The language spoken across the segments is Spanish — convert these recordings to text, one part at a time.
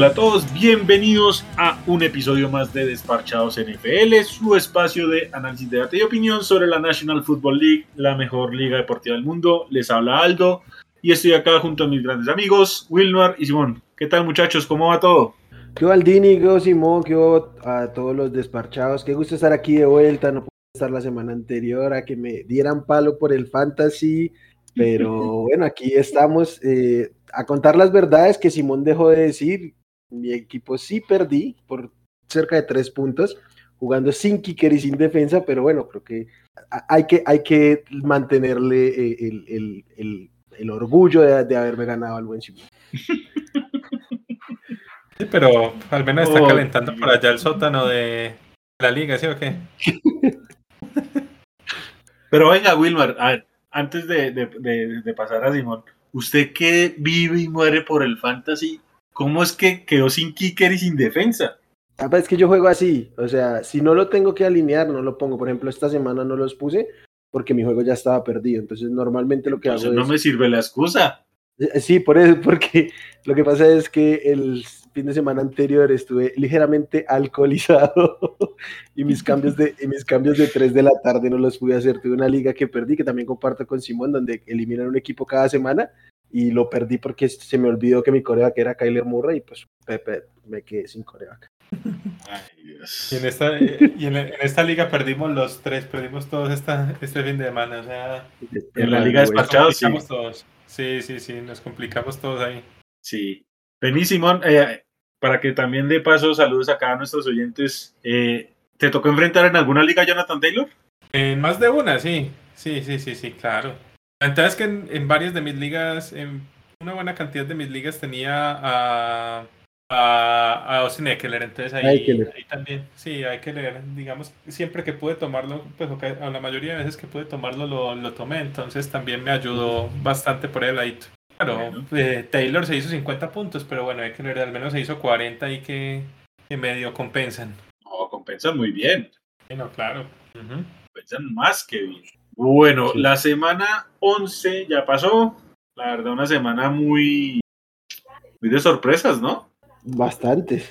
Hola a todos, bienvenidos a un episodio más de Desparchados NFL, su espacio de análisis, debate y opinión sobre la National Football League, la mejor liga deportiva del mundo. Les habla Aldo y estoy acá junto a mis grandes amigos, Wilmar y Simón. ¿Qué tal muchachos? ¿Cómo va todo? ¿Qué Aldini? ¿Qué Simón? ¿Qué a todos los desparchados? Qué gusto estar aquí de vuelta, no pude estar la semana anterior a que me dieran palo por el fantasy, pero bueno, aquí estamos eh, a contar las verdades que Simón dejó de decir mi equipo sí perdí por cerca de tres puntos, jugando sin kicker y sin defensa, pero bueno, creo que hay que, hay que mantenerle eh, el, el, el, orgullo de, haberme ganado al buen Simón. Sí, pero al menos está oh, calentando por allá el sótano de la liga, ¿sí o qué? Pero venga, Wilmar, a ver, antes de, de, de pasar a Simón, usted que vive y muere por el fantasy, ¿Cómo es que quedó sin kicker y sin defensa? Ah, pues es que yo juego así, o sea, si no lo tengo que alinear, no lo pongo. Por ejemplo, esta semana no los puse porque mi juego ya estaba perdido. Entonces, normalmente lo que hago no me sirve la excusa. Eh, sí, por eso, porque lo que pasa es que el fin de semana anterior estuve ligeramente alcoholizado y mis cambios de y mis cambios de 3 de la tarde no los pude hacer. Tuve una liga que perdí, que también comparto con Simón, donde eliminan un equipo cada semana y lo perdí porque se me olvidó que mi coreback era Kyler Murray y pues Pepe me quedé sin coreback. Y en esta, y en, esta liga perdimos los tres, perdimos todos esta, este fin de semana. O sea, en la liga despachados, sí. Todos. Sí, sí, sí, nos complicamos todos ahí. Sí. Vení, Simón, eh, para que también de paso saludos acá a nuestros oyentes. Eh, ¿Te tocó enfrentar en alguna liga Jonathan Taylor? En más de una, sí. Sí, sí, sí, sí, claro. Entonces que en, varias de mis ligas, en una buena cantidad de mis ligas tenía a, a, a Austin Eckler, entonces ahí, ahí, también, sí, hay que leer, digamos, siempre que pude tomarlo, pues a la mayoría de veces que pude tomarlo lo, lo tomé, entonces también me ayudó bastante por el ahí. Claro, eh, Taylor se hizo 50 puntos, pero bueno, Eckler al menos se hizo 40 y que, que medio compensan. No, compensan muy bien. Bueno, claro. Compensan más que bien. Bueno, la semana 11 ya pasó. La verdad, una semana muy, muy de sorpresas, ¿no? Bastante.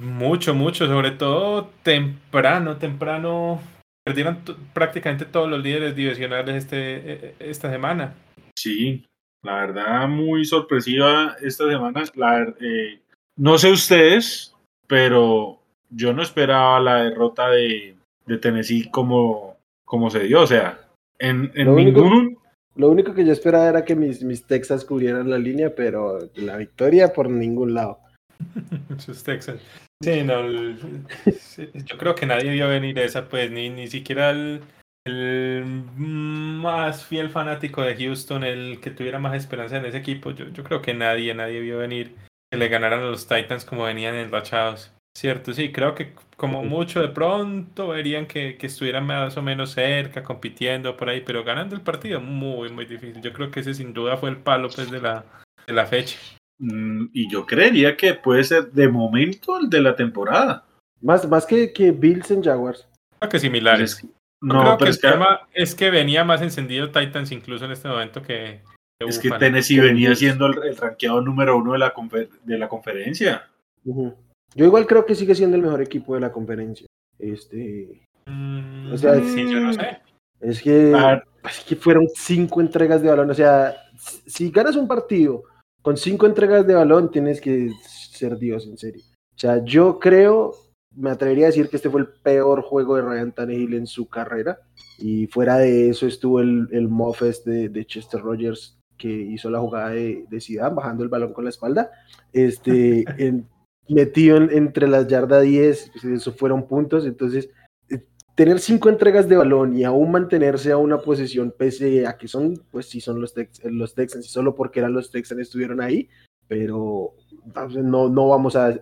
Mucho, mucho, sobre todo temprano, temprano. Perdieron prácticamente todos los líderes divisionales este, e, e, esta semana. Sí, la verdad, muy sorpresiva esta semana. La, eh, no sé ustedes, pero yo no esperaba la derrota de, de Tennessee como como se dio. O sea, en, en lo Único, lo único que yo esperaba era que mis, mis Texas cubrieran la línea, pero la victoria por ningún lado. Sus Texas. Sí, no, yo creo que nadie vio venir esa, pues ni, ni siquiera el, el, más fiel fanático de Houston, el que tuviera más esperanza en ese equipo. Yo, yo creo que nadie, nadie vio venir que le ganaran a los Titans como venían enrachados. Cierto, sí, creo que como mucho de pronto verían que, que, estuvieran más o menos cerca, compitiendo por ahí, pero ganando el partido muy, muy difícil. Yo creo que ese sin duda fue el palo pues, de, la, de la fecha. Mm, y yo creería que puede ser de momento el de la temporada. Más, más que, que Bills en Jaguars. Creo que similares. no, pero es que el tema es que venía más encendido Titans incluso en este momento que... es que Tennessee venía siendo el, el rankeado número uno de la, de la conferencia. Yo igual creo que sigue siendo el mejor equipo de la conferencia. Este. Mm, o sea, sí, yo no sé. Es que, es que fueron cinco entregas de balón. O sea, si ganas un partido con cinco entregas de balón, tienes que ser Dios, en serio. O sea, yo creo, me atrevería a decir que este fue el peor juego de Ryan Tannehill en su carrera. Y fuera de eso estuvo el, el Moffes de, de Chester Rogers que hizo la jugada de, de Zidane, bajando el balón con la espalda. Este, en, metido entre las yardas 10, pues, eso fueron puntos, entonces eh, tener cinco entregas de balón y aún mantenerse a una posición pese a que son, pues sí son los, los Texans, y solo porque eran los Texans estuvieron ahí, pero no, no vamos a,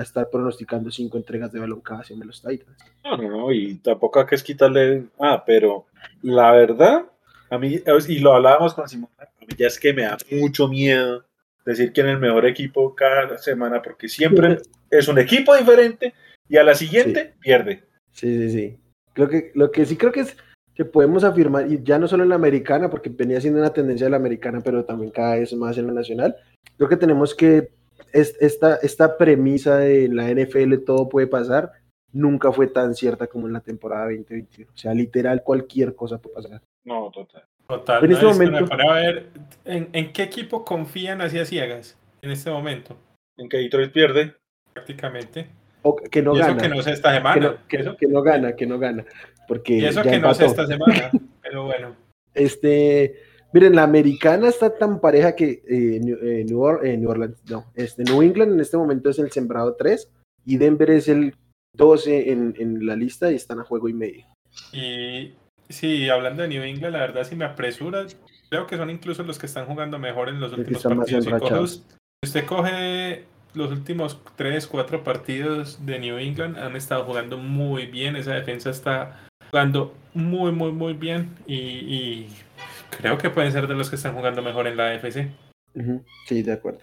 estar pronosticando cinco entregas de balón cada de los Titans. No, no, no, y tampoco hay que quitarle, ah, pero la verdad, a mí, y lo hablábamos con Simón, a mí ya es que me da mucho miedo decir quién es el mejor equipo cada semana, porque siempre es un equipo diferente y a la siguiente pierde. Sí, sí, sí. Lo que, lo que sí creo que es que podemos afirmar, y ya no solo en la americana, porque venía siendo una tendencia de la americana, pero también cada vez más en la nacional, creo que tenemos que es, esta, esta premisa de la NFL todo puede pasar nunca fue tan cierta como en la temporada 2021. O sea, literal cualquier cosa puede pasar. No, total. Total. En este no, es momento- me pone a ver ¿en, en qué equipo confían así a ciegas en este momento, En que Detroit pierde. prácticamente. O que no y eso gana. que no sé esta que, semana. no, que- eso, que no gana, que no gana. Porque y eso ya que no sé empató. esta semana. Pero bueno. Este, miren, la americana está tan pareja que eh, New, eh, New Or- eh, New Orleans, no, este, New England en este momento es el sembrado 3 y Denver es el 12 en, en la lista y están a juego y medio. Y sí, hablando de New England, la verdad, si me apresura, creo que son incluso los que están jugando mejor en los últimos partidos. Si coge usted coge los últimos 3, 4 partidos de New England, han estado jugando muy bien. Esa defensa está jugando muy, muy, muy bien. Y, y creo que pueden ser de los que están jugando mejor en la AFC. Sí, de acuerdo.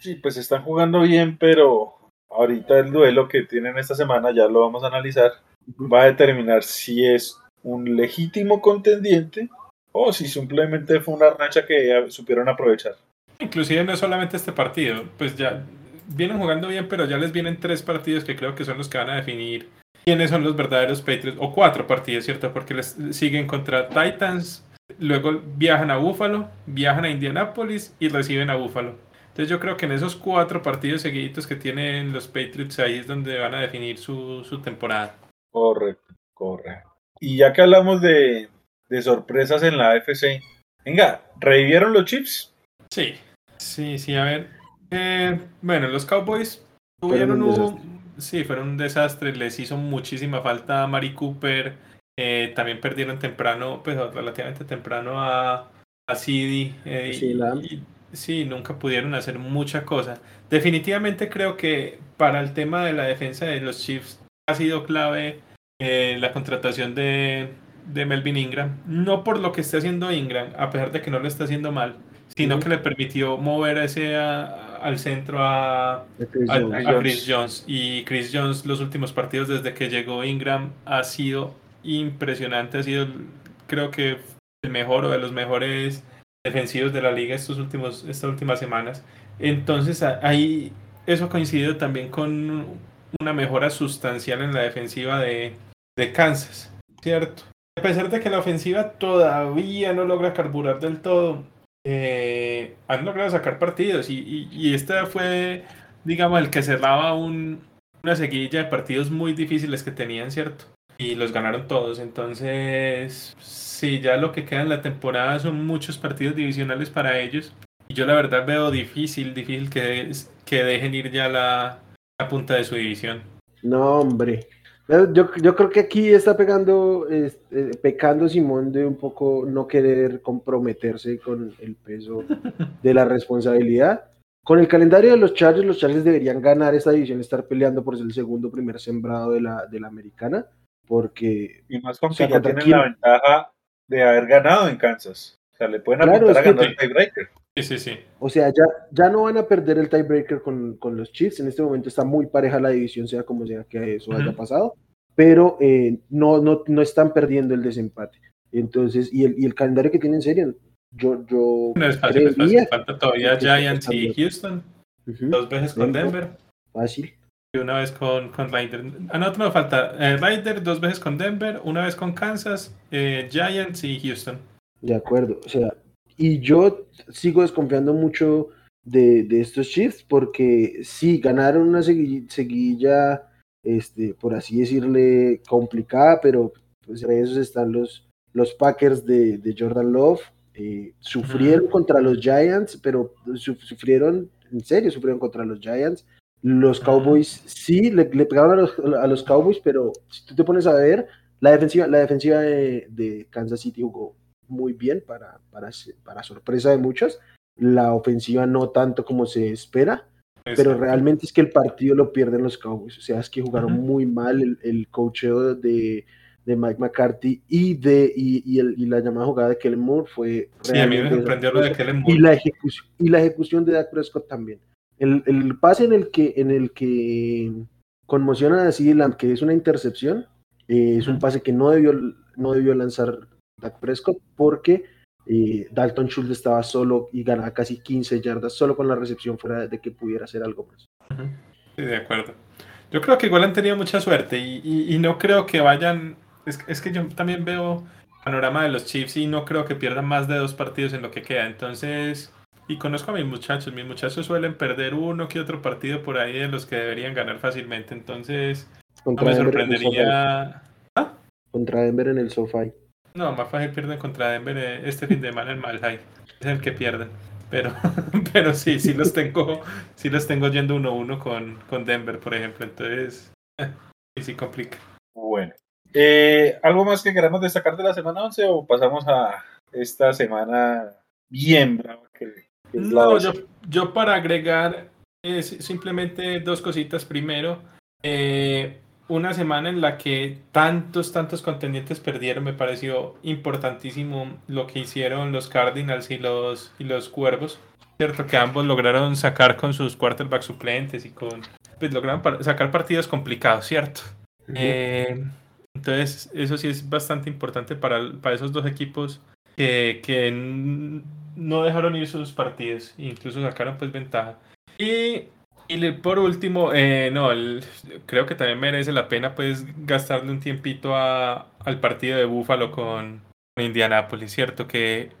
Sí, pues están jugando bien, pero ahorita el duelo que tienen esta semana, ya lo vamos a analizar, va a determinar si es un legítimo contendiente o si simplemente fue una racha que supieron aprovechar. Inclusive no es solamente este partido, pues ya vienen jugando bien, pero ya les vienen tres partidos que creo que son los que van a definir quiénes son los verdaderos Patriots, o cuatro partidos, ¿cierto? Porque les siguen contra Titans, luego viajan a Buffalo, viajan a Indianapolis y reciben a Buffalo. Entonces yo creo que en esos cuatro partidos seguiditos que tienen los Patriots ahí es donde van a definir su, su temporada. Correcto, correcto. Y ya que hablamos de, de sorpresas en la AFC, venga, ¿revivieron los chips? Sí, sí, sí, a ver. Eh, bueno, los Cowboys tuvieron un un... Sí, fueron un desastre, les hizo muchísima falta a Mari Cooper, eh, también perdieron temprano, pues relativamente temprano a, a CD. eh, Sí, la- y- sí, nunca pudieron hacer mucha cosa. Definitivamente creo que para el tema de la defensa de los Chiefs ha sido clave eh, la contratación de, de Melvin Ingram. No por lo que esté haciendo Ingram, a pesar de que no lo está haciendo mal, sino que le permitió mover ese a- al centro a, Chris a, Jones. a Chris Jones. Y Chris Jones, los últimos partidos desde que llegó Ingram, ha sido impresionante. Ha sido, creo que, el mejor o de los mejores defensivos de la liga estos últimos, estas últimas semanas. Entonces, ahí eso ha coincidido también con una mejora sustancial en la defensiva de, de Kansas, ¿cierto? A pesar de que la ofensiva todavía no logra carburar del todo, eh, han logrado sacar partidos y, este fue, digamos, el que cerraba un, una seguidilla de partidos muy difíciles que tenían, ¿cierto? Y los ganaron todos. Entonces, sí, ya lo que queda en la temporada son muchos partidos divisionales para ellos. Y yo la verdad veo difícil, difícil que, que dejen ir ya la, la punta de su división. No, hombre. Yo, yo creo que aquí está pegando, es- eh, pecando Simón de un poco no querer comprometerse con el peso de la responsabilidad. Con el calendario de los Chargers, los Chargers deberían ganar esta división, estar peleando por ser el segundo primer sembrado de la, de la americana, porque Y más con que ya ¿contra tienen la ventaja de haber ganado en Kansas. O sea, le pueden Claro, apuntar a es que- ganar el tiebreaker. Sí, sí, sí. O sea, ya, ya no van a perder el tiebreaker con, con los Chiefs. En este momento está muy pareja la división, sea como sea que eso haya pasado. Pero eh, no, no, no están perdiendo el desempate. Entonces, y el, y el calendario que tienen serio, yo, yo No es fácil, es fácil. Falta todavía Giants y. Houston, dos veces con Denver. Fácil. Y una vez con, con Ryder. Ah, no, me falta. Eh, Ryder, dos veces con Denver, una vez con Kansas, eh, Giants y Houston. De acuerdo. O sea, y yo sigo desconfiando mucho de, de estos Chiefs porque sí, ganaron una segui- seguilla, este, por así decirle, complicada, pero pues entre esos están los, los Packers de, de Jordan Love. eh, sufrieron contra los Giants, pero su- sufrieron, en serio, sufrieron contra los Giants. Los. Cowboys sí le, le pegaron a los, a los Cowboys, pero si tú te pones a ver, la defensiva, la defensiva de, de Kansas City jugó muy bien para, para, para sorpresa de muchos. La ofensiva no tanto como se espera, pero realmente es que el partido lo pierden los Cowboys. O sea, es que jugaron Ujú. muy mal el, el coacheo de, de Mike McCarthy y, de, y, y, el- y la llamada jugada de Kellen Moore fue Sí, a mí me sorprendió lo de. Kellen y Moore. la ejecución y la ejecución de Dak Prescott también. El, el pase en el que en el que conmocionan a Lamb, que es una intercepción, eh, es un pase que no debió no debió lanzar Dak Prescott porque Y Dalton Schultz estaba solo y ganaba casi 15 yardas solo con la recepción fuera de que pudiera hacer algo más. Sí, de acuerdo. Yo creo que igual han tenido mucha suerte y, no creo que vayan. Es, es, que yo también veo panorama de los Chiefs y no creo que pierdan más de dos partidos en lo que queda. Entonces, y conozco a mis muchachos, mis muchachos suelen perder uno que otro partido por ahí de los que deberían ganar fácilmente. Entonces, no me sorprendería. ¿Ah? Contra Denver en el SoFi. No, más fácil pierden contra Denver eh, este fin de semana en Malhai. Es el que pierden. Pero, pero sí, sí los tengo, sí los tengo yendo uno a uno con, con Denver, por ejemplo. Entonces, sí, sí complica. Bueno. Eh, ¿Algo más que queramos destacar de la semana 11 o pasamos a esta semana bien brava que, no, yo, yo, para agregar es simplemente dos cositas. Primero, eh, una semana en la que tantos, tantos contendientes perdieron, me pareció importantísimo lo que hicieron los Cardinals y los, y los Cuervos. Cierto que ambos lograron sacar con sus quarterbacks suplentes y con. Pues lograron sacar partidos complicados, ¿cierto? Eh, entonces, eso sí es bastante importante para, para esos dos equipos que, que no dejaron ir sus partidos, incluso sacaron pues ventaja. Y y por último, eh, no, creo que también merece la pena pues gastarle un tiempito a, al partido de Búfalo con, Indianápolis, ¿cierto? Que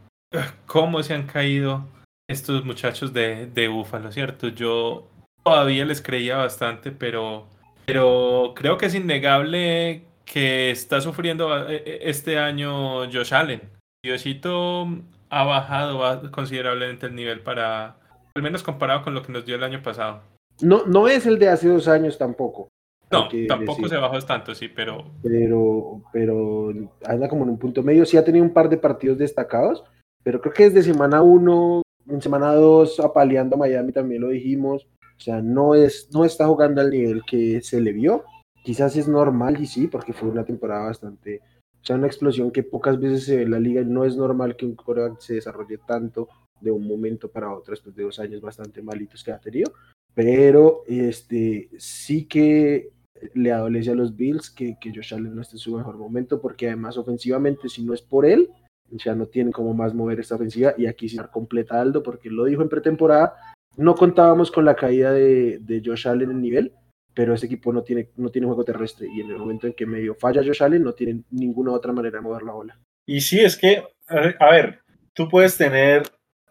cómo se han caído estos muchachos de, de Búfalo, ¿cierto? Yo todavía les creía bastante, pero, pero creo que es innegable que está sufriendo eh, eh, este año Josh Allen. Diosito ha bajado considerablemente el nivel para, al menos comparado con lo que nos dio el año pasado. No, no es el de hace dos años tampoco. No, tampoco se bajó tanto, sí, pero... pero... Pero anda como en un punto medio. Sí ha tenido un par de partidos destacados, pero creo que desde semana uno, en semana dos, apaleando a Miami también lo dijimos. O sea, no, es, no está jugando al nivel que se le vio. Quizás es normal y sí, porque fue una temporada bastante... O sea, una explosión que pocas veces se ve en la liga. No es normal que un coreback se desarrolle tanto de un momento para otro después de dos años bastante malitos que ha tenido pero este, sí que le adolece a los Bills que, que Josh Allen no esté en su mejor momento, porque además ofensivamente, si no es por él, ya no tienen como más mover esta ofensiva, y aquí sí completa Aldo, porque lo dijo en pretemporada, no contábamos con la caída de, de Josh Allen en nivel, pero ese equipo no tiene, no tiene juego terrestre, y en el momento en que medio falla Josh Allen, no tienen ninguna otra manera de mover la bola. Y sí, es que, a ver, tú puedes tener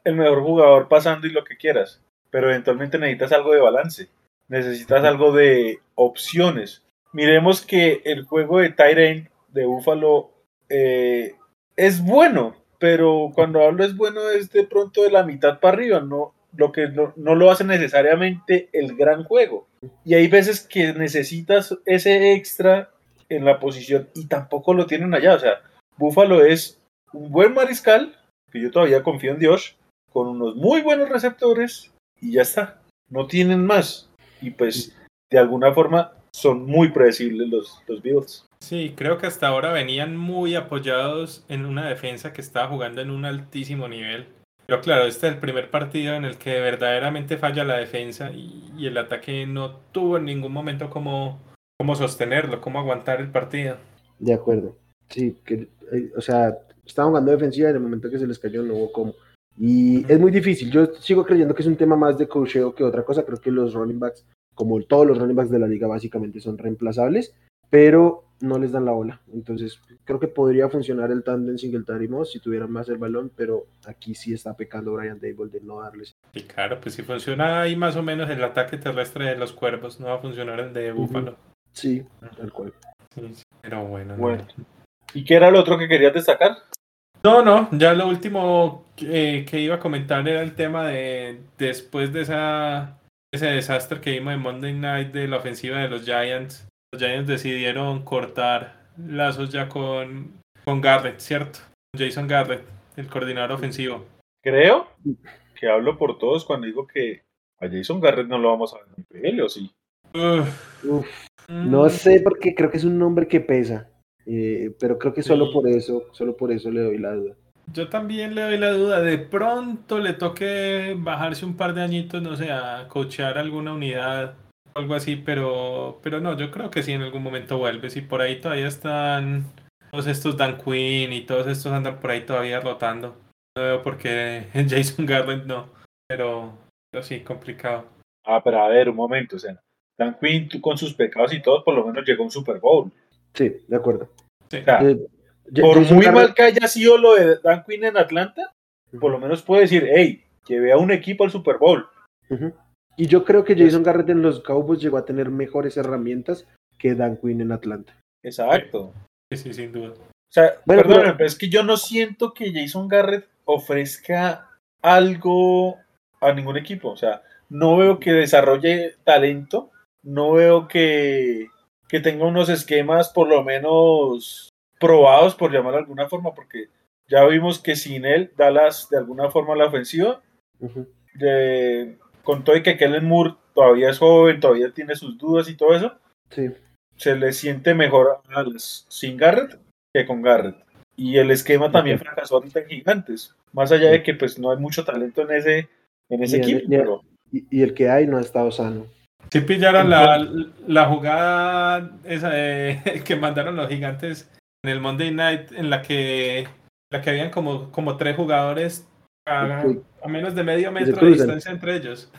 el mejor jugador pasando y lo que quieras, pero eventualmente necesitas algo de balance, necesitas algo de opciones. Miremos que el juego de Tyrene de Buffalo eh, es bueno, pero cuando hablo es bueno es de pronto de la mitad para arriba, no lo que no, lo hace necesariamente el gran juego. Y hay veces que necesitas ese extra en la posición y tampoco lo tienen allá. O sea, Buffalo es un buen mariscal, que yo todavía confío en Dios, con unos muy buenos receptores y ya está. No tienen más. Y pues de alguna forma son muy predecibles los, los Bills. Sí, creo que hasta ahora venían muy apoyados en una defensa que estaba jugando en un altísimo nivel. Pero claro, este es el primer partido en el que verdaderamente falla la defensa y, el ataque no tuvo en ningún momento como, como sostenerlo, como aguantar el partido. De acuerdo. Sí, que, eh, o sea, estaban jugando defensiva y en el momento que se les cayó no hubo como. Y es muy difícil. Yo sigo creyendo que es un tema más de cocheo que otra cosa. Creo que los running backs, como todos los running backs de la liga, básicamente son reemplazables, pero no les dan la bola. Entonces, creo que podría funcionar el tandem Singletary Moss si tuvieran más el balón, pero aquí sí está pecando Brian Dable de no darles. Sí, claro, pues si funciona ahí más o menos el ataque terrestre de los cuervos, no va a funcionar el de Búfalo. Sí, tal cual. Sí, pero bueno. bueno. ¿Y qué era lo otro que querías destacar? No, no, ya lo último que, iba a comentar era el tema de después de esa, ese desastre que vimos en Monday Night de la ofensiva de los Giants. Los Giants decidieron cortar lazos ya con, con Garrett, ¿cierto? Jason Garrett, el coordinador ofensivo. Creo que hablo por todos cuando digo que a Jason Garrett no lo vamos a ver en ¿o sí? No sé porque creo que es un nombre que pesa. Eh, pero creo que solo por eso, solo por eso le doy la duda. Yo también le doy la duda. De pronto le toque bajarse un par de añitos, no sé, a cochear alguna unidad o algo así, pero, pero no, yo creo que sí en algún momento vuelve. Si por ahí todavía están todos estos Dan Quinn y todos estos andan por ahí todavía rotando. No veo por qué Jason Garland no. Pero, pero sí, complicado. Ah, pero a ver, un momento, o sea, Dan Quinn tú, con sus pecados y todo, por lo menos llegó a un Super Bowl. Sí, de acuerdo. Sí. O sea, Eh, por Jason muy Garrett- mal que haya sido lo de Dan Quinn en Atlanta, por lo menos puede decir, hey, llevé a un equipo al Super Bowl. Y yo creo que Jason Garrett en los Cowboys llegó a tener mejores herramientas que Dan Quinn en Atlanta. Exacto. Sí, sí, sin duda. O sea, Bueno, pero- pero es que yo no siento que Jason Garrett ofrezca algo a ningún equipo. O sea, no veo que desarrolle talento, no veo que, que tenga unos esquemas por lo menos probados, por llamarlo de alguna forma, porque ya vimos que sin él, Dallas de alguna forma la ofensiva, de- con todo y que Kellen Moore todavía es joven, todavía tiene sus dudas y todo eso, Sí. se le siente mejor a Dallas sin Garrett que con Garrett. Y el esquema también fracasó ahorita en Gigantes. Más allá de que pues no hay mucho talento en ese, en ese equipo. pero- Y, y el que hay no ha estado sano. Si pillaron la, la jugada esa de- que mandaron los gigantes en el Monday Night, en la que, la que habían como, como tres jugadores a, a menos de medio metro de distancia entre ellos.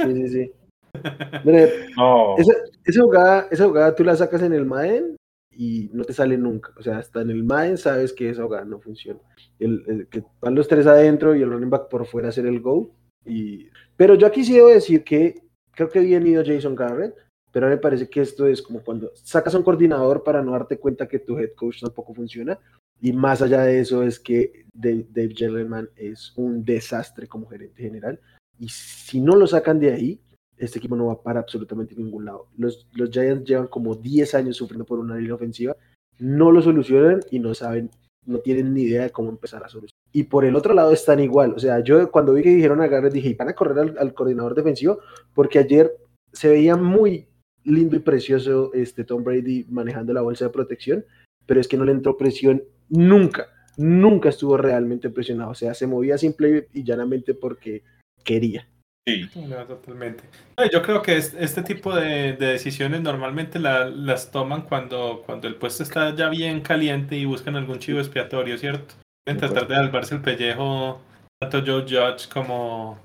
Sí, sí, sí. Mire, no, esa, esa jugada, esa jugada tú la sacas en el Madden y no te sale nunca. O sea, hasta en el Madden sabes que esa jugada no funciona. El, el que van los tres adentro y el running back por fuera a hacer el go. Y... Pero yo aquí sí debo decir que creo que bien ido Jason Garrett, pero me parece que esto es como cuando sacas a un coordinador para no darte cuenta que tu head coach tampoco funciona. Y más allá de eso es que Dave, Dave Gentleman es un desastre como gerente general. Y si no lo sacan de ahí, este equipo no va para absolutamente ningún lado. Los, los Giants llevan como 10 años sufriendo por una línea ofensiva, no lo solucionan y no saben, no tienen ni idea de cómo empezar a solucionar. Y por el otro lado están igual. O sea, yo cuando vi que dijeron a Garrett dije, "¿Y van a correr al, al coordinador defensivo, porque ayer se veía muy lindo y precioso este Tom Brady manejando la bolsa de protección, pero es que no le entró presión nunca, nunca estuvo realmente presionado. O sea, se movía simple y llanamente porque quería. sí. No, totalmente. No, Yo creo que es- este tipo de, de decisiones normalmente la- las toman cuando, cuando el puesto está ya bien caliente y buscan algún chivo expiatorio, ¿cierto? De tratar de salvarse el pellejo tanto Joe Judge como,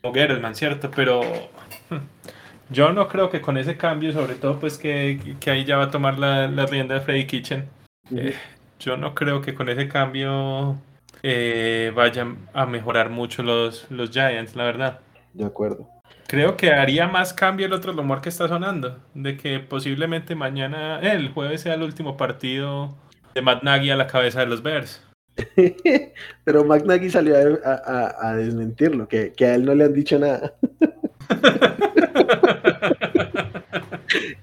como ¿cierto? Pero hmm, yo no creo que con ese cambio, sobre todo pues que, que ahí ya va a tomar la, la rienda de Freddy Kitchen, eh, yo no creo que con ese cambio eh, vayan a mejorar mucho los, los Giants, la verdad. De acuerdo. Creo que haría más cambio el otro rumor que está sonando, de que posiblemente mañana, eh, el jueves sea el último partido de Matt Nagy a la cabeza de los Bears. Pero McNaghy salió a, a- a desmentirlo, que, que a él no le han dicho nada.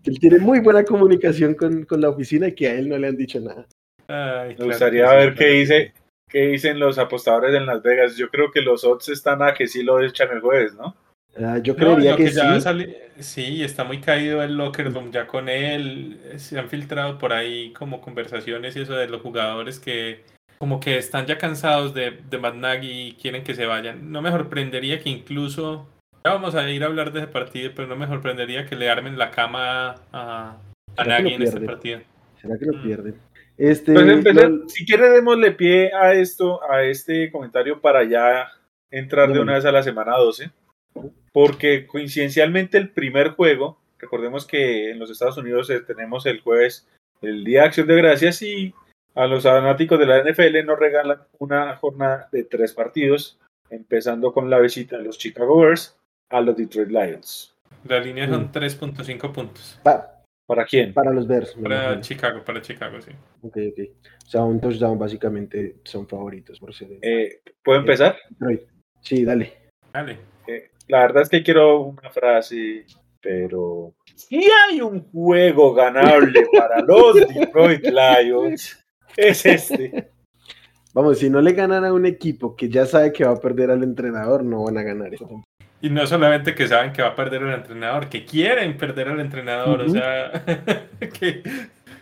Que él tiene muy buena comunicación con, con la oficina y que a él no le han dicho nada. Ay, Me claro gustaría que sí, ver qué claro dice, qué dicen los apostadores en Las Vegas. Yo creo que los odds están a que sí lo echan el jueves, ¿no? Ah, yo No, creería que, ya sí. sí, está muy caído el locker room ya con él. Se han filtrado por ahí como conversaciones y eso de los jugadores que como que están ya cansados de, de Matt Nagy y quieren que se vayan. No me sorprendería que incluso, ya vamos a ir a hablar de ese partido, pero no me sorprendería que le armen la cama a, a ¿Será que Nagy lo en este partido. ¿Será que lo Mm. pierden? Este, Pues empecé- lo- si quiere démosle pie a esto, a este comentario para ya entrar de una vez a la semana 12. Porque coincidencialmente el primer juego, recordemos que en los Estados Unidos eh, tenemos el jueves el Día de Acción de Gracias y a los fanáticos de la NFL nos regalan una jornada de tres partidos, empezando con la visita de los Chicago Bears a los Detroit Lions. La línea son Mm. 3.5 puntos. pa- ¿Para quién? para los Bears. Para. Chicago, para Chicago, sí. Ok, ok. O sea, un touchdown básicamente son favoritos por ser. Eh, ¿Puedo empezar? Detroit. Sí, dale. Dale. Eh, la verdad es que quiero una frase, pero si hay un juego ganable para los Detroit Lions, es este. Vamos, si no le ganan a un equipo que ya sabe que va a perder al entrenador, no van a ganar eso. Y no solamente que saben que va a perder el entrenador, que quieren perder al entrenador, o sea, que,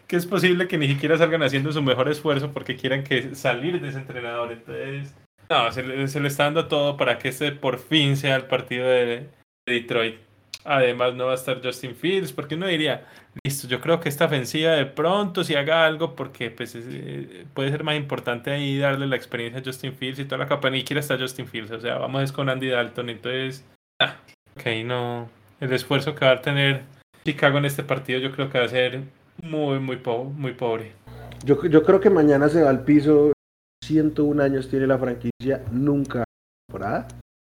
que es posible que ni siquiera salgan haciendo su mejor esfuerzo porque quieren que salir de ese entrenador. Entonces, no, se le, se le está dando todo para que este por fin sea el partido de, de Detroit. Además no va a estar Justin Fields, porque uno diría, listo, yo creo que esta ofensiva de pronto si haga algo, porque pues eh, puede ser más importante ahí darle la experiencia a Justin Fields y toda la capa, ni siquiera está Justin Fields, o sea, vamos es con Andy Dalton, entonces, ah, ok, no, el esfuerzo que va a tener Chicago en este partido yo creo que va a ser muy, muy, muy pobre. Yo, yo creo que mañana se va al piso, 101 años tiene la franquicia, nunca temporada,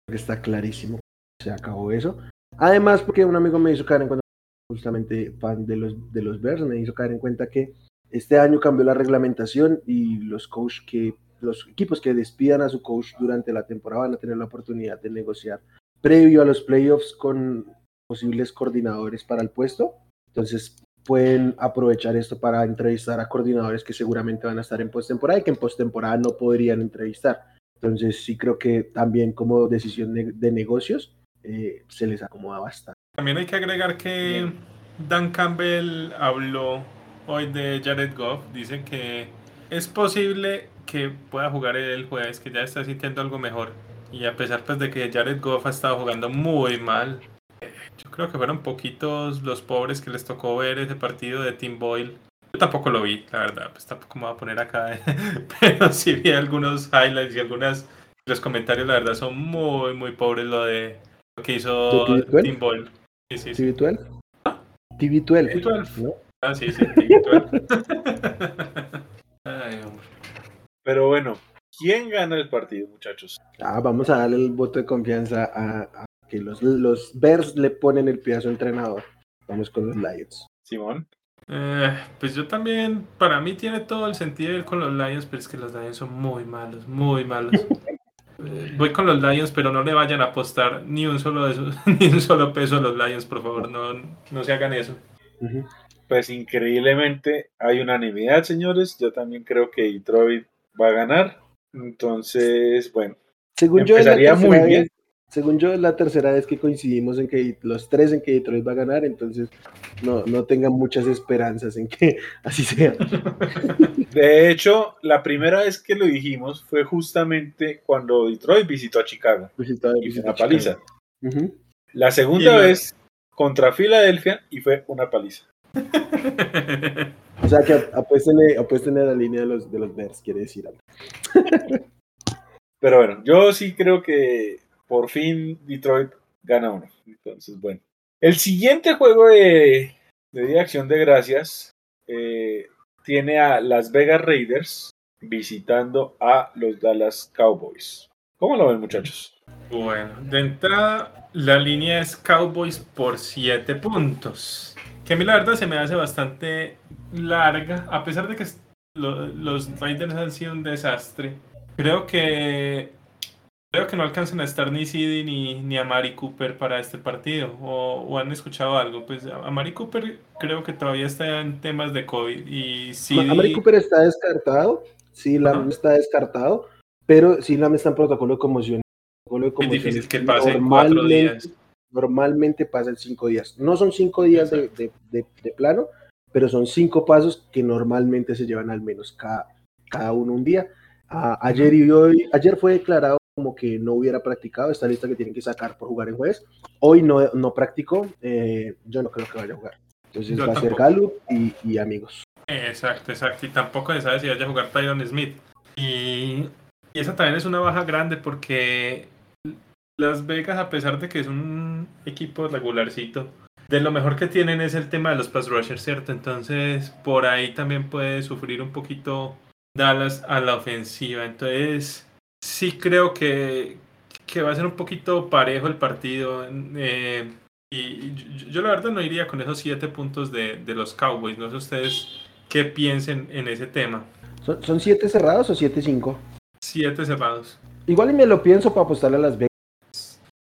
está clarísimo, se acabó eso. Además, porque un amigo me hizo caer en cuenta, justamente fan de los, de los Bears, me hizo caer en cuenta que este año cambió la reglamentación y los coach que los equipos que despidan a su coach durante la temporada van a tener la oportunidad de negociar previo a los playoffs con posibles coordinadores para el puesto. Entonces pueden aprovechar esto para entrevistar a coordinadores que seguramente van a estar en postemporada y que en postemporada no podrían entrevistar. Entonces sí creo que también como decisión de negocios eh, se les acomoda bastante. También hay que agregar que Dan Campbell habló hoy de Jared Goff. Dice que es posible que pueda jugar el jueves, que ya está sintiendo algo mejor. Y a pesar pues, de que Jared Goff ha estado jugando muy mal, yo creo que fueron poquitos los pobres que les tocó ver ese partido de Tim Boyle. Yo tampoco lo vi, la verdad, pues tampoco me voy a poner acá, pero sí vi algunos highlights y algunas los comentarios, la verdad, son muy, muy pobres lo de lo que hizo Tim Boyle. Sí, sí, sí. ¿TV12? ¿Ah? TV12. TV12. Ah, sí, sí, TV12. Ay, hombre. Pero bueno, ¿quién gana el partido, muchachos? Ah, vamos a darle el voto de confianza a, que los, los Bears le ponen el pie a su entrenador. Vamos con los Lions. Simón. Eh, pues yo también, para mí tiene todo el sentido ir con los Lions, pero es que los Lions son muy malos, muy malos. Eh, voy con los Lions, pero no le vayan a apostar ni un solo de ni un solo peso a los Lions, por favor, no, no se hagan eso. Pues increíblemente hay unanimidad, señores. Yo también creo que Detroit va a ganar. Entonces, bueno, según yo empezaría muy bien. Según yo, es la tercera vez que coincidimos en que los tres en que Detroit va a ganar, entonces no, no tengan muchas esperanzas en que así sea. De hecho, la primera vez que lo dijimos fue justamente cuando Detroit visitó a Chicago. Visitó, y fue una paliza. La segunda vez contra Filadelfia y fue una paliza. o sea que apuesten a la línea de los, de los Bears, quiere decir algo. Pero bueno, yo sí creo que por fin Detroit gana uno. Entonces, bueno. El siguiente juego de, de Día Acción de Gracias eh, tiene a Las Vegas Raiders visitando a los Dallas Cowboys. ¿Cómo lo ven, muchachos? Bueno, de entrada, la línea es Cowboys por 7 puntos. Que a mí la verdad se me hace bastante larga, a pesar de que los Raiders han sido un desastre. Creo que Creo que no alcanzan a estar ni Sidi ni, ni a Mari Cooper para este partido. O, han escuchado algo. Pues a Mari Cooper creo que todavía está en temas de COVID. Y. A Mari Cooper está descartado. Sí, Lam está descartado. Pero sí, Lam está en protocolo de conmoción. es difícil que pase cuatro días. Normalmente pasa en cinco días. No son cinco días de, de, de, plano, pero son cinco pasos que normalmente se llevan al menos cada, cada uno un día. ayer y hoy, ayer fue declarado como que no hubiera practicado esta lista que tienen que sacar por jugar en jueves. Hoy no, no practicó, eh, yo no creo que vaya a jugar. Entonces va a ser Gallup y, amigos. Exacto, exacto. Y tampoco se sabe si vaya a jugar Tyron Smith. Y, y esa también es una baja grande porque Las Vegas, a pesar de que es un equipo regularcito, de lo mejor que tienen es el tema de los pass rushers, ¿cierto? Entonces, por ahí también puede sufrir un poquito Dallas a la ofensiva. Entonces, sí creo que, que va a ser un poquito parejo el partido. Eh, y yo, la verdad no iría con esos siete puntos de, de, los Cowboys. No sé ustedes qué piensen en ese tema. ¿Son, siete cerrados o siete cinco? Siete cerrados. Igual y me lo pienso para apostarle a Las Vegas.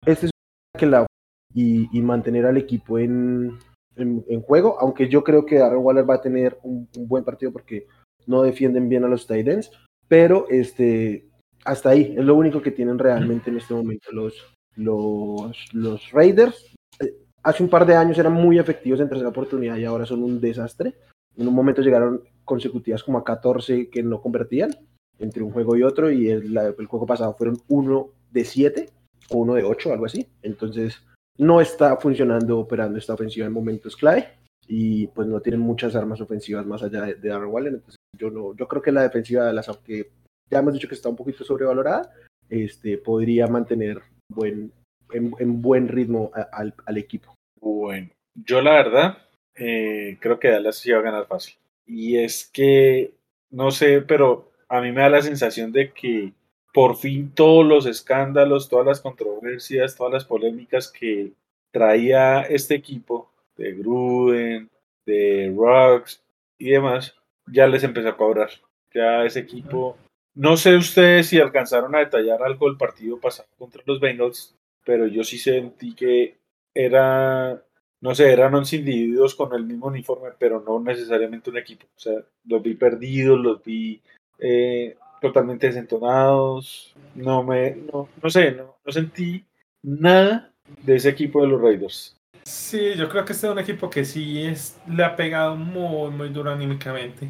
Este es que la y, y mantener al equipo en, en, juego, aunque yo creo que Aaron Waller va a tener un, un buen partido porque no defienden bien a los Titans, pero este hasta ahí, es lo único que tienen realmente en este momento los, los, los Raiders. Eh, hace un par de años eran muy efectivos en tercera oportunidad y ahora son un desastre. En un momento llegaron consecutivas como a 14 que no convertían entre un juego y otro y el, el juego pasado fueron uno de 7 o uno de 8, algo así. Entonces, no está funcionando, operando esta ofensiva en momentos clave y pues no tienen muchas armas ofensivas más allá de, de Darren Waller. Entonces yo, no, yo creo que la defensiva de las, aunque ya hemos dicho que está un poquito sobrevalorada, este, podría mantener buen, en, buen ritmo al, al, equipo. Bueno, yo la verdad eh, creo que Dallas sí va a ganar fácil. Y es que, no sé, pero a mí me da la sensación de que por fin todos los escándalos, todas las controversias, todas las polémicas que traía este equipo de Gruden, de Rocks y demás, ya les empezó a cobrar. Ya ese equipo, no sé ustedes si alcanzaron a detallar algo del partido pasado contra los Bengals, pero yo sí sentí que era, no sé, eran 11 individuos con el mismo uniforme, pero no necesariamente un equipo. O sea, los vi perdidos, los vi eh, totalmente desentonados. No me, no, no sé, no, sentí nada de ese equipo de los Raiders. Sí, yo creo que este es un equipo que sí es, le ha pegado muy, muy duro anímicamente.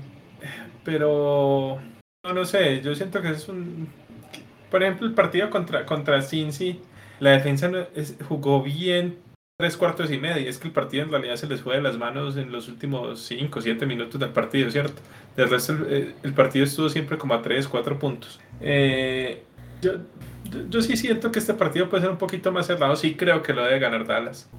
Pero, no, no sé, yo siento que es un... Por ejemplo, el partido contra, contra Cincy, la defensa jugó bien tres cuartos y medio. Es que el partido en realidad se les fue de las manos en los últimos cinco o siete minutos del partido, ¿cierto? Del resto, el, el, partido estuvo siempre como a tres, cuatro puntos. Eh, yo, yo sí siento que este partido puede ser un poquito más cerrado. Sí creo que lo debe ganar Dallas.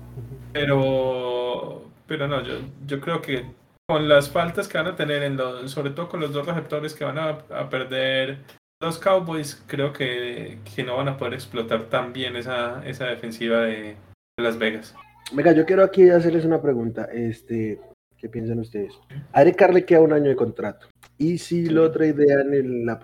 Pero, pero no, yo, yo creo que con las faltas que van a tener, en los, sobre todo con los dos receptores que van a, a perder los Cowboys, creo que, que, no van a poder explotar tan bien esa, esa defensiva de, de, Las Vegas. Venga, yo quiero aquí hacerles una pregunta. Este, ¿Qué piensan ustedes? A Eric Carr le queda un año de contrato. Y si lo tradean en la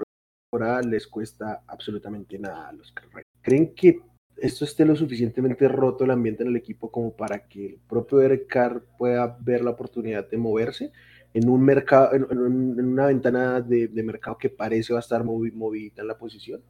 temporada, les cuesta absolutamente nada a los Carr. ¿Creen que esto esté lo suficientemente roto el ambiente en el equipo como para que el propio Derek Carr pueda ver la oportunidad de moverse en un mercado, en, en una ventana de, de, mercado que parece va a estar movi, movidita en la posición?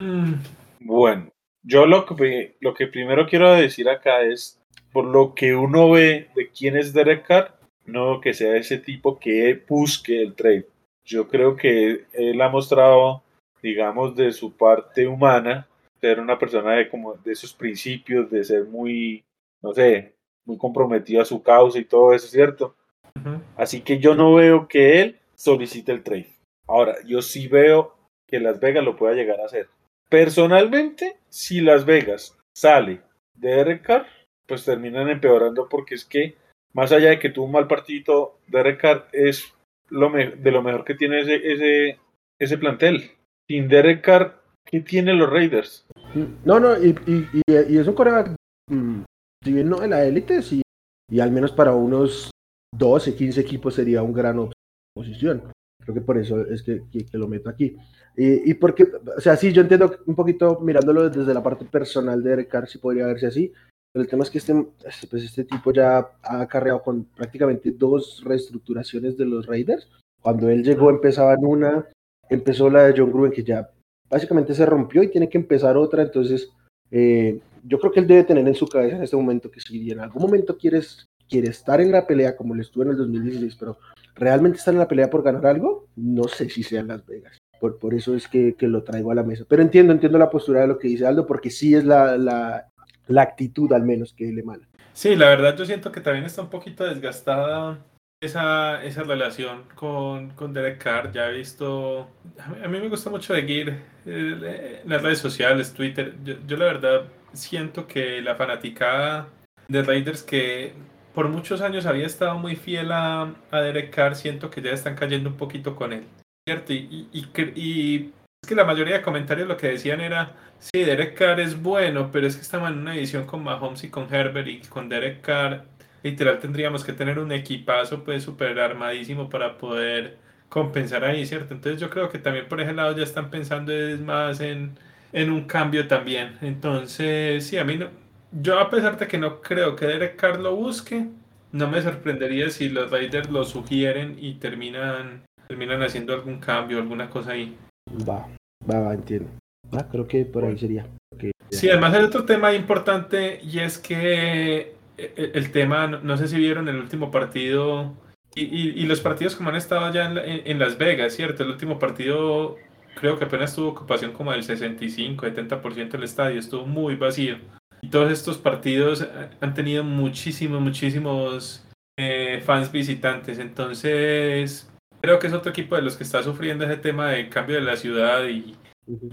Mm. Bueno, yo lo que, lo que primero quiero decir acá es, por lo que uno ve de quién es Derek Carr, no que sea ese tipo que busque el trade. Yo creo que él ha mostrado, digamos, de su parte humana, ser una persona de, como, de esos principios, de ser muy, no sé, muy comprometido a su causa y todo eso, ¿cierto? Uh -huh. Así que yo no veo que él solicite el trade. Ahora, yo sí veo que Las Vegas lo pueda llegar a hacer. Personalmente, si Las Vegas sale de Derek pues terminan empeorando porque es que, más allá de que tuvo un mal partidito, Derek Carr es lo de lo mejor que tiene ese, ese, plantel. Sin Derek Carr, ¿qué tienen los Raiders? No, no, y, es un coreback, mmm, si bien no de la élite, sí, y al menos para unos 12, 15 equipos sería un gran posición. Creo que por eso es que, que, que lo meto aquí. Y, y, porque, o sea, sí, yo entiendo un poquito mirándolo desde la parte personal de Derek Carr, si podría verse así, pero el tema es que este, pues este tipo ya ha acarreado con prácticamente dos reestructuraciones de los Raiders. Cuando él llegó empezaba en una, empezó la de John Gruden, que ya básicamente se rompió y tiene que empezar otra, entonces eh, yo creo que él debe tener en su cabeza en este momento que si en algún momento quieres, quiere estar en la pelea como lo estuvo en el 2016, pero realmente estar en la pelea por ganar algo, no sé si sea en Las Vegas. Por, por eso es que, que, lo traigo a la mesa. Pero entiendo, entiendo la postura de lo que dice Aldo, porque sí es la, la, la actitud al menos que le emana. Sí, la verdad yo siento que también está un poquito desgastada esa, esa relación con, con Derek Carr. Ya he visto, a mí me gusta mucho seguir eh, las redes sociales, Twitter. Yo, yo, la verdad siento que la fanaticada de Raiders que por muchos años había estado muy fiel a, Derek Carr, siento que ya están cayendo un poquito con él. ¿Cierto? Y es que la mayoría de comentarios lo que decían era, sí, Derek Carr es bueno, pero es que estamos en una edición con Mahomes y con Herbert y con Derek Carr literal tendríamos que tener un equipazo pues súper armadísimo para poder compensar ahí, ¿cierto? Entonces yo creo que también por ese lado ya están pensando es más en, en un cambio también. Entonces, sí, a mí no, yo a pesar de que no creo que Derek Carr lo busque, no me sorprendería si los Raiders lo sugieren y terminan, terminan haciendo algún cambio, alguna cosa ahí. Va, va, va, entiendo. Ah, creo que por ahí sería. Okay, sí, además hay otro tema importante y es que el, el tema, no, sé si vieron el último partido y, y, y los partidos como han estado ya en, en, en, Las Vegas, ¿cierto? El último partido creo que apenas tuvo ocupación como del 65, 70% del estadio, estuvo muy vacío. Y todos estos partidos han tenido muchísimos, muchísimos eh, fans visitantes. Entonces, creo que es otro equipo de los que está sufriendo ese tema de cambio de la ciudad y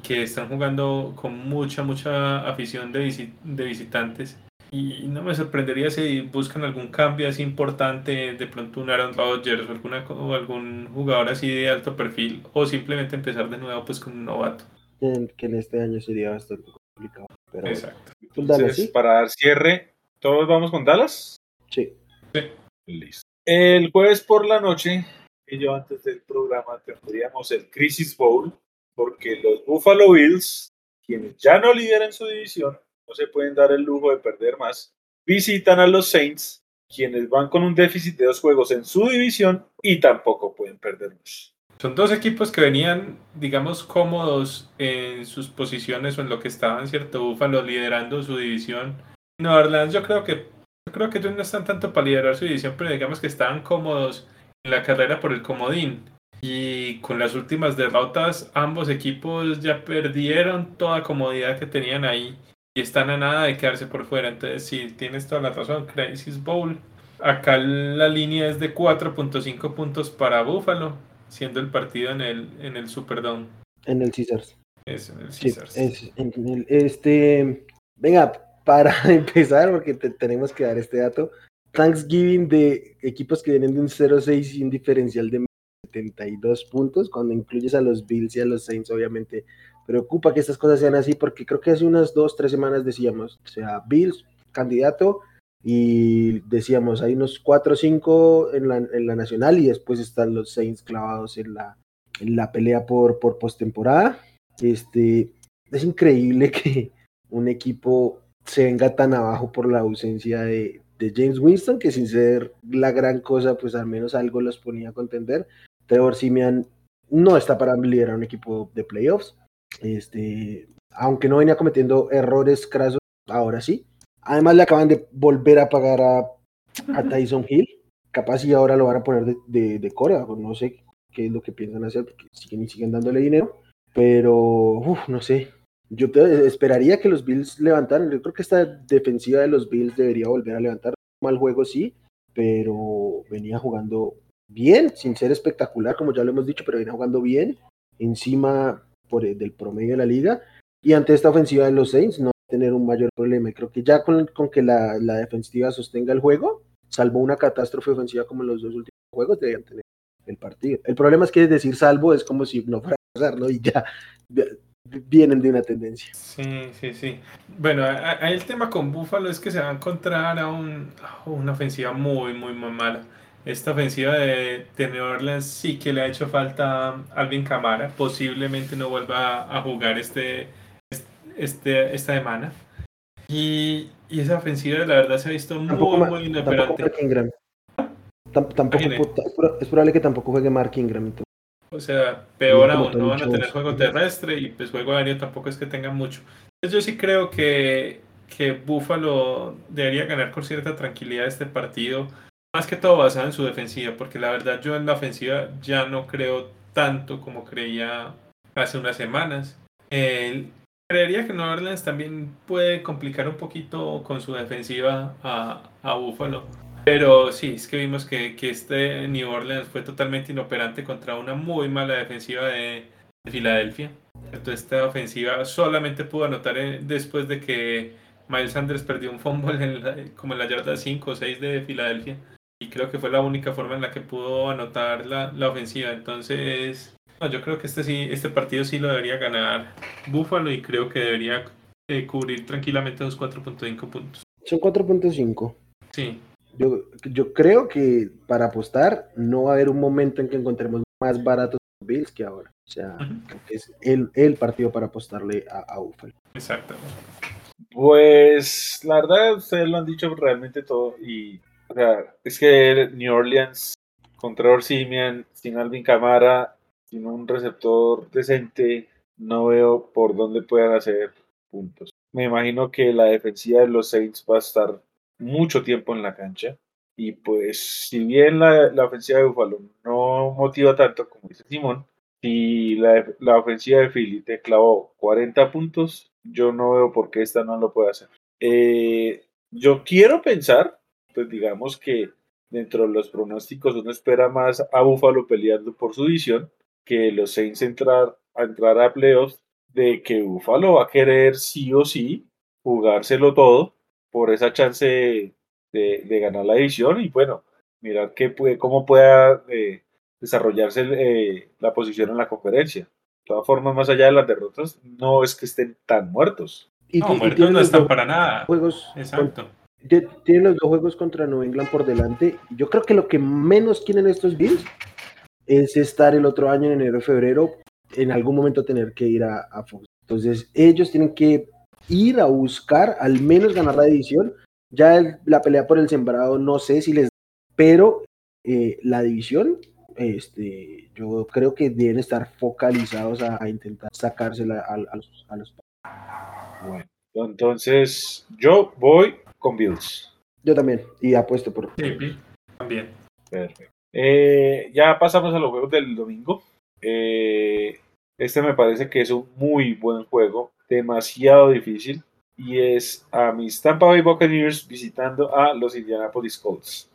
que están jugando con mucha, mucha afición de, de visitantes. Y no me sorprendería si buscan algún cambio así importante, de pronto un Aaron Rodgers o, alguna, o algún jugador así de alto perfil, o simplemente empezar de nuevo pues con un novato. Que en este año sería bastante complicado. Exacto. Entonces, para dar cierre, ¿todos vamos con Dallas? Sí. sí. Listo. El jueves por la noche, y yo antes del programa tendríamos el Crisis Bowl, porque los Buffalo Bills, quienes ya no lideran su división, no se pueden dar el lujo de perder más, visitan a los Saints, quienes van con un déficit de dos juegos en su división y tampoco pueden perder más. Son dos equipos que venían, digamos, cómodos en sus posiciones o en lo que estaban, ¿cierto? Buffalo liderando su división. No, Orlando, yo creo que yo creo que ellos no están tanto para liderar su división, pero digamos que estaban cómodos en la carrera por el comodín. Y con las últimas derrotas, ambos equipos ya perdieron toda comodidad que tenían ahí y están a nada de quedarse por fuera. Entonces, sí, tienes toda la razón, Crisis Bowl. Acá la línea es de 4.5 puntos para Buffalo, siendo el partido en el, en el Superdome. En el Caesars. Es en el Caesars. este, venga, para empezar, porque tenemos que dar este dato, Thanksgiving de equipos que vienen de un 0-6 y un diferencial de 72 puntos, cuando incluyes a los Bills y a los Saints, obviamente preocupa que estas cosas sean así porque creo que hace unas dos, tres semanas decíamos, o sea, Bills, candidato, y decíamos, hay unos cuatro o cinco en la, en la nacional y después están los Saints clavados en la, en la pelea por, por postemporada. Este, es increíble que un equipo se venga tan abajo por la ausencia de, de James Winston, que sin ser la gran cosa, pues al menos algo los ponía a contender. Trevor Simian no está para liderar un equipo de playoffs. Este, aunque no venía cometiendo errores crasos, ahora sí. Además le acaban de volver a pagar a, a Tyson Hill. Capaz y ahora lo van a poner de, de, de Corea, no sé qué es lo que piensan hacer, porque siguen y siguen dándole dinero. Pero, uf, no sé. Yo esperaría que los Bills levantaran. Yo creo que esta defensiva de los Bills debería volver a levantar. Mal juego sí, pero venía jugando bien, sin ser espectacular, como ya lo hemos dicho, pero venía jugando bien. Encima por el, del promedio de la liga. Y ante esta ofensiva de los Saints no tener un mayor problema. Creo que ya con, con que la, la, defensiva sostenga el juego, salvo una catástrofe ofensiva como en los dos últimos juegos, deberían tener el partido. El problema es que decir salvo es como si no fuera a pasar, ¿no? Y ya, vienen de una tendencia. Sí, sí, sí. Bueno, ahí el tema con Buffalo es que se va a encontrar a, un, a una ofensiva muy, muy, muy mala esta ofensiva de, de, New Orleans sí que le ha hecho falta Alvin Camara. Posiblemente no vuelva a jugar este, este, esta semana. Y, y esa ofensiva, la verdad, se ha visto muy, tampoco, muy inoperante. Tampoco, es probable que tampoco juegue Mark Ingram. O sea, peor aún, no van a tener juego terrestre y pues juego aéreo tampoco es que tengan mucho. Entonces yo sí creo que, que Buffalo debería ganar con cierta tranquilidad este partido más que todo basado en su defensiva, porque la verdad yo en la ofensiva ya no creo tanto como creía hace unas semanas. Creería que New Orleans también puede complicar un poquito con su defensiva a, Buffalo. Pero sí, es que vimos que, que, este New Orleans fue totalmente inoperante contra una muy mala defensiva de, de Filadelfia. Entonces esta ofensiva solamente pudo anotar después de que Miles Sanders perdió un fumble como en la yarda 5 o 6 de Filadelfia y creo que fue la única forma en la que pudo anotar la, la ofensiva. Entonces, yo creo que este, sí, este partido sí lo debería ganar Buffalo y creo que debería eh, cubrir tranquilamente los 4.5 puntos. Son 4.5. Sí. Yo, yo creo que para apostar no va a haber un momento en que encontremos más baratos Bills que ahora. O sea, es el, el, partido para apostarle a, a Buffalo. Exacto. Pues la verdad, ustedes lo han dicho realmente todo y o sea, es que New Orleans contra Orsimian, sin Alvin Camara, sin un receptor decente, no veo por dónde puedan hacer puntos. Me imagino que la defensiva de los Saints va a estar mucho tiempo en la cancha. Y pues, si bien la, ofensiva de Buffalo no motiva tanto, como dice Simón, si la, la ofensiva de Philly te clavó 40 puntos, yo no veo por qué esta no lo puede hacer. Eh, yo quiero pensar, pues digamos que dentro de los pronósticos uno espera más a Buffalo peleando por su división que los Saints entrar a entrar a playoffs, de que Buffalo va a querer sí o sí jugárselo todo por esa chance de, de ganar la división y bueno, mirar qué puede, cómo pueda eh, desarrollarse eh, la posición en la conferencia. De todas formas, más allá de las derrotas, no es que estén tan muertos. Y, no, muertos no están para nada. Juegos Exacto. tienen los dos juegos contra New England por delante. Yo creo que lo que menos quieren estos Bills es estar el otro año en enero o febrero, en algún momento tener que ir a, a Fox. Entonces, ellos tienen que ir a buscar al menos ganar la división. Ya el, la pelea por el sembrado, no sé si les pero eh, la división, este, yo creo que deben estar focalizados a, a intentar sacársela a, a, los, a, los, Bueno, entonces yo voy con Bills. Yo también, y apuesto por. Sí, también. Perfecto. Eh, ya pasamos a los juegos del domingo. Eh, este me parece que es un muy buen juego, demasiado difícil, y es a mis Tampa Bay Buccaneers visitando a los Indianapolis Colts.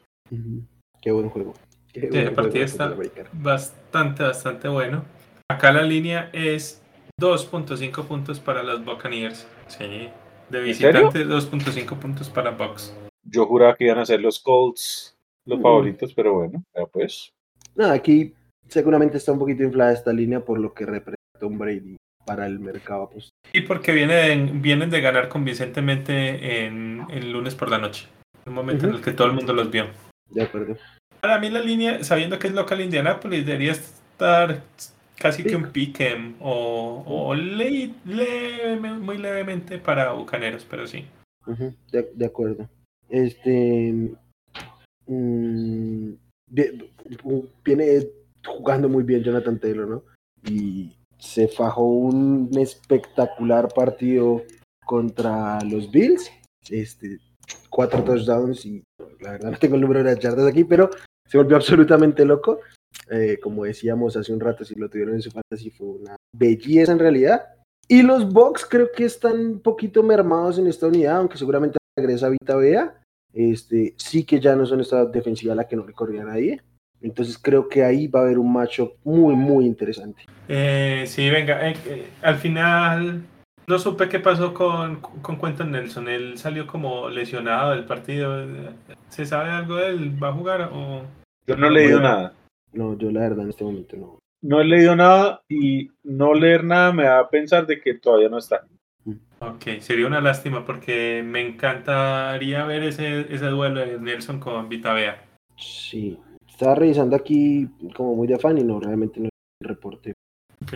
Qué buen juego. Qué Sí, buen el partido está bastante, bastante bueno. Acá la línea es 2.5 puntos para los Buccaneers. Sí. De visitante, 2.5 puntos para Bucks. Yo juraba que iban a ser los Colts los favoritos, pero bueno, ya pues. Nada, aquí seguramente está un poquito inflada esta línea por lo que representa un Brady para el mercado. Pues, Y porque vienen, vienen de ganar convincentemente en el lunes por la noche. Un momento en el que todo el mundo los vio. de acuerdo. Para mí la línea, sabiendo que es local Indianapolis, debería estar casi que un pick'em o, o le- muy levemente para Bucaneros, pero sí. De, de acuerdo. Este. Mm, vi- viene jugando muy bien Jonathan Taylor, ¿no? Y se fajó un espectacular partido contra los Bills. Este, cuatro touchdowns y la verdad no tengo el número de yardas aquí, pero se volvió absolutamente loco. Eh, como decíamos hace un rato, si lo tuvieron en su fantasy fue una belleza en realidad. Y los Bucks creo que están un poquito mermados en esta unidad, aunque seguramente regresa Vita Vea. Este, sí que ya no son esta defensiva a la que no le corría a nadie. Entonces creo que ahí va a haber un matchup muy, muy interesante. Eh, sí, venga, eh, eh, al final no supe qué pasó con, con Quentin Nelson. Él salió como lesionado del partido. ¿Se sabe algo de él? ¿Va a jugar o...? Yo no he leído Bueno. nada. No, yo la verdad en este momento no. No he leído nada y no leer nada me da a pensar de que todavía no está. Ok, sería una lástima porque me encantaría ver ese, ese duelo de Nelson con Vitavea. Sí, estaba revisando aquí como muy de afán y no, realmente no el reporte. Ok.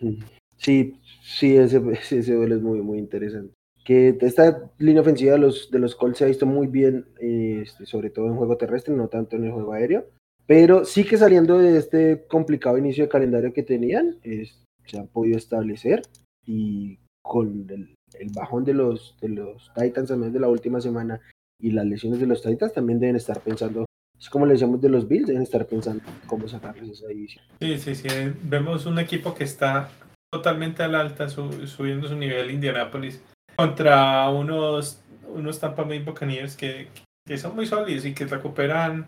Mm. Sí, sí, ese, ese, duelo es muy, muy interesante. Que esta línea ofensiva de los, de los Colts se ha visto muy bien, este, sobre todo en juego terrestre, no tanto en el juego aéreo. Pero sí que saliendo de este complicado inicio de calendario que tenían, es- se han podido establecer y con el, el bajón de los, de los Titans también de la última semana y las lesiones de los Titans también deben estar pensando, es como le decíamos de los Bills, deben estar pensando cómo sacarles esa división. Sí, sí, sí. Vemos un equipo que está totalmente al alta, su- subiendo su nivel Indianapolis contra unos, unos Tampa Bay Buccaneers que, que son muy sólidos y que recuperan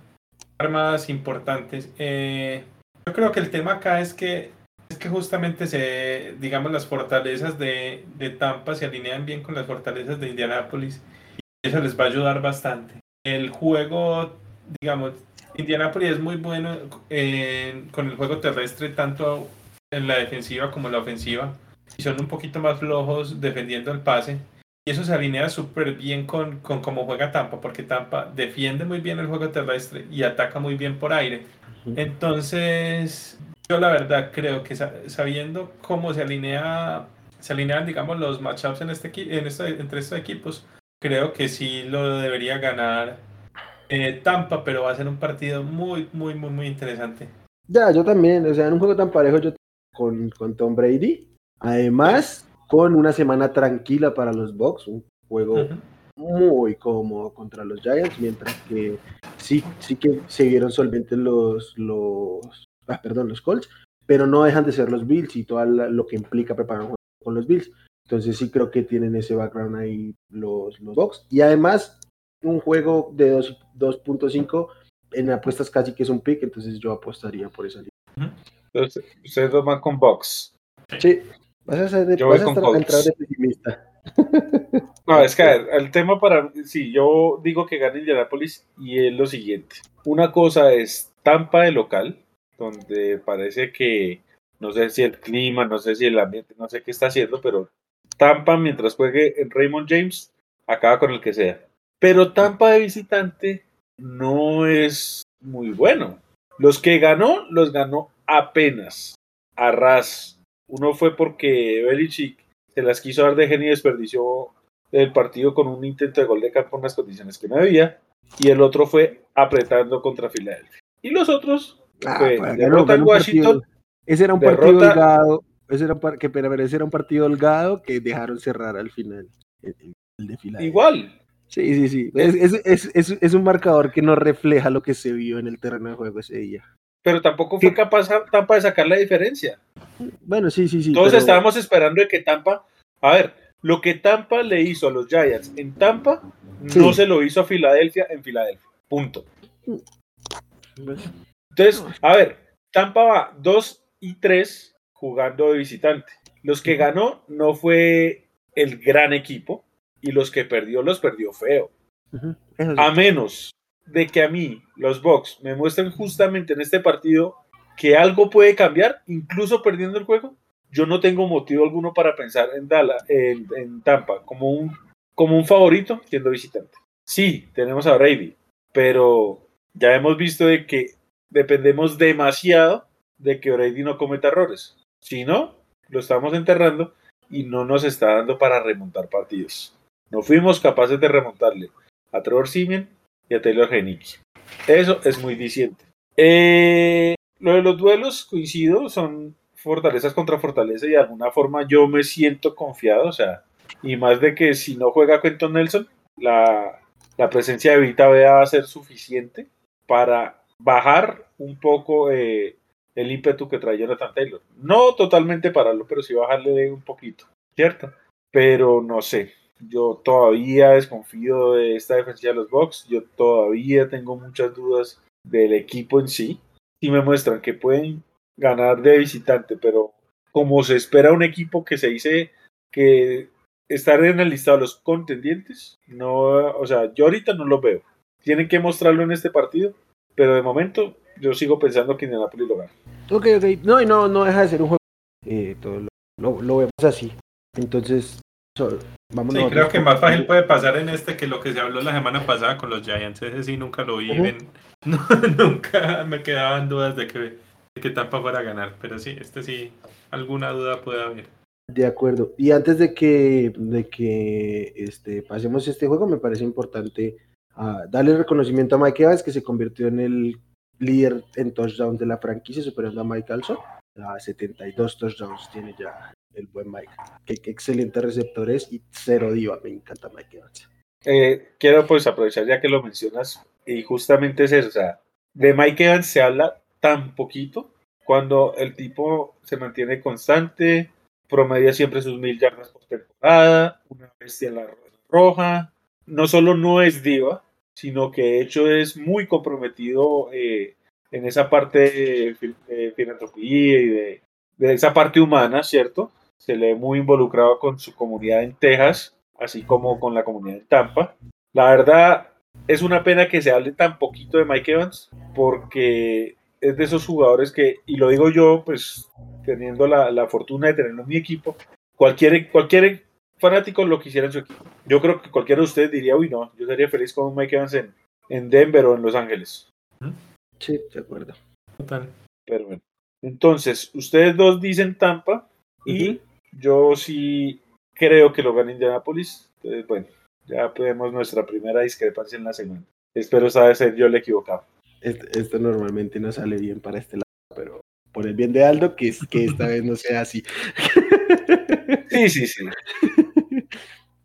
armas importantes. Eh, yo creo que el tema acá es que es que justamente se, digamos, las fortalezas de, de Tampa se alinean bien con las fortalezas de Indianapolis y eso les va a ayudar bastante. El juego, digamos, Indianapolis es muy bueno en- con el juego terrestre, tanto en la defensiva como en la ofensiva, y son un poquito más flojos defendiendo el pase. Y eso se alinea súper bien con, con cómo juega Tampa, porque Tampa defiende muy bien el juego terrestre y ataca muy bien por aire. Entonces, yo la verdad creo que sa- sabiendo cómo se alinea, se alinean, digamos, los matchups en este, en este, entre estos equipos, creo que sí lo debería ganar eh, Tampa, pero va a ser un partido muy, muy, muy, muy interesante. Ya, yo también, o sea, en un juego tan parejo yo con, con Tom Brady, además con una semana tranquila para los Bucks, un juego muy cómodo contra los Giants, mientras que sí, sí que se vieron solventes los, los, ah, perdón, los Colts, pero no dejan de ser los Bills y todo lo que implica preparar un juego con los Bills. Entonces sí creo que tienen ese background ahí los, los Bucks. Y además, un juego de 2.5 en apuestas casi que es un pick, entonces yo apostaría por esa línea. Entonces, ustedes dos van con Bucks. Sí, vas a, ser de, vas a estar, entrar de pesimista. No, es que el tema para. Sí, yo digo que gane Indianapolis y es lo siguiente. Una cosa es Tampa de local, donde parece que. No sé si el clima, no sé si el ambiente, no sé qué está haciendo, pero Tampa, mientras juegue en Raymond James, acaba con el que sea. Pero Tampa de visitante no es muy bueno. Los que ganó, los ganó apenas, a. Uno fue porque Belichick se las quiso dar de genio y desperdició el partido con un intento de gol de campo en las condiciones que no había. Y el otro fue apretando contra Filadelfia. Y los otros ah, fue derrota Washington. ese era un partido holgado. Ese era, que, ese era un partido holgado que dejaron cerrar al final. El, de Filadelfia. Igual. Sí, sí, sí. Es, es, es, es, un marcador que no refleja lo que se vio en el terreno de juego ese día. Pero tampoco fue capaz Tampa de sacar la diferencia. Bueno, sí, sí, sí. Todos estábamos esperando de que Tampa. A ver, lo que Tampa le hizo a los Giants en Tampa, no se lo hizo a Filadelfia en Filadelfia. Punto. Entonces, a ver, Tampa va 2 y 3 jugando de visitante. Los que ganó no fue el gran equipo y los que perdió los perdió feo. A menos de que a mí los Bucks me muestren justamente en este partido que algo puede cambiar, incluso perdiendo el juego, yo no tengo motivo alguno para pensar en Dallas, en, Tampa, como un, como un favorito siendo visitante. Sí, tenemos a Brady, pero ya hemos visto de que dependemos demasiado de que Brady no cometa errores. Si no, lo estamos enterrando y no nos está dando para remontar partidos. No fuimos capaces de remontarle a Trevor Simeon y a Taylor Hennig. Eso es muy diciente. Eh, lo de los duelos, coincido, son fortalezas contra fortaleza y de alguna forma yo me siento confiado, o sea, y más de que si no juega Quentin Nelson, la, presencia de Vita va a ser suficiente para bajar un poco eh, el ímpetu que trae Jonathan Taylor. No totalmente pararlo, pero sí bajarle un poquito, ¿cierto? Pero no sé, yo todavía desconfío de esta defensiva de los Bucks. Yo todavía tengo muchas dudas del equipo en sí. Y me muestran que pueden ganar de visitante, pero como se espera un equipo que se dice que estar en el listado de los contendientes, no, o sea, yo ahorita no lo veo. Tienen que mostrarlo en este partido, pero de momento yo sigo pensando que Indianapolis lo gana. Ok, ok, no, y no, no deja de ser un juego. Eh, todo lo, lo, vemos así. Entonces, sí, creo que más fácil puede pasar en este que lo que se habló la semana pasada con los Giants. Ese sí nunca lo vi. nunca me quedaban dudas de que, de que Tampa fuera a ganar. Pero sí, este sí, alguna duda puede haber. De acuerdo. Y antes de que, de que este, pasemos este juego, me parece importante uh, darle reconocimiento a Mike Evans, que se convirtió en el líder en touchdowns de la franquicia, superando a Mike Alson. A 72 touchdowns tiene ya el buen Mike. Qué, excelente receptor es y cero diva. Me encanta Mike Evans. Eh, quiero pues aprovechar ya que lo mencionas y justamente es eso, o sea, de Mike Evans se habla tan poquito cuando el tipo se mantiene constante, promedia siempre sus mil yardas por temporada, una bestia en la roja, no solo no es diva, sino que de hecho es muy comprometido eh, en esa parte de, filantropía y de, esa parte humana, ¿cierto? se le ve muy involucrado con su comunidad en Texas, así como con la comunidad en Tampa. La verdad, es una pena que se hable tan poquito de Mike Evans, porque es de esos jugadores que, y lo digo yo, pues teniendo la, fortuna de tenerlo en mi equipo, cualquier, cualquier fanático lo quisiera en su equipo. Yo creo que cualquiera de ustedes diría, uy, no, yo sería feliz con Mike Evans en, en Denver o en Los Ángeles. Sí, de acuerdo. Total. Pero bueno. Entonces, ustedes dos dicen Tampa y yo sí creo que lo gana Indianapolis. Entonces, bueno, ya podemos nuestra primera discrepancia en la semana. Espero saber ser yo el equivocado. Esto, normalmente no sale bien para este lado, pero por el bien de Aldo, que, que esta vez no sea así. Sí, sí, sí.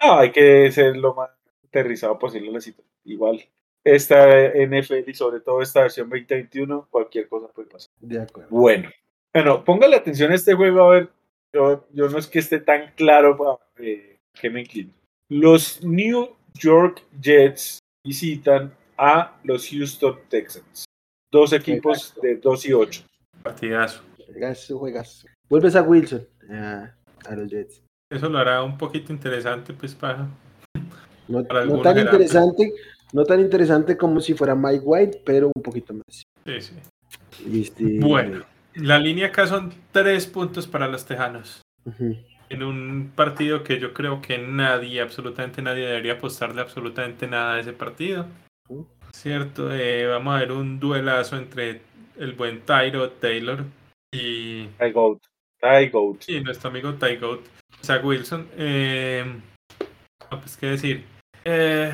No, hay que ser lo más aterrizado posible la situación. Igual, esta NFL y sobre todo esta versión 2021, cualquier cosa puede pasar. De acuerdo. Bueno, bueno, póngale atención a este juego a ver yo, yo no es que esté tan claro para eh, que me inclino. Los New York Jets visitan a los Houston Texans. Dos equipos de 2 y 8. Partidazo. Juegazo, juegazo. Vuelves a Wilson, a, a los Jets. Eso lo hará un poquito interesante, pues, para. No, Para no algunos tan interesante, no tan interesante como si fuera Mike White, pero un poquito más. Sí, sí. Este, Bueno, la línea acá son tres puntos para los Tejanos. En un partido que yo creo que nadie, absolutamente nadie, debería apostarle absolutamente nada a ese partido. Cierto, eh, vamos a ver un duelazo entre el buen Tyro Taylor y, Ty Goat. Ty Goat. y nuestro amigo Ty Goat, Zach Wilson. Eh, pues qué decir. Eh,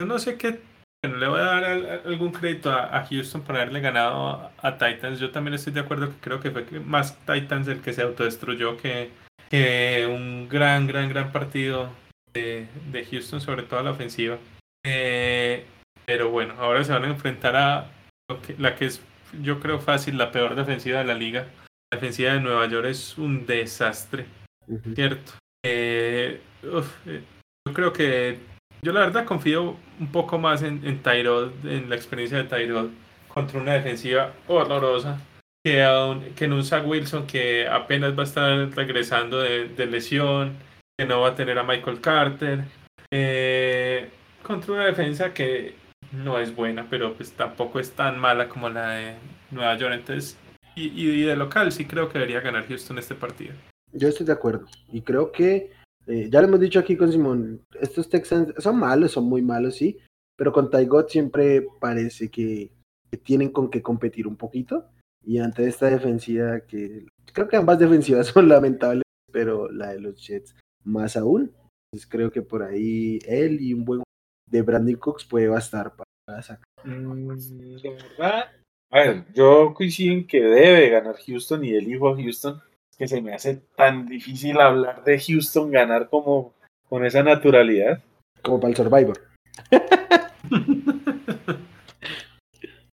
yo no sé qué. Bueno, le voy a dar al- algún crédito a, Houston por haberle ganado a, Titans. Yo también estoy de acuerdo que creo que fue más Titans el que se autodestruyó que, un gran, gran, gran partido de, Houston, sobre todo a la ofensiva. Eh, pero bueno, ahora se van a enfrentar a la que es, yo creo, fácil, la peor defensiva de la liga. La defensiva de Nueva York es un desastre. Cierto. Eh, eh, yo creo que yo la verdad confío un poco más en, Tyrod, en la experiencia de Tyrod contra una defensiva horrorosa que, un- que en un Zach Wilson que apenas va a estar regresando de, de lesión, que no va a tener a Michael Carter, eh, contra una defensa que no es buena, pero pues tampoco es tan mala como la de Nueva York. Entonces, y, y de local sí creo que debería ganar Houston este partido. Yo estoy de acuerdo. Y creo que, eh, ya lo hemos dicho aquí con Simón, estos Texans son malos, son muy malos, sí, pero con Ty God siempre parece que, que tienen con qué competir un poquito. Y ante esta defensiva, que creo que ambas defensivas son lamentables, pero la de los Jets más aún. Entonces creo que por ahí él y un buen de Brandon Cooks puede bastar para sacar. Mm, verdad, a ver, yo coincido en que debe ganar Houston y elijo a Houston. Que se me hace tan difícil hablar de Houston ganar como con esa naturalidad. Como para el Survivor.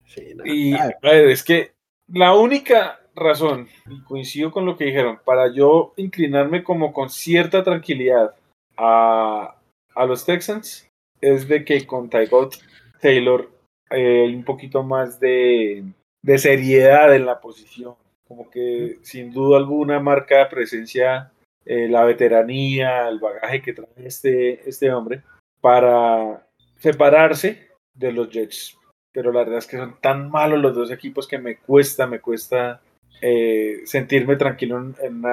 Sí, no. Y Ah, a ver, es que la única razón, y coincido con lo que dijeron, para yo inclinarme como con cierta tranquilidad a, a los Texans es de que con Ty Gott, Taylor eh, hay un poquito más de, de seriedad en la posición. Como que sin duda alguna marca presencia eh, la veteranía, el bagaje que trae este, este hombre para separarse de los Jets. Pero la verdad es que son tan malos los dos equipos que me cuesta, me cuesta eh, sentirme tranquilo en,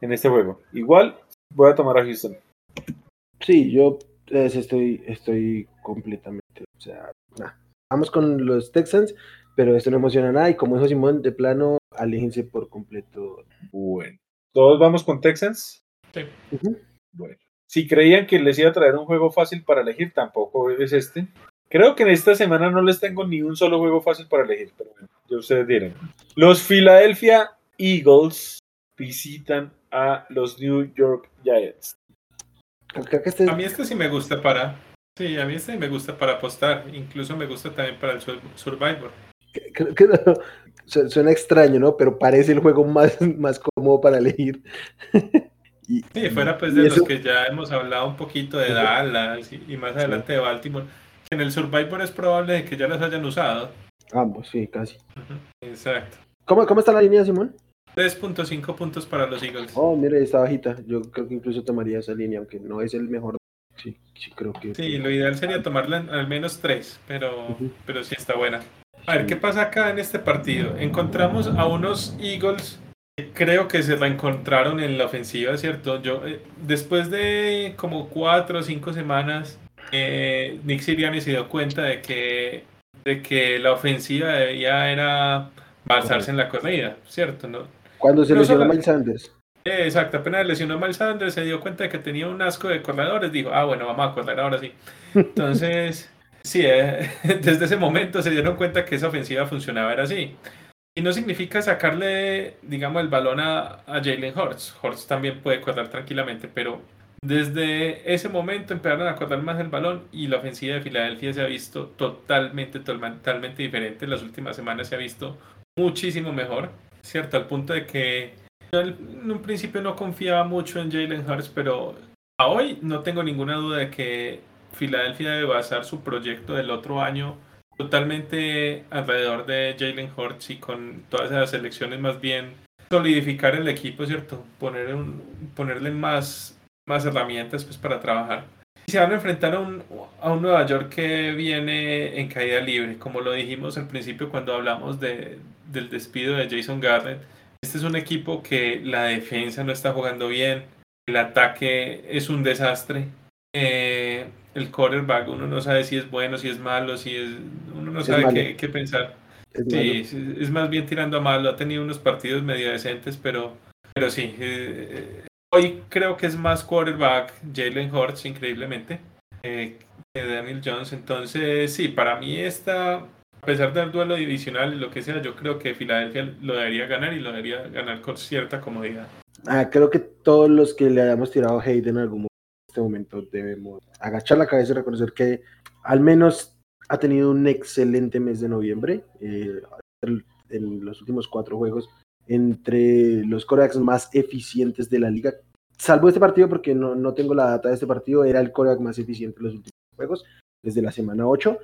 en, este juego. Igual voy a tomar a Houston. Sí, yo eh, estoy, estoy completamente. O sea, nah. vamos con los Texans, pero esto no emociona nada. Y como dijo Simón, de plano, aléjense por completo. Bueno. ¿Todos vamos con Texans? Ujú. Bueno. Si creían que les iba a traer un juego fácil para elegir, tampoco es este. Creo que en esta semana no les tengo ni un solo juego fácil para elegir, pero bueno, ya ustedes dirán. Los Philadelphia Eagles visitan a los New York Giants. Creo que este A mí este sí me gusta para. Sí, a mí este me gusta para apostar. Incluso me gusta también para el Sur- Survivor. Creo que no- su- suena extraño, ¿no? Pero parece el juego más, más cómodo para elegir. Y- Sí, fuera pues de los eso- que ya hemos hablado un poquito de. Dallas y, más adelante de Baltimore. En el Survivor es probable que ya las hayan usado. Ambos, sí, casi. Exacto. ¿Cómo, cómo está la línea, Simón? 3.5 puntos para los Eagles. Oh, mire, está bajita. Yo creo que incluso tomaría esa línea, aunque no es el mejor. Sí, sí, creo que. Sí, lo ideal sería tomarla en al menos 3, pero, Ujú. pero sí está buena. A ver, ¿qué pasa acá en este partido? Encontramos a unos Eagles que creo que se reencontraron en la ofensiva, ¿cierto? Yo, eh, después de como 4 o 5 semanas, eh, Nick Sirianni se dio cuenta de que, de que la ofensiva debía era basarse en la corrida, ¿cierto? ¿No? Cuando se lesionó solo- Miles Sanders. Eh, Exacto, apenas lesionó a Miles Sanders, se dio cuenta de que tenía un asco de corredores, dijo, ah, bueno, vamos a correr ahora sí. Entonces, sí, eh, desde ese momento se dieron cuenta que esa ofensiva funcionaba, era así. Y no significa sacarle, digamos, el balón a, a Jalen Hurts. Hurts también puede correr tranquilamente, pero desde ese momento empezaron a correr más el balón y la ofensiva de Filadelfia se ha visto totalmente, totalmente diferente. En las últimas semanas se ha visto muchísimo mejor, ¿cierto? Al punto de que Yo en un principio no confiaba mucho en Jalen Hurts, pero a hoy no tengo ninguna duda de que Filadelfia debe basar su proyecto del otro año totalmente alrededor de Jalen Hurts y con todas esas elecciones más bien solidificar el equipo, ¿cierto? Poner un, ponerle más, más herramientas pues, para trabajar. Y se van a enfrentar a un, a un Nueva York que viene en caída libre, como lo dijimos al principio cuando hablamos de, del despido de Jason Garrett. Este es un equipo que la defensa no está jugando bien, el ataque es un desastre. Eh, el quarterback, uno no sabe si es bueno, si es malo, si es, uno no sabe qué, pensar. sí, es, más bien tirando a malo. Ha tenido unos partidos medio decentes, pero, pero sí. Eh, hoy creo que es más quarterback Jalen Hurts, increíblemente, eh, que Daniel Jones. Entonces, sí, para mí esta, a pesar del duelo divisional y lo que sea, yo creo que Filadelfia lo debería ganar y lo debería ganar con cierta comodidad. Ah, creo que todos los que le hayamos tirado hate en algún este momento debemos agachar la cabeza y reconocer que al menos ha tenido un excelente mes de noviembre. Eh, en los últimos cuatro juegos, entre los corebacks más eficientes de la liga, salvo este partido porque no, no tengo la data de este partido, era el coreback más eficiente en los últimos juegos, desde la semana 8.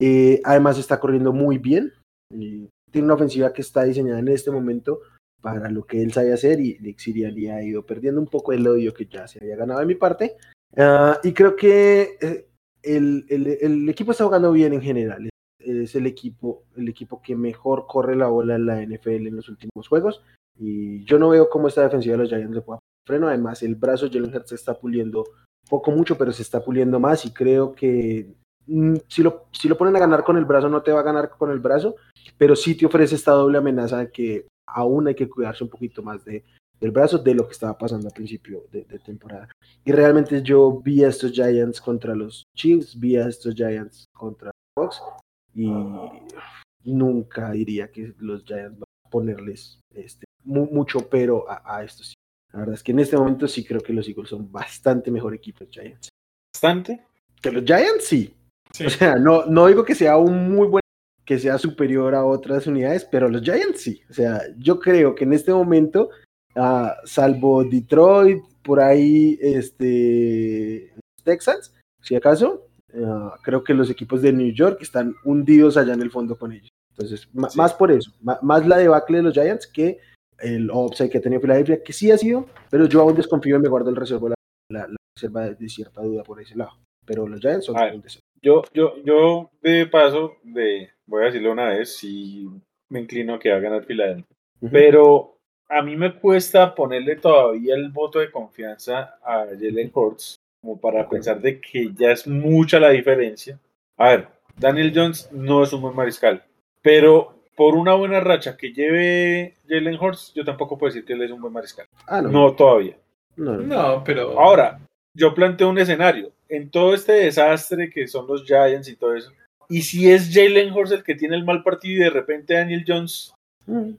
Eh, además está corriendo muy bien. tiene una ofensiva que está diseñada en este momento para lo que él sabe hacer y Nick Sirianni ha ido perdiendo un poco el odio que ya se había ganado de mi parte Ah, y creo que eh, el, el, equipo está jugando bien en general. Es el equipo, el equipo que mejor corre la bola en la NFL en los últimos juegos. Y yo no veo cómo esta defensiva de los Giants le pueda freno. Además, el brazo de Jalen Hurts se está puliendo poco mucho, pero se está puliendo más. Y creo que mm, si, lo, si lo ponen a ganar con el brazo, no te va a ganar con el brazo, pero sí te ofrece esta doble amenaza de que aún hay que cuidarse un poquito más de, del brazo de lo que estaba pasando al principio de, temporada. Y realmente yo vi a estos Giants contra los Chiefs, vi a estos Giants contra Fox y nunca diría que los Giants van a ponerles este, mucho pero a, estos. La verdad es que en este momento sí creo que los Eagles son bastante mejor equipo los Giants. ¿Bastante? Que los Giants sí. O sea, no, no digo que sea un muy buen que sea superior a otras unidades, pero los Giants sí. O sea, yo creo que en este momento Salvo Detroit, por ahí este, Texans, si acaso, ah, creo que los equipos de New York están hundidos allá en el fondo con ellos. Entonces, más por eso, más la debacle de los Giants que el upside que ha tenido Filadelfia, que sí ha sido, pero yo aún desconfío y me guardo el reservo, la, reserva de, cierta duda por ese lado. Pero los Giants son un Yo, yo, yo de paso, de, voy a decirlo una vez, si me inclino a que va a ganar Filadelfia. Pero a mí me cuesta ponerle todavía el voto de confianza a Jalen Hurts como para pensar de que ya es mucha la diferencia. A ver, Daniel Jones no es un buen mariscal, pero por una buena racha que lleve Jalen Hurts, yo tampoco puedo decir que él es un buen mariscal. Ah, no. todavía. No, pero... Ahora, yo planteo un escenario. En todo este desastre que son los Giants y todo eso, y si es Jalen Hurts el que tiene el mal partido y de repente Daniel Jones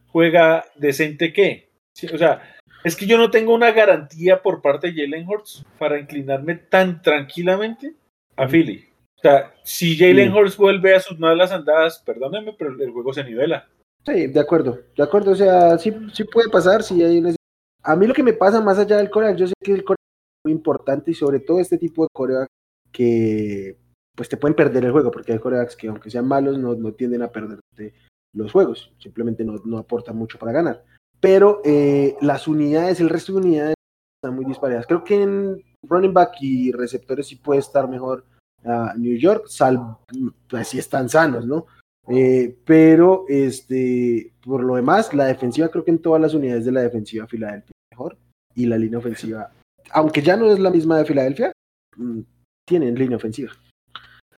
juega decente qué. o sea, es que yo no tengo una garantía por parte de Jalen Hurts para inclinarme tan tranquilamente a Philly. O sea, si Jalen Hurts vuelve a sus malas andadas, perdónenme, pero el juego se nivela. Sí, de acuerdo, de acuerdo, o sea, sí, sí puede pasar, si hay A mí lo que me pasa más allá del coreback, yo sé que el coreback es muy importante y sobre todo este tipo de coreback que pues te pueden perder el juego, porque hay corebacks que aunque sean malos no, no tienden a perderte los juegos, simplemente no, no aporta mucho para ganar. Pero eh, las unidades, el resto de unidades están muy disparadas. Creo que en running back y receptores sí puede estar mejor a New York, salvo pues si están sanos, ¿no? Eh, pero este, por lo demás, la defensiva creo que en todas las unidades de la defensiva Filadelfia mejor y la línea ofensiva, aunque ya no es la misma de Filadelfia, mm, tienen línea ofensiva.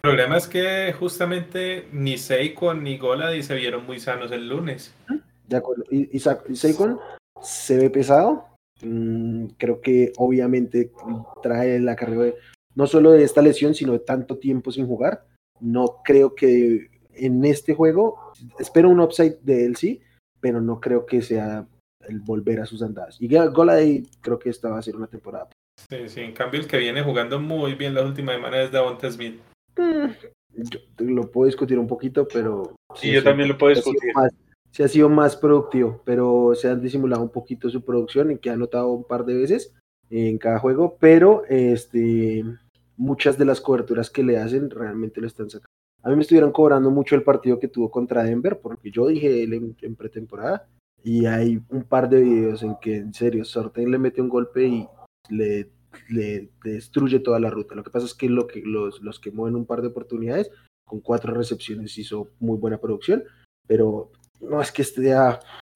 El problema es que justamente ni Seikon ni Goladi se vieron muy sanos el lunes. De acuerdo. Y, Seikon se ve pesado. Mm, creo que obviamente trae la carrera no solo de esta lesión, sino de tanto tiempo sin jugar. No creo que en este juego, espero un upside de él sí, pero no creo que sea el volver a sus andadas. Y Goladi creo que esta va a ser una temporada. Sí, sí, en cambio el que viene jugando muy bien la última semana es Davonta Smith. Lo puedo discutir un poquito, pero. Sí, yo también lo puedo discutir. se ha sido más productivo, pero se han disimulado un poquito su producción en que ha anotado un par de veces en cada juego, pero este, muchas de las coberturas que le hacen realmente lo están sacando. A mí me estuvieron cobrando mucho el partido que tuvo contra Denver, porque yo dije él en, pretemporada, y hay un par de videos en que en serio Sorten le mete un golpe y le, le, destruye toda la ruta. Lo que pasa es que, lo que los, los que mueven un par de oportunidades, con cuatro recepciones hizo muy buena producción, pero no es que esté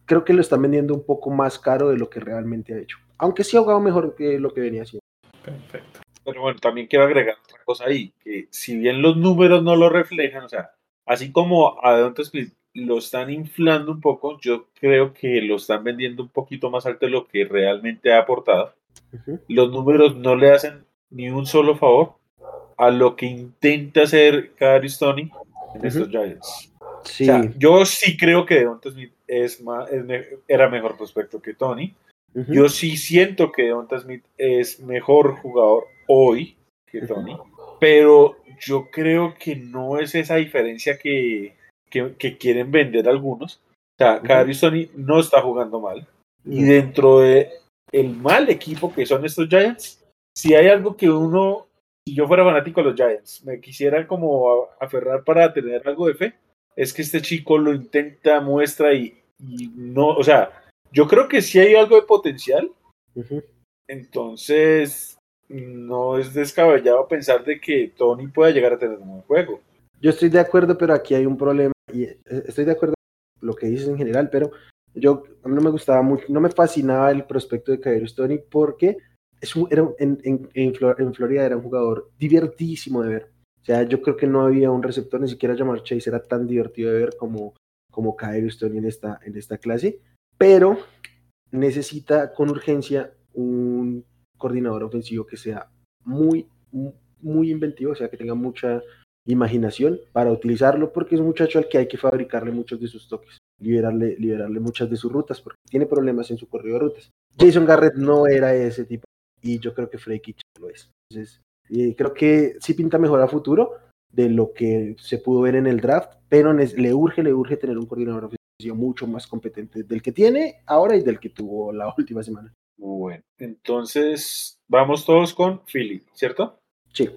creo que lo están vendiendo un poco más caro de lo que realmente ha hecho. Aunque sí ha jugado mejor que lo que venía haciendo. Perfecto. Pero bueno, también quiero agregar otra cosa ahí, que si bien los números no lo reflejan, o sea, así como a Devonta Smith lo están inflando un poco, yo creo que lo están vendiendo un poquito más alto de lo que realmente ha aportado. Los números no le hacen ni un solo favor a lo que intenta hacer Kadarius Tony en estos Giants yo sí creo que Devonta Smith es más, era mejor prospecto que Tony. Yo sí siento que Devonta Smith es mejor jugador hoy que Tony. Pero yo creo que no es esa diferencia que, que, quieren vender algunos. O sea, Tony no está jugando mal. Y dentro de el mal equipo que son estos Giants, si hay algo que uno, si yo fuera fanático de los Giants, me quisiera como aferrar para tener algo de fe, es que este chico lo intenta, muestra y, no, o sea, yo creo que sí hay algo de potencial. Entonces, no es descabellado pensar de que Tony pueda llegar a tener un buen juego. Yo estoy de acuerdo, pero aquí hay un problema. Y eh, estoy de acuerdo con lo que dices en general, pero yo a mí no me gustaba mucho, no me fascinaba el prospecto de Kairos Tony porque es era, en, en, Florida era un jugador divertidísimo de ver. O sea, yo creo que no había un receptor, ni siquiera llamar Chase era tan divertido de ver como, como Stone en esta, en esta clase, pero necesita con urgencia un coordinador ofensivo que sea muy, muy inventivo, o sea, que tenga mucha imaginación para utilizarlo, porque es un muchacho al que hay que fabricarle muchos de sus toques, liberarle, liberarle muchas de sus rutas, porque tiene problemas en su corrido de rutas. Jason Garrett no era ese tipo, y yo creo que Freaky lo es. Entonces, y creo que sí pinta mejor a futuro de lo que se pudo ver en el draft, pero le urge, le urge tener un coordinador ofensivo mucho más competente del que tiene ahora y del que tuvo la última semana. Bueno, entonces vamos todos con Philly, ¿cierto? Sí.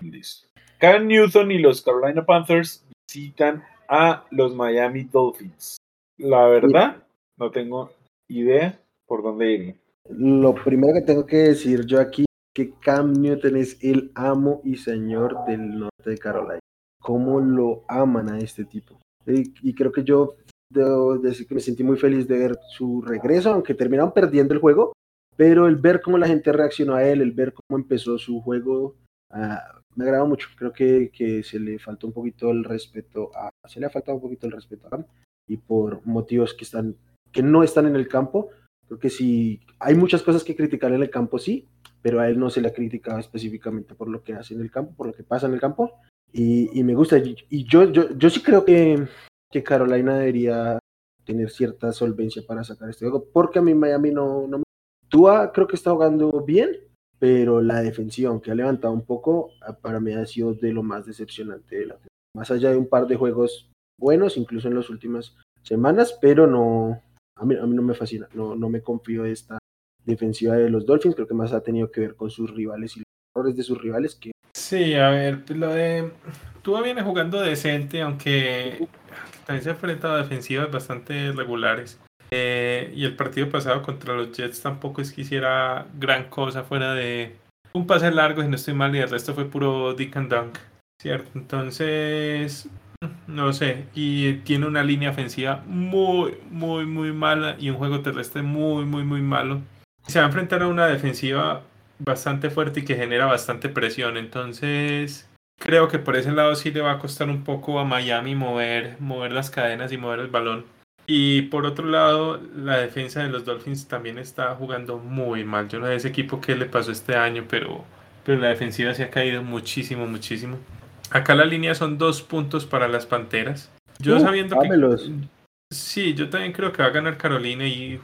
Listo. Cam Newton y los Carolina Panthers visitan a los Miami Dolphins. La verdad, no tengo idea por dónde ir. Lo primero que tengo que decir yo aquí que Cam Newton es el amo y señor del norte de Carolina. ¿Cómo lo aman a este tipo? Y, creo que yo debo decir que me sentí muy feliz de ver su regreso, aunque terminaron perdiendo el juego, pero el ver cómo la gente reaccionó a él, el ver cómo empezó su juego, ah, me agradó mucho. Creo que, que, se le faltó un poquito el respeto a, se le ha faltado un poquito el respeto a y por motivos que están, que no están en el campo, creo que sí, hay muchas cosas que criticar en el campo, sí, pero a él no se le ha criticado específicamente por lo que hace en el campo, por lo que pasa en el campo, y, me gusta. Y yo, yo, yo sí creo que, que Carolina debería tener cierta solvencia para sacar este juego, porque a mí Miami no, no me... Tua creo que está jugando bien, pero la defensiva, aunque ha levantado un poco, para mí ha sido de lo más decepcionante de la Más allá de un par de juegos buenos, incluso en las últimas semanas, pero no, a mí, a mí no me fascina, no, no me confío esta defensiva de los Dolphins, creo que más ha tenido que ver con sus rivales y los errores de sus rivales que... Sí, a ver, lo de... Tú viene jugando decente, aunque también se ha enfrentado a defensivas bastante regulares. Eh, y el partido pasado contra los Jets tampoco es que hiciera gran cosa fuera de un pase largo, si no estoy mal, y el resto fue puro dick and dunk, ¿cierto? Entonces, no sé, y tiene una línea ofensiva muy, muy, muy mala y un juego terrestre muy, muy, muy malo se va a enfrentar a una defensiva bastante fuerte y que genera bastante presión. Entonces, creo que por ese lado sí le va a costar un poco a Miami mover, mover las cadenas y mover el balón. Y por otro lado, la defensa de los Dolphins también está jugando muy mal. Yo no sé ese equipo qué le pasó este año, pero, pero la defensiva se ha caído muchísimo, muchísimo. Acá la línea son dos puntos para las Panteras. Yo uh, sabiendo que... Sí, yo también creo que va a ganar Carolina y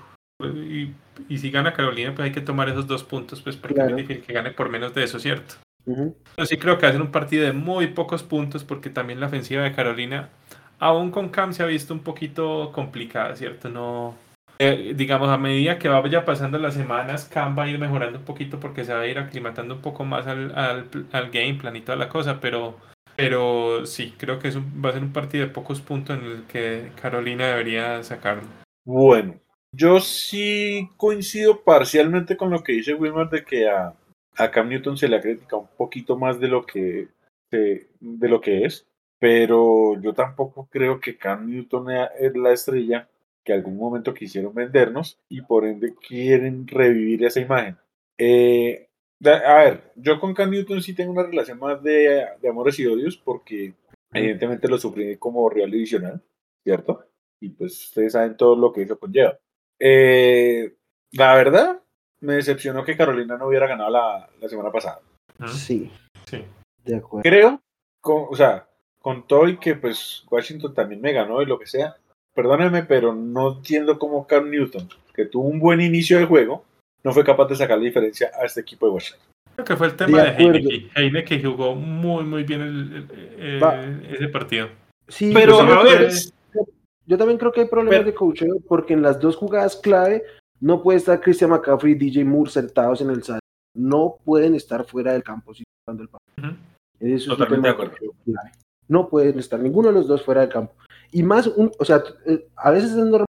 y, si gana Carolina, pues hay que tomar esos dos puntos, pues porque es difícil que gane por menos de eso, ¿cierto? Yo sí creo que hacen un partido de muy pocos puntos porque también la ofensiva de Carolina aún con Cam se ha visto un poquito complicada, ¿cierto? No, eh, digamos, a medida que vaya pasando las semanas, Cam va a ir mejorando un poquito porque se va a ir aclimatando un poco más al, al, al game plan y toda la cosa, pero, pero sí, creo que es va a ser un partido de pocos puntos en el que Carolina debería sacarlo. Bueno, yo sí coincido parcialmente con lo que dice Wilmer de que a, a Cam Newton se le ha criticado un poquito más de lo que de, de lo que es, pero yo tampoco creo que Cam Newton es la estrella que algún momento quisieron vendernos y por ende quieren revivir esa imagen. Eh, a ver, yo con Cam Newton sí tengo una relación más de, de amores y odios porque evidentemente lo sufrí como rival divisional, ¿cierto? Y pues ustedes saben todo lo que eso conlleva. Eh, la verdad, me decepcionó que Carolina no hubiera ganado la, la semana pasada. Sí, Sí. de acuerdo. Creo, con, o sea, con todo y que pues Washington también me ganó y lo que sea, perdónenme, pero no entiendo cómo Cam Newton, que tuvo un buen inicio de juego, no fue capaz de sacar la diferencia a este equipo de Washington. Creo que fue el tema De de, acuerdo. Heineke. Heineke jugó muy, muy bien el- el- Va. el- ese partido. Sí, Pero yo, a también ver, creo- yo también creo que hay problemas Pero- de coacheo porque en las dos jugadas clave no puede estar Christian McCaffrey y DJ Moore sentados en el sal. No pueden estar fuera del campo si están dando el. Ujú. Eso es un Totalmente tema de acuerdo. clave. No pueden estar ninguno de los dos fuera del campo. Y más, un, o sea, eh, a veces es normal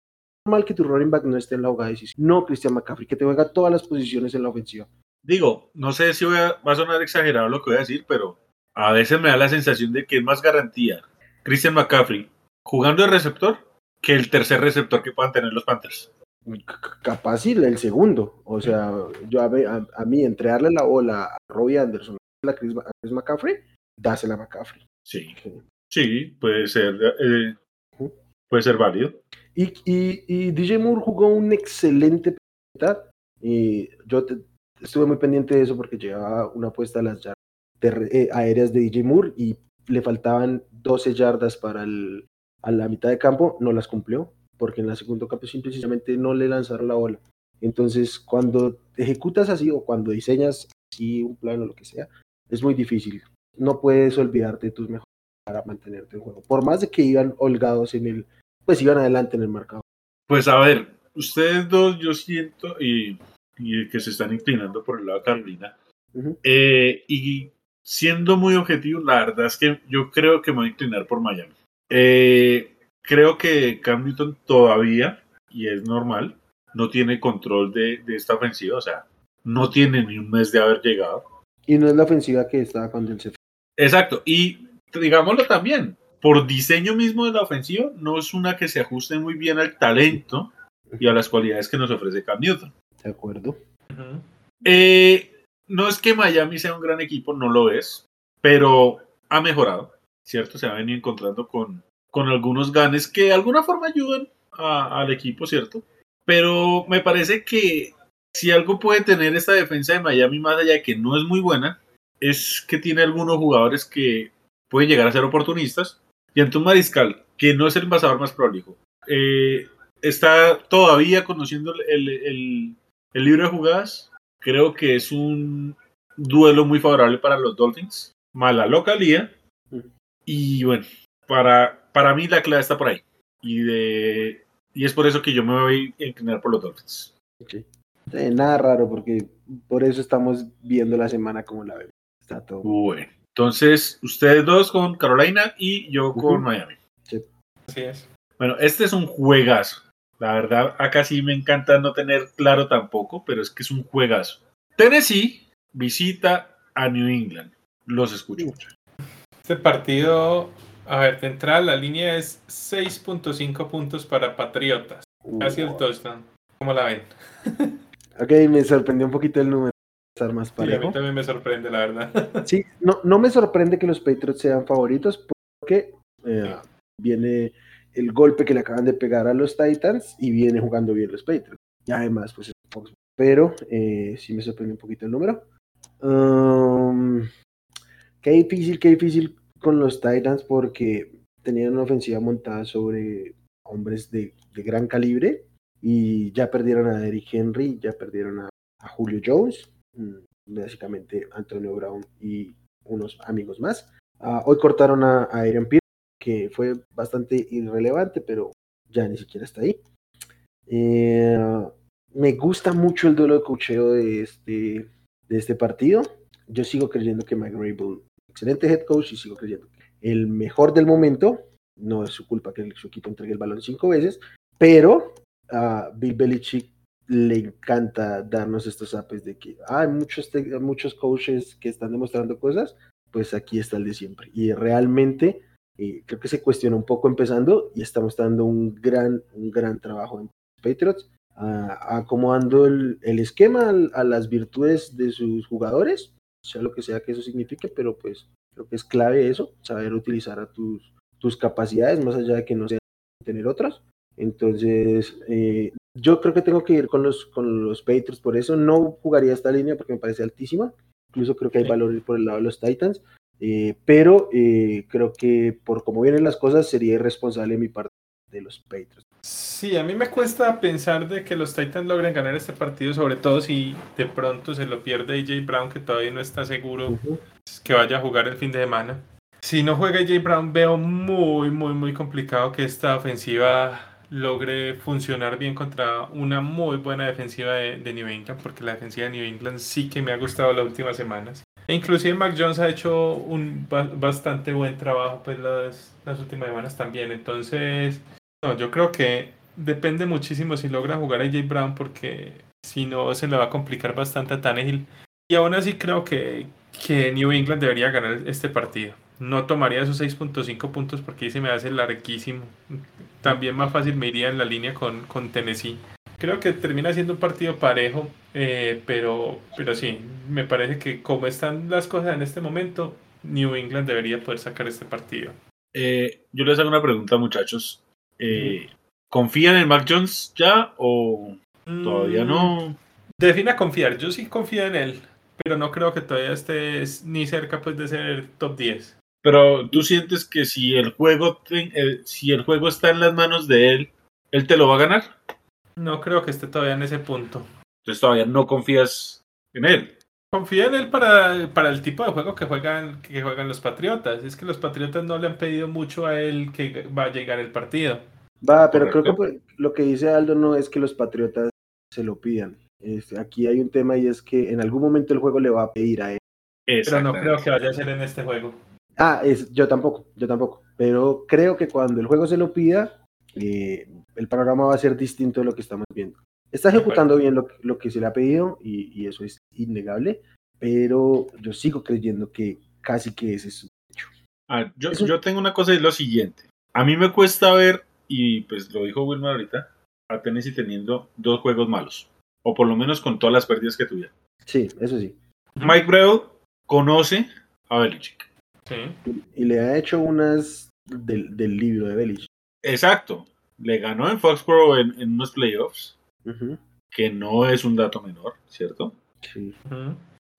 que tu running back no esté en la jugada decisiva. No Christian McCaffrey, que te juega todas las posiciones en la ofensiva. Digo, no sé si voy a, va a sonar exagerado lo que voy a decir, pero a veces me da la sensación de que es más garantía Christian McCaffrey jugando de receptor que el tercer receptor que puedan tener los Panthers. C- capaz sí, el segundo. O sea, yo a, a- a mí entregarle la bola a Robbie Anderson, a Chris, a Chris McCaffrey, dásela a McCaffrey. Sí, sí, puede ser, eh, puede ser válido. Y, y, y DJ Moore jugó un excelente mitad. Y yo estuve muy pendiente de eso porque llevaba una apuesta a las yardas eh, aéreas de DJ Moore y le faltaban 12 yardas para el, a la mitad de campo. No las cumplió porque en la segundo campo simplemente no le lanzaron la bola. Entonces, cuando ejecutas así o cuando diseñas así un plan o lo que sea, es muy difícil. No puedes olvidarte de tus mejores para mantenerte en juego. Por más de que iban holgados en el, pues iban adelante en el marcador. Pues a ver, ustedes dos yo siento y, y que se están inclinando por el lado de Carolina. Ujú. Eh, y siendo muy objetivo, la verdad es que yo creo que me voy a inclinar por Miami. Eh, creo que Cam Newton todavía, y es normal, no tiene control de, de esta ofensiva, o sea, no tiene ni un mes de haber llegado. Y no es la ofensiva que estaba cuando él se fue. Exacto, y digámoslo también, por diseño mismo de la ofensiva, no es una que se ajuste muy bien al talento y a las cualidades que nos ofrece Cam Newton. ¿De acuerdo? Eh, no es que Miami sea un gran equipo, no lo es, pero ha mejorado, ¿cierto? Se ha venido encontrando con, con algunos ganes que de alguna forma ayudan a- al equipo, ¿cierto? Pero me parece que si algo puede tener esta defensa de Miami, más allá de que no es muy buena, es que tiene algunos jugadores que pueden llegar a ser oportunistas. Y ante un mariscal, que no es el embajador más prolijo, eh, está todavía conociendo el, el- el libro de jugadas, creo que es un duelo muy favorable para los Dolphins. Mala localía. Y bueno, para, para mí la clave está por ahí. Y, de, y es por eso que yo me voy a inclinar por los Dolphins. Ok. Eh, nada raro, porque por eso estamos viendo la semana como la vemos. Está todo. Bueno, entonces ustedes dos con Carolina y yo con. Miami. Así es. Bueno, este es un juegazo. La verdad, acá sí me encanta no tener claro tampoco, pero es que es un juegazo. Tennessee visita a New England. Los escucho mucho. Este partido, a ver, de entrada la línea es 6.5 puntos para Patriotas. Casi el touchdown. ¿Cómo la ven? Ok, me sorprendió un poquito el número. Estar más Sí, a mí también me sorprende, la verdad. Sí, no, no me sorprende que los Patriots sean favoritos porque eh, viene el golpe que le acaban de pegar a los Titans y viene jugando bien los Patriots. Y además, pues, pero eh, sí me sorprende un poquito el número. Um, qué difícil, qué difícil con los Titans porque tenían una ofensiva montada sobre hombres de, de gran calibre y ya perdieron a Eric Henry, ya perdieron a, a Julio Jones, básicamente Antonio Brown y unos amigos más. Ah, hoy cortaron a, a Aaron Pierce, que fue bastante irrelevante, pero ya ni siquiera está ahí. Eh, me gusta mucho el duelo de cocheo de este, de este partido. Yo sigo creyendo que Mike Rabel, excelente head coach, y sigo creyendo que el mejor del momento, no es su culpa que su equipo entregue el balón cinco veces, pero a Bill Belichick le encanta darnos estos apes de que hay muchos, muchos coaches que están demostrando cosas, pues aquí está el de siempre. Y realmente eh, creo que se cuestiona un poco empezando y estamos dando un gran, un gran trabajo en Patriots, acomodando el, el esquema a, las virtudes de sus jugadores, sea lo que sea que eso signifique, pero pues creo que es clave eso, saber utilizar a tus, tus capacidades, más allá de que no sean tener otras. Entonces, eh, yo creo que tengo que ir con los, con los Patriots, por eso no jugaría esta línea porque me parece altísima. Incluso creo que hay valor por el lado de los Titans. Eh, pero eh, creo que por cómo vienen las cosas sería irresponsable mi parte de los Patriots. Sí, a mí me cuesta pensar de que los Titans logren ganar este partido, sobre todo si de pronto se lo pierde AJ Brown, que todavía no está seguro que vaya a jugar el fin de semana. Si no juega AJ Brown, veo muy, muy, muy complicado que esta ofensiva logre funcionar bien contra una muy buena defensiva de, New England, porque la defensiva de New England sí que me ha gustado las últimas semanas. E inclusive Mac Jones ha hecho un bastante buen trabajo pues las, las últimas semanas también. Entonces, no, yo creo que depende muchísimo si logra jugar a J. Brown porque si no se le va a complicar bastante a Tannehill. Y aún así creo que, que New England debería ganar este partido. No tomaría esos 6.5 puntos porque ahí se me hace larguísimo. También más fácil me iría en la línea con, con Tennessee. Creo que termina siendo un partido parejo, eh, pero, pero sí, me parece que como están las cosas en este momento, New England debería poder sacar este partido. Eh, yo les hago una pregunta, muchachos. Eh, ¿Confían en Mac Jones ya o todavía no? Mm, defina confiar. Yo sí confío en él, pero no creo que todavía esté ni cerca pues, de ser top 10. Pero tú sientes que si el juego si el juego está en las manos de él, él te lo va a ganar. No creo que esté todavía en ese punto. Entonces todavía no confías en él. Confía en él para, para el tipo de juego que juegan, que juegan los Patriotas. Es que los Patriotas no le han pedido mucho a él que va a llegar el partido. Va, pero creo que lo que dice Aldo no es que los Patriotas se lo pidan. Este, aquí hay un tema y es que en algún momento el juego le va a pedir a él. Pero no creo que vaya a ser en este juego. Ah, es, yo tampoco, yo tampoco. Pero creo que cuando el juego se lo pida, eh, el panorama va a ser distinto de lo que estamos viendo. Está ejecutando bien lo, lo que se le ha pedido y, eso es innegable, pero yo sigo creyendo que casi que ese es su hecho. Ah, yo, yo tengo una cosa y es lo siguiente. A mí me cuesta ver, y pues lo dijo Wilmer ahorita, a Tennessee teniendo dos juegos malos, o por lo menos con todas las pérdidas que tuvieron. Sí, eso sí. Mike Breu conoce a Belichick. Sí. Y, le ha hecho unas del, del libro de Belichick. Exacto. Le ganó en Foxborough en, unos playoffs, que no es un dato menor, ¿cierto? Sí.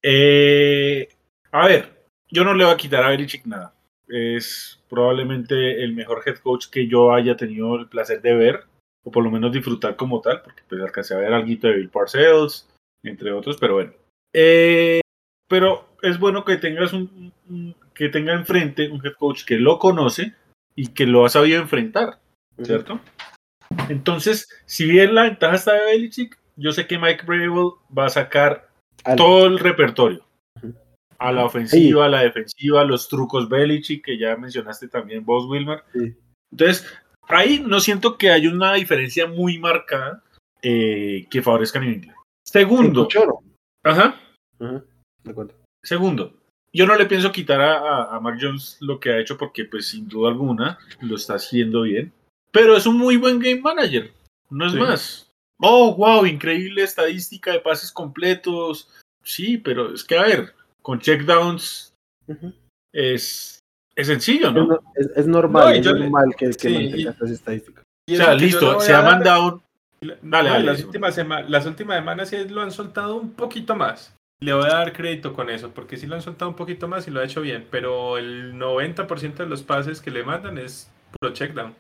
Eh, a ver, yo no le voy a quitar a Belichick nada. Es probablemente el mejor head coach que yo haya tenido el placer de ver, o por lo menos disfrutar como tal, porque pues alcancé a ver algo de Bill Parcells, entre otros, pero bueno. Eh, pero es bueno que tengas un, que tenga enfrente un head coach que lo conoce, y que lo ha sabido enfrentar, ¿cierto? Entonces, si bien la ventaja está de Belichick, yo sé que Mike Brable va a sacar todo el repertorio. A la ofensiva, a la defensiva, los trucos Belichick, que ya mencionaste también vos, Wilmar. Entonces, ahí no siento que haya una diferencia muy marcada eh, que favorezca a New England. Segundo. Ajá. De acuerdo. Segundo, yo no le pienso quitar a, a, Mark Jones lo que ha hecho porque pues sin duda alguna lo está haciendo bien. Pero es un muy buen game manager, no es más. Oh, wow, increíble estadística de pases completos. Sí, pero es que a ver, con checkdowns es, es sencillo, ¿no? Es, normal, es normal que, que mantenga estas estadísticas. O sea, listo, se ha mandado Dale, dale, las, últimas las últimas semanas sí lo han soltado un poquito más. Le voy a dar crédito con eso, porque sí lo han soltado un poquito más y lo ha hecho bien, pero el 90% de los pases que le mandan es puro checkdown.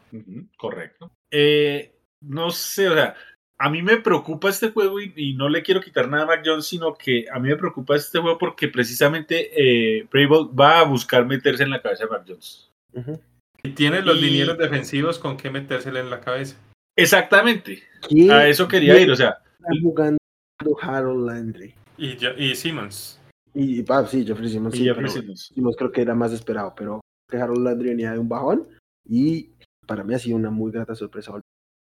correcto. Eh, no sé, o sea, a mí me preocupa este juego y, no le quiero quitar nada a Mac Jones, sino que a mí me preocupa este juego porque precisamente eh, va a buscar meterse en la cabeza de Mac Jones. Y tiene los Y- linieros defensivos con que metérsele en la cabeza. Exactamente. ¿Quién A eso quería ir. O sea, está jugando Harold Landry? Y, y Simmons. Y, ah, sí, Jeffrey Simmons, y sí, Jeffrey Simmons. Simmons creo que era más esperado, pero Harold Landry venía de un bajón y para mí ha sido una muy grata sorpresa.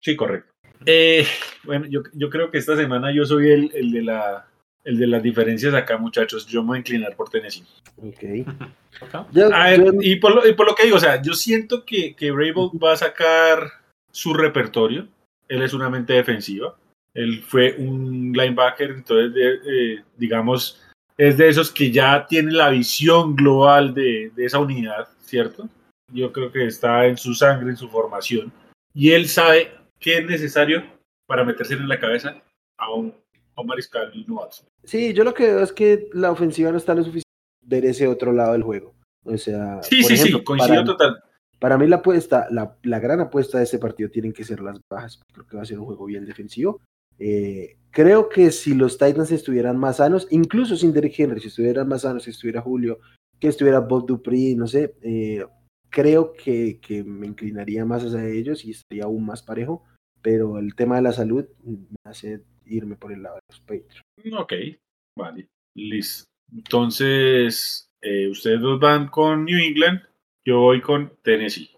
Sí, correcto. Eh, bueno, yo, yo creo que esta semana yo soy el, el de la el de las diferencias acá, muchachos. Yo me voy a inclinar por Tennessee. Ok. ¿Ok? Yo- A ver, yo- y, por lo, y por lo que digo, o sea, yo siento que, que Vrabel va a sacar su repertorio. Él es una mente defensiva. Él fue un linebacker, entonces, de- eh, digamos, es de esos que ya tiene la visión global de, de esa unidad, ¿cierto? Yo creo que está en su sangre, en su formación. Y él sabe qué es necesario para meterse en la cabeza a un, a un mariscal novato. Sí, yo lo que veo es que la ofensiva no está lo suficiente ver ese otro lado del juego. O sea, Sí, sí, ejemplo, sí, coincido para, total. para mí la apuesta, la, la gran apuesta de este partido tienen que ser las bajas. Creo que va a ser un juego bien defensivo. Eh, creo que si los Titans estuvieran más sanos, incluso sin Derrick Henry, si estuvieran más sanos, si estuviera Julio, que estuviera Bob Dupree, no sé, eh, creo que, que me inclinaría más hacia ellos y estaría aún más parejo. Pero el tema de la salud me hace irme por el lado de los Patriots. Ok, vale, listo. Entonces, eh, ustedes dos van con New England, yo voy con Tennessee.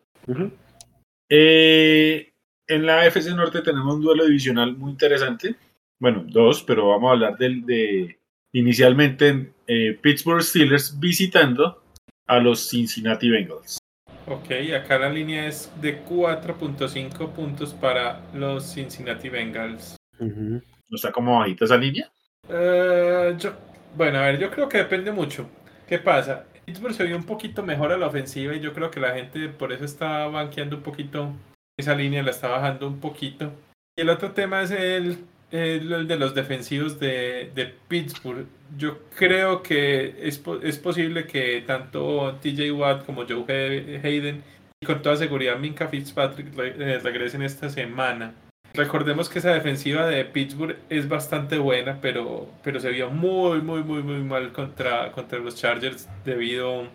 Eh, en la AFC Norte tenemos un duelo divisional muy interesante. Bueno, dos, pero vamos a hablar del de inicialmente eh, Pittsburgh Steelers visitando a los Cincinnati Bengals. Ok, acá la línea es de 4.5 puntos para los Cincinnati Bengals. ¿No está como bajita esa línea? Eh, yo, bueno, a ver, yo creo que depende mucho. ¿Qué pasa? Pittsburgh se vio un poquito mejor a la ofensiva y yo creo que la gente por eso está banqueando un poquito esa línea, la está bajando un poquito. Y el otro tema es el, de los defensivos de, de Pittsburgh. Yo creo que es, es posible que tanto TJ Watt como Joe Hay- Hayden y con toda seguridad Minka Fitzpatrick eh, regresen esta semana. Recordemos que esa defensiva de Pittsburgh es bastante buena, pero, pero se vio muy, muy, muy, muy mal contra, contra los Chargers debido... Y,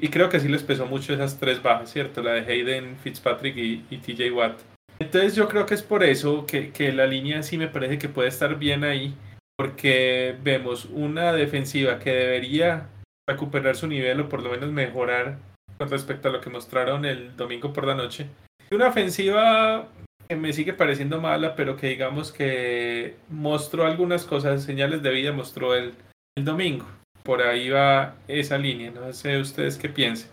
y creo que sí les pesó mucho esas tres bajas, ¿cierto? La de Hayden, Fitzpatrick y, y TJ Watt. Entonces yo creo que es por eso que, que la línea sí me parece que puede estar bien ahí, porque vemos una defensiva que debería recuperar su nivel o por lo menos mejorar con respecto a lo que mostraron el domingo por la noche. Y una ofensiva que me sigue pareciendo mala, pero que digamos que mostró algunas cosas, señales de vida mostró el, el domingo. Por ahí va esa línea, no sé ustedes qué piensen.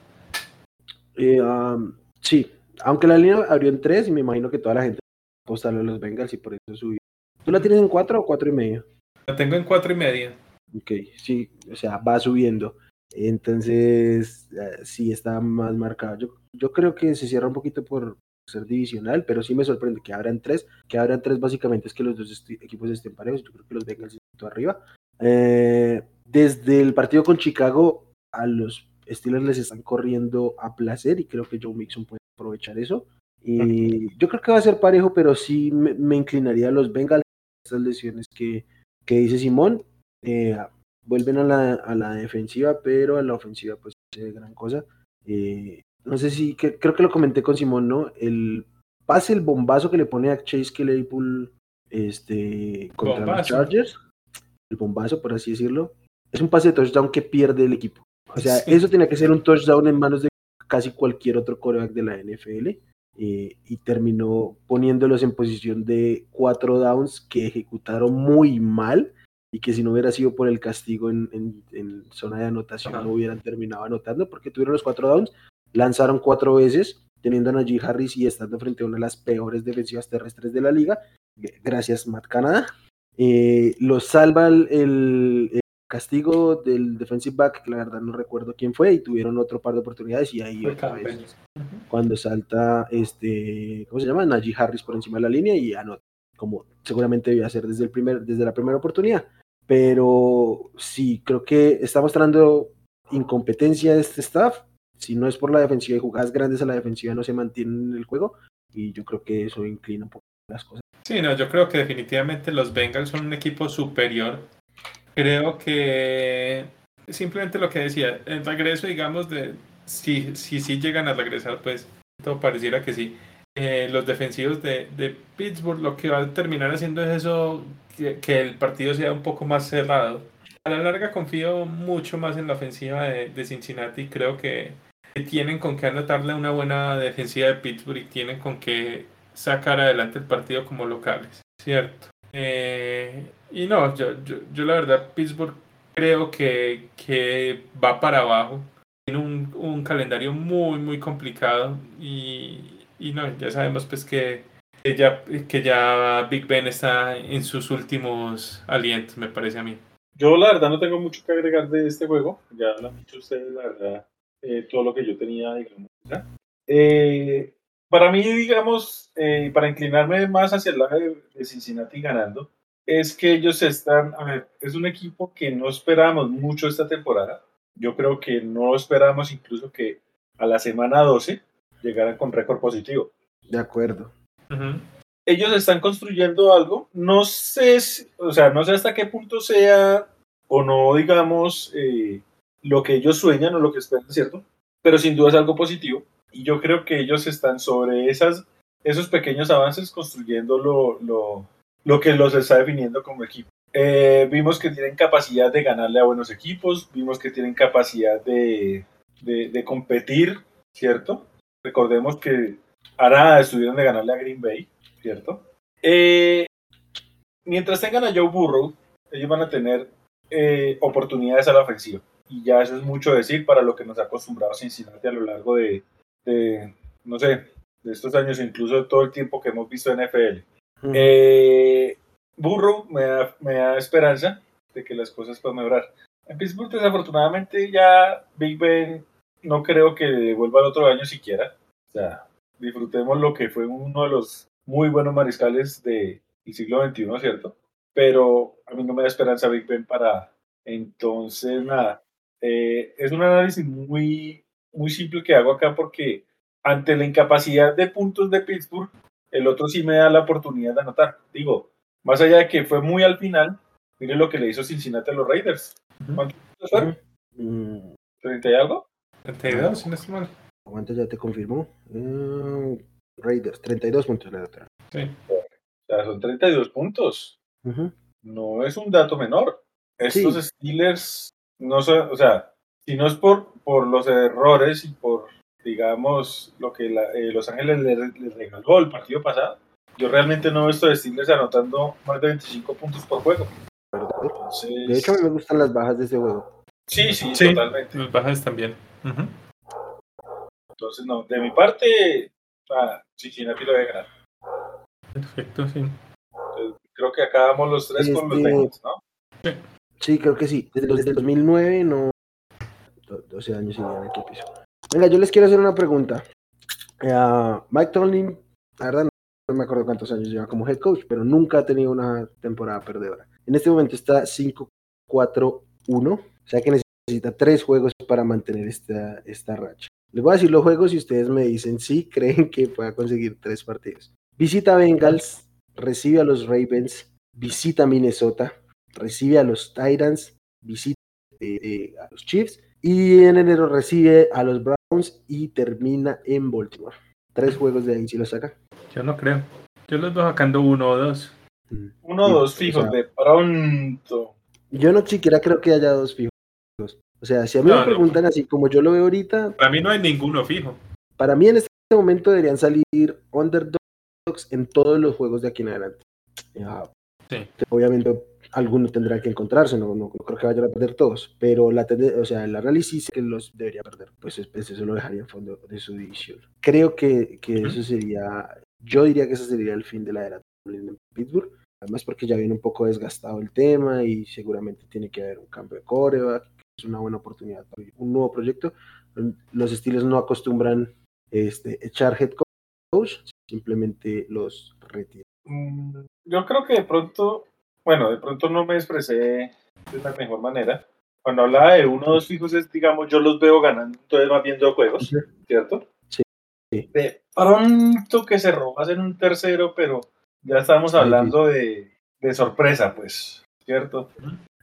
Eh, um, sí, aunque la línea abrió en 3 y me imagino que toda la gente apostarle a los Bengals y por eso subió. ¿Tú la tienes en 4 o 4 y medio? La tengo en cuatro y media. Ok, sí, o sea, va subiendo. Entonces, eh, sí está más marcado. Yo, yo creo que se cierra un poquito por ser divisional, pero sí me sorprende que abran 3. Que abran 3 básicamente es que los dos equipos estén parejos. Yo creo que los Bengals están arriba. Eh, desde el partido con Chicago, a los Steelers les están corriendo a placer y creo que Joe Mixon puede aprovechar eso. Y yo creo que va a ser parejo, pero sí me, me inclinaría a los Bengals. Estas lesiones que, que dice Simón, eh, vuelven a la, a la defensiva, pero a la ofensiva pues hace gran cosa. Eh, no sé si, que, creo que lo comenté con Simón, ¿no? El pase, el bombazo que le pone a Chase Claypool este, contra los. Chargers, el bombazo, por así decirlo, es un pase de touchdown que pierde el equipo. O sea, Sí. eso tiene que ser un touchdown en manos de casi cualquier otro coreback de la NFL. eh, y terminó poniéndolos en posición de cuatro downs que ejecutaron muy mal y que si no hubiera sido por el castigo en, en- en zona de anotación Ajá. no hubieran terminado anotando porque tuvieron los cuatro downs, lanzaron cuatro veces teniendo a Najee Harris y estando frente a una de las peores defensivas terrestres de la liga. Gracias, Matt Canada. Eh, los salva el castigo del defensive back, que la verdad no recuerdo quién fue, y tuvieron otro par de oportunidades y ahí otra vez cuando salta este, ¿cómo se llama? Najee Harris por encima de la línea y anota, como seguramente debía hacer desde el primer, desde la primera oportunidad. Pero sí, creo que está mostrando incompetencia de este staff. Si no es por la defensiva y jugadas grandes a la defensiva no se mantienen en el juego. Y yo creo que eso inclina un poco las cosas. Sí, no, yo creo que definitivamente los Bengals son un equipo superior. Creo que simplemente lo que decía, el regreso, digamos, de si si, si llegan a regresar, pues todo pareciera que sí. Eh, los defensivos de, de, Pittsburgh lo que va a terminar haciendo es eso, que, que, el partido sea un poco más cerrado. A la larga confío mucho más en la ofensiva de, de Cincinnati. Creo que, tienen con qué anotarle una buena defensiva de Pittsburgh y tienen con qué sacar adelante el partido como locales. Cierto. Eh, y no, yo, yo, yo, la verdad, Pittsburgh creo que, que va para abajo. Tiene un, un calendario muy, muy complicado y, y no, ya sabemos pues que, que, ya, que ya Big Ben está en sus últimos alientos, me parece a mí. Yo la verdad no tengo mucho que agregar de este juego, ya lo han dicho ustedes, la verdad, eh, todo lo que yo tenía, digamos. Eh, para mí, digamos, eh, para inclinarme más hacia el lado de, de, Cincinnati ganando, es que ellos están, a ver, es un equipo que no esperábamos mucho esta temporada. Yo creo que no esperábamos incluso que a la semana 12 llegaran con récord positivo. De acuerdo. Uh -huh. Ellos están construyendo algo, no sé, si, o sea, no sé hasta qué punto sea o no, digamos, eh, lo que ellos sueñan o lo que esperan, ¿cierto? Pero sin duda es algo positivo. Y yo creo que ellos están sobre esas, esos pequeños avances construyendo lo, lo, lo que los está definiendo como equipo. Eh, vimos que tienen capacidad de ganarle a buenos equipos, vimos que tienen capacidad de, de, competir, ¿cierto? Recordemos que ahora estuvieron de ganarle a Green Bay, ¿cierto? Eh, mientras tengan a Joe Burrow, ellos van a tener eh, oportunidades a la ofensiva. Y ya eso es mucho decir para lo que nos ha acostumbrado Cincinnati a lo largo de, de no sé, de estos años, incluso todo el tiempo que hemos visto en NFL. Mm. Eh, Burrow me da, me da esperanza de que las cosas puedan mejorar. En Pittsburgh, desafortunadamente, ya Big Ben no creo que vuelva el otro año siquiera. O sea, disfrutemos lo que fue uno de los muy buenos mariscales del de siglo XXI, ¿cierto? Pero a mí no me da esperanza Big Ben para... Entonces, nada, eh, es un análisis muy, muy simple que hago acá porque ante la incapacidad de puntos de Pittsburgh, el otro sí me da la oportunidad de anotar. Digo, más allá de que fue muy al final, mire lo que le hizo Cincinnati a los Raiders. ¿Cuántos puntos fueron? Mm, ¿30 y algo? 32, si no estoy mal. Aguanta, ya te confirmó. Uh, Raiders, 32 puntos le da. Sí. O sea, son 32 puntos. Uh -huh. No es un dato menor. Estos sí. Steelers, no sé, o sea, si no es por, por los errores y por, digamos, lo que la, eh, Los Ángeles les le regaló el partido pasado, yo realmente no he visto a Steelers anotando más de 25 puntos por juego. Entonces... De hecho, a mí me gustan las bajas de ese juego. Sí, sí, sí totalmente. Las bajas también. Uh -huh. Entonces, no, de mi parte, ah, Cincinnati lo voy a ganar. Perfecto, sí. Entonces, creo que acabamos los tres este... con los Bengals, ¿no? Sí. sí, creo que sí. Desde, desde el 2009, no. 12 años sin ganar qué piso. Venga, yo les quiero hacer una pregunta. Uh, Mike Tomlin, la verdad, no me acuerdo cuántos años lleva como head coach, pero nunca ha tenido una temporada perdedora. En este momento está 5-4-1, o sea que necesita tres juegos para mantener esta, esta racha. Les voy a decir los juegos y ustedes me dicen si creen que pueda conseguir tres partidos. Visita Bengals, recibe a los Ravens, visita Minnesota, recibe a los Titans, visita eh, eh, a los Chiefs y en enero recibe a los Browns y termina en Baltimore. Tres juegos de ahí si lo saca. Yo no creo. Yo los veo sacando uno o dos. Uno o dos fijos, o sea, de pronto. Yo no siquiera creo que haya dos fijos. O sea, si a mí no, me preguntan no. así como yo lo veo ahorita. Para mí no hay ninguno fijo. Para mí en este momento deberían salir underdogs en todos los juegos de aquí en adelante. Ya. Sí. Obviamente alguno tendrá que encontrarse, no, no, no, creo que vayan a perder todos, pero la o sea, el análisis que los debería perder, pues, pues eso lo dejaría en fondo de su división. Creo que, que eso sería, yo diría que ese sería el fin de la era en Pittsburgh, además porque ya viene un poco desgastado el tema y seguramente tiene que haber un cambio de coreback, es una buena oportunidad para un nuevo proyecto. Los estilos no acostumbran este, echar head coach, simplemente los retiran. Mm, yo creo que de pronto, bueno, de pronto no me expresé de la mejor manera. Cuando hablaba de uno o dos fijos, es, digamos, yo los veo ganando, entonces más viendo juegos, sí. ¿cierto? Sí. sí. De pronto que se robas en un tercero, pero ya estamos hablando sí. de, de sorpresa, pues, ¿cierto?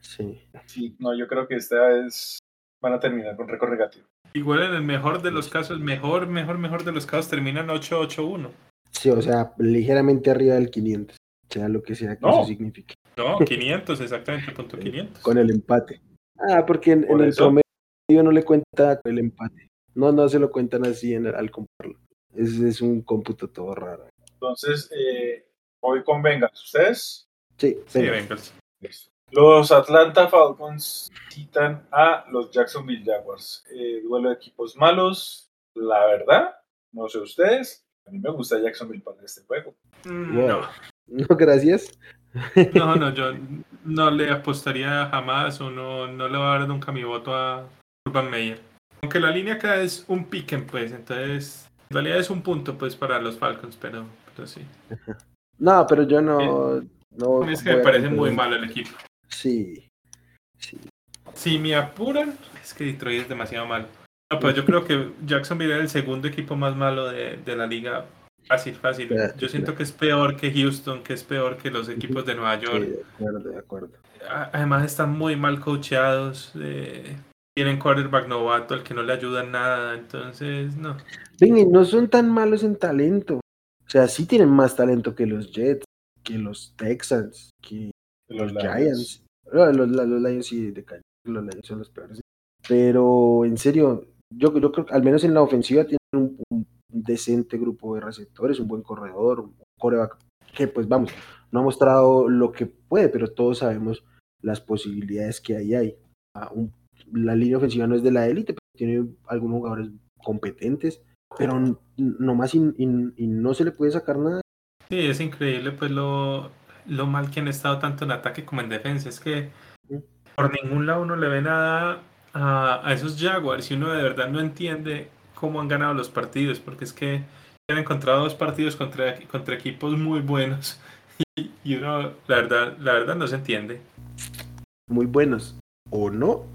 Sí. Sí, no, yo creo que esta vez van a terminar con récord negativo. igual en el mejor de los casos, mejor, mejor, mejor de los casos terminan 8-8-1. Sí, o sea, ligeramente arriba del 500, sea lo que sea que No. eso signifique. No, 500, exactamente, punto 500. Con el empate. Ah, porque en, Por en el promedio no le cuenta el empate. No, no se lo cuentan así en, al compararlo. Es, es un cómputo todo raro. Entonces, eh, voy con Bengals. ¿Ustedes? Sí, Sí. Bengals. Los Atlanta Falcons citan a los Jacksonville Jaguars. Eh, duelo de equipos malos. La verdad, no sé ustedes. A mí me gusta Jacksonville para este juego. Mm. No, No, gracias. no, no, yo no le apostaría jamás o no, no le voy a dar nunca mi voto a Urban Meyer. Aunque la línea acá es un piquen, pues, entonces en realidad es un punto, pues, para los Falcons, pero, pero sí. No, pero yo no. no Es que me parece muy malo el equipo. Sí. Sí. Si me apuran, es que Detroit es demasiado malo. No, pero yo creo que Jacksonville es el segundo equipo más malo de, de la liga. Fácil, fácil. Yo siento que es peor que Houston, que es peor que los equipos de Nueva Sí, York. de acuerdo, de acuerdo. Además están muy mal coacheados. eh, tienen quarterback novato al que no le ayuda nada. Entonces, no. Venga, no son tan malos en talento. O sea, sí tienen más talento que los Jets, que los Texans, que Los los Lions. Giants. No, los, los Lions sí de calle. Los Lions son los peores. Pero en serio, yo, yo creo que al menos en la ofensiva tienen un, un decente grupo de receptores, un buen corredor, un coreback que pues vamos, no ha mostrado lo que puede, pero todos sabemos las posibilidades que ahí hay. Ah, la línea ofensiva no es de la élite, pero tiene algunos jugadores competentes, pero nomás y, y- y no se le puede sacar nada. Sí, es increíble pues lo, lo mal que han estado tanto en ataque como en defensa. Es que por ningún lado uno le ve nada a, a esos Jaguars y uno de verdad no entiende cómo han ganado los partidos, porque es que han encontrado dos partidos contra, contra equipos muy buenos y, y uno la verdad, la verdad no se entiende. Muy buenos, ¿o no?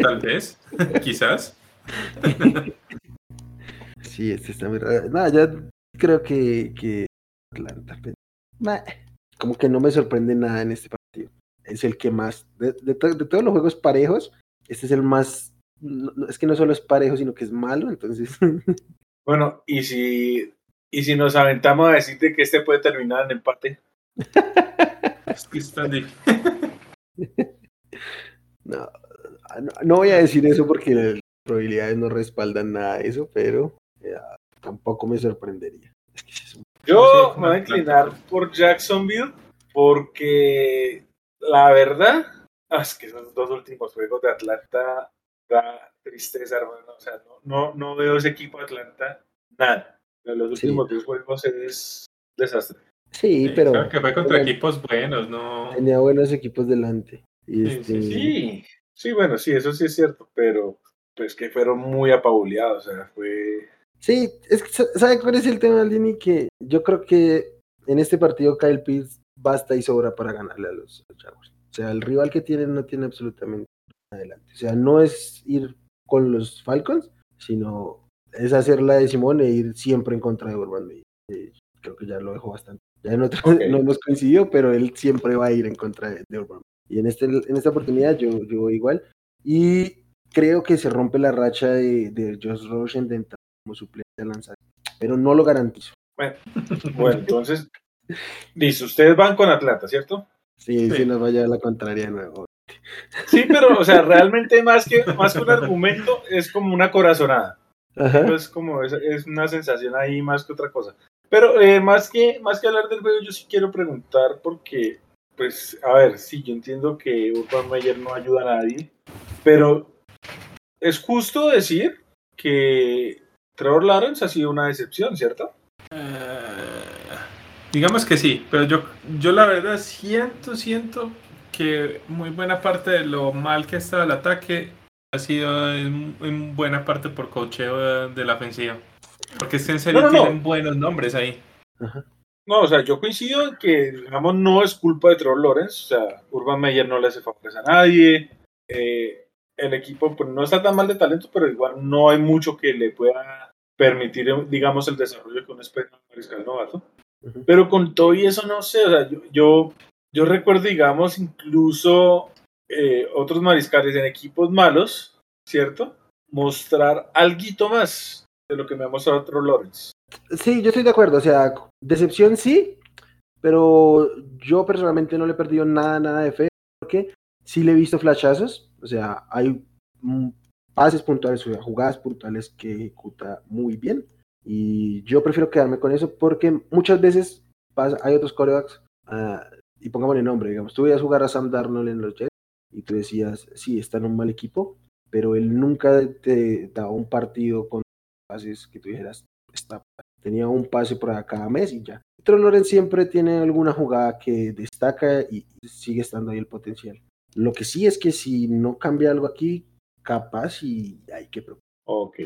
Tal vez, quizás. Sí, este está muy raro. No, yo creo que, que Atlanta. pero, nah, como que no me sorprende nada en este partido. Es el que más, de, de to- de todos los juegos parejos, este es el más, no- es que no solo es parejo, sino que es malo, entonces, Bueno, y si, y si nos aventamos a decirte que este puede terminar en empate. Es que está difícil. no, no, no voy a decir eso porque las probabilidades no respaldan nada de eso, pero eh, tampoco me sorprendería. Es que sí es un- Yo me voy a inclinar por Jacksonville porque la verdad ah, es que esos dos últimos juegos de Atlanta da tristeza, hermano. O sea, no, no, no veo ese equipo de Atlanta nada. En los Sí. últimos dos juegos es desastre. Sí, Sí, pero claro que fue contra pero equipos buenos, no. tenía buenos equipos delante. Y Sí, sí, este, Sí, sí, bueno, sí, eso sí es cierto, pero pues que fueron muy apabuleados. O sea, fue. Sí, es que, sa- ¿sabe cuál es el tema, Aldini? Que yo creo que en este partido Kyle Pitts basta y sobra para ganarle a los, a los Jaguars. O sea, el rival que tienen no tiene absolutamente adelante. O sea, no es ir con los Falcons, sino es hacer la de Simón e ir siempre en contra de Urban Meyer. Eh, creo que ya lo dejó bastante. Ya en otro, no hemos coincidido, pero él siempre va a ir en contra de, de Urban Meyer. Y en, este, en esta oportunidad yo, yo voy igual. Y creo que se rompe la racha de, de Josh Rosen de entrar como suplente a lanzar. Pero no lo garantizo. Bueno, entonces. Listo, ustedes van con Atlanta, ¿cierto? Sí, Sí. sí nos vaya a la contraria de nuevo. Sí, pero, o sea, realmente más que, más que un argumento, es como una corazonada. Ajá. Es como, es, es una sensación ahí más que otra cosa. Pero eh, más, que, más que hablar del juego, yo sí quiero preguntar porque, pues, a ver, sí, yo entiendo que Urban Meyer no ayuda a nadie, pero es justo decir que Trevor Lawrence ha sido una decepción, ¿cierto? Eh, digamos que sí, pero yo, yo la verdad siento, siento que muy buena parte de lo mal que ha estado el ataque ha sido en, en buena parte por cocheo de, de la ofensiva. Porque es que en serio No, no, no. tienen buenos nombres ahí. Ajá. No, o sea, yo coincido en que, digamos, no es culpa de Trevor Lawrence, o sea, Urban Meyer no le hace favores a nadie, eh, el equipo pues, no está tan mal de talento, pero igual no hay mucho que le pueda permitir, digamos, el desarrollo que uno espera en un mariscal novato. Pero con todo y eso no sé, o sea, yo, yo, yo recuerdo, digamos, incluso eh, otros mariscales en equipos malos, ¿cierto? mostrar algo más de lo que me ha mostrado otro Lawrence. Sí, yo estoy de acuerdo. O sea, decepción sí, pero yo personalmente no le he perdido nada, nada de fe, porque sí le he visto flashazos. O sea, hay pases puntuales, o jugadas puntuales que ejecuta muy bien. Y yo prefiero quedarme con eso porque muchas veces pasa, hay otros corebacks, ah, y pongámosle nombre, digamos, tú ibas a jugar a Sam Darnold en los Jets y tú decías, sí, está en un mal equipo, pero él nunca te daba un partido con pases que tú dijeras, está, tenía un pase por cada mes y ya. Pero Lorenz siempre tiene alguna jugada que destaca y sigue estando ahí el potencial. Lo que sí es que si no cambia algo aquí, capaz y hay que preocupar. Ok.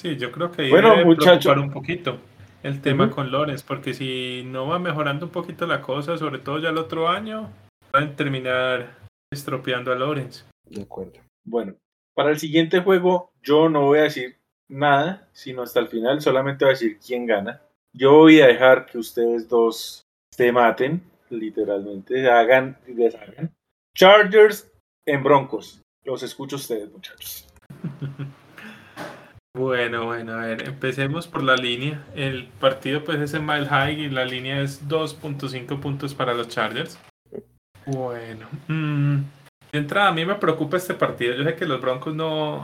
Sí, yo creo que ahí Bueno, muchacho. preocupar un poquito el tema con Lorenz, porque si no va mejorando un poquito la cosa, sobre todo ya el otro año, van a terminar estropeando a Lorenz. De acuerdo. Bueno, para el siguiente juego yo no voy a decir nada, sino hasta el final solamente voy a decir quién gana. Yo voy a dejar que ustedes dos se maten, literalmente, hagan y deshagan. Chargers en Broncos. Los escucho a ustedes, muchachos. Bueno, bueno, a ver, empecemos por la línea. El partido pues es en Mile High y la línea es 2.5 puntos para los Chargers. Bueno, mm, de entrada a mí me preocupa este partido. Yo sé que los Broncos no,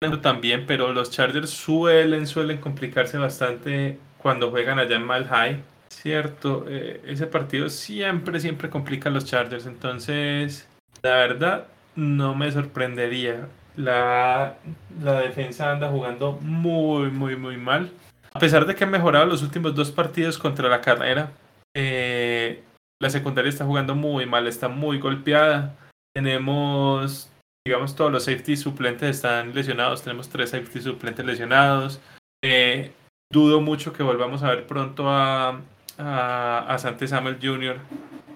no tan bien, pero los Chargers suelen, suelen complicarse bastante cuando juegan allá en Mile High. Cierto, eh, ese partido siempre, siempre complica a los Chargers. Entonces, la verdad, no me sorprendería. La, la defensa anda jugando muy, muy, muy mal. A pesar de que han mejorado los últimos dos partidos contra la carrera, eh, la secundaria está jugando muy mal, está muy golpeada. Tenemos, digamos, todos los safety suplentes están lesionados. Tenemos tres safety suplentes lesionados. Eh, dudo mucho que volvamos a ver pronto a, a, a Sante Samuel Jr.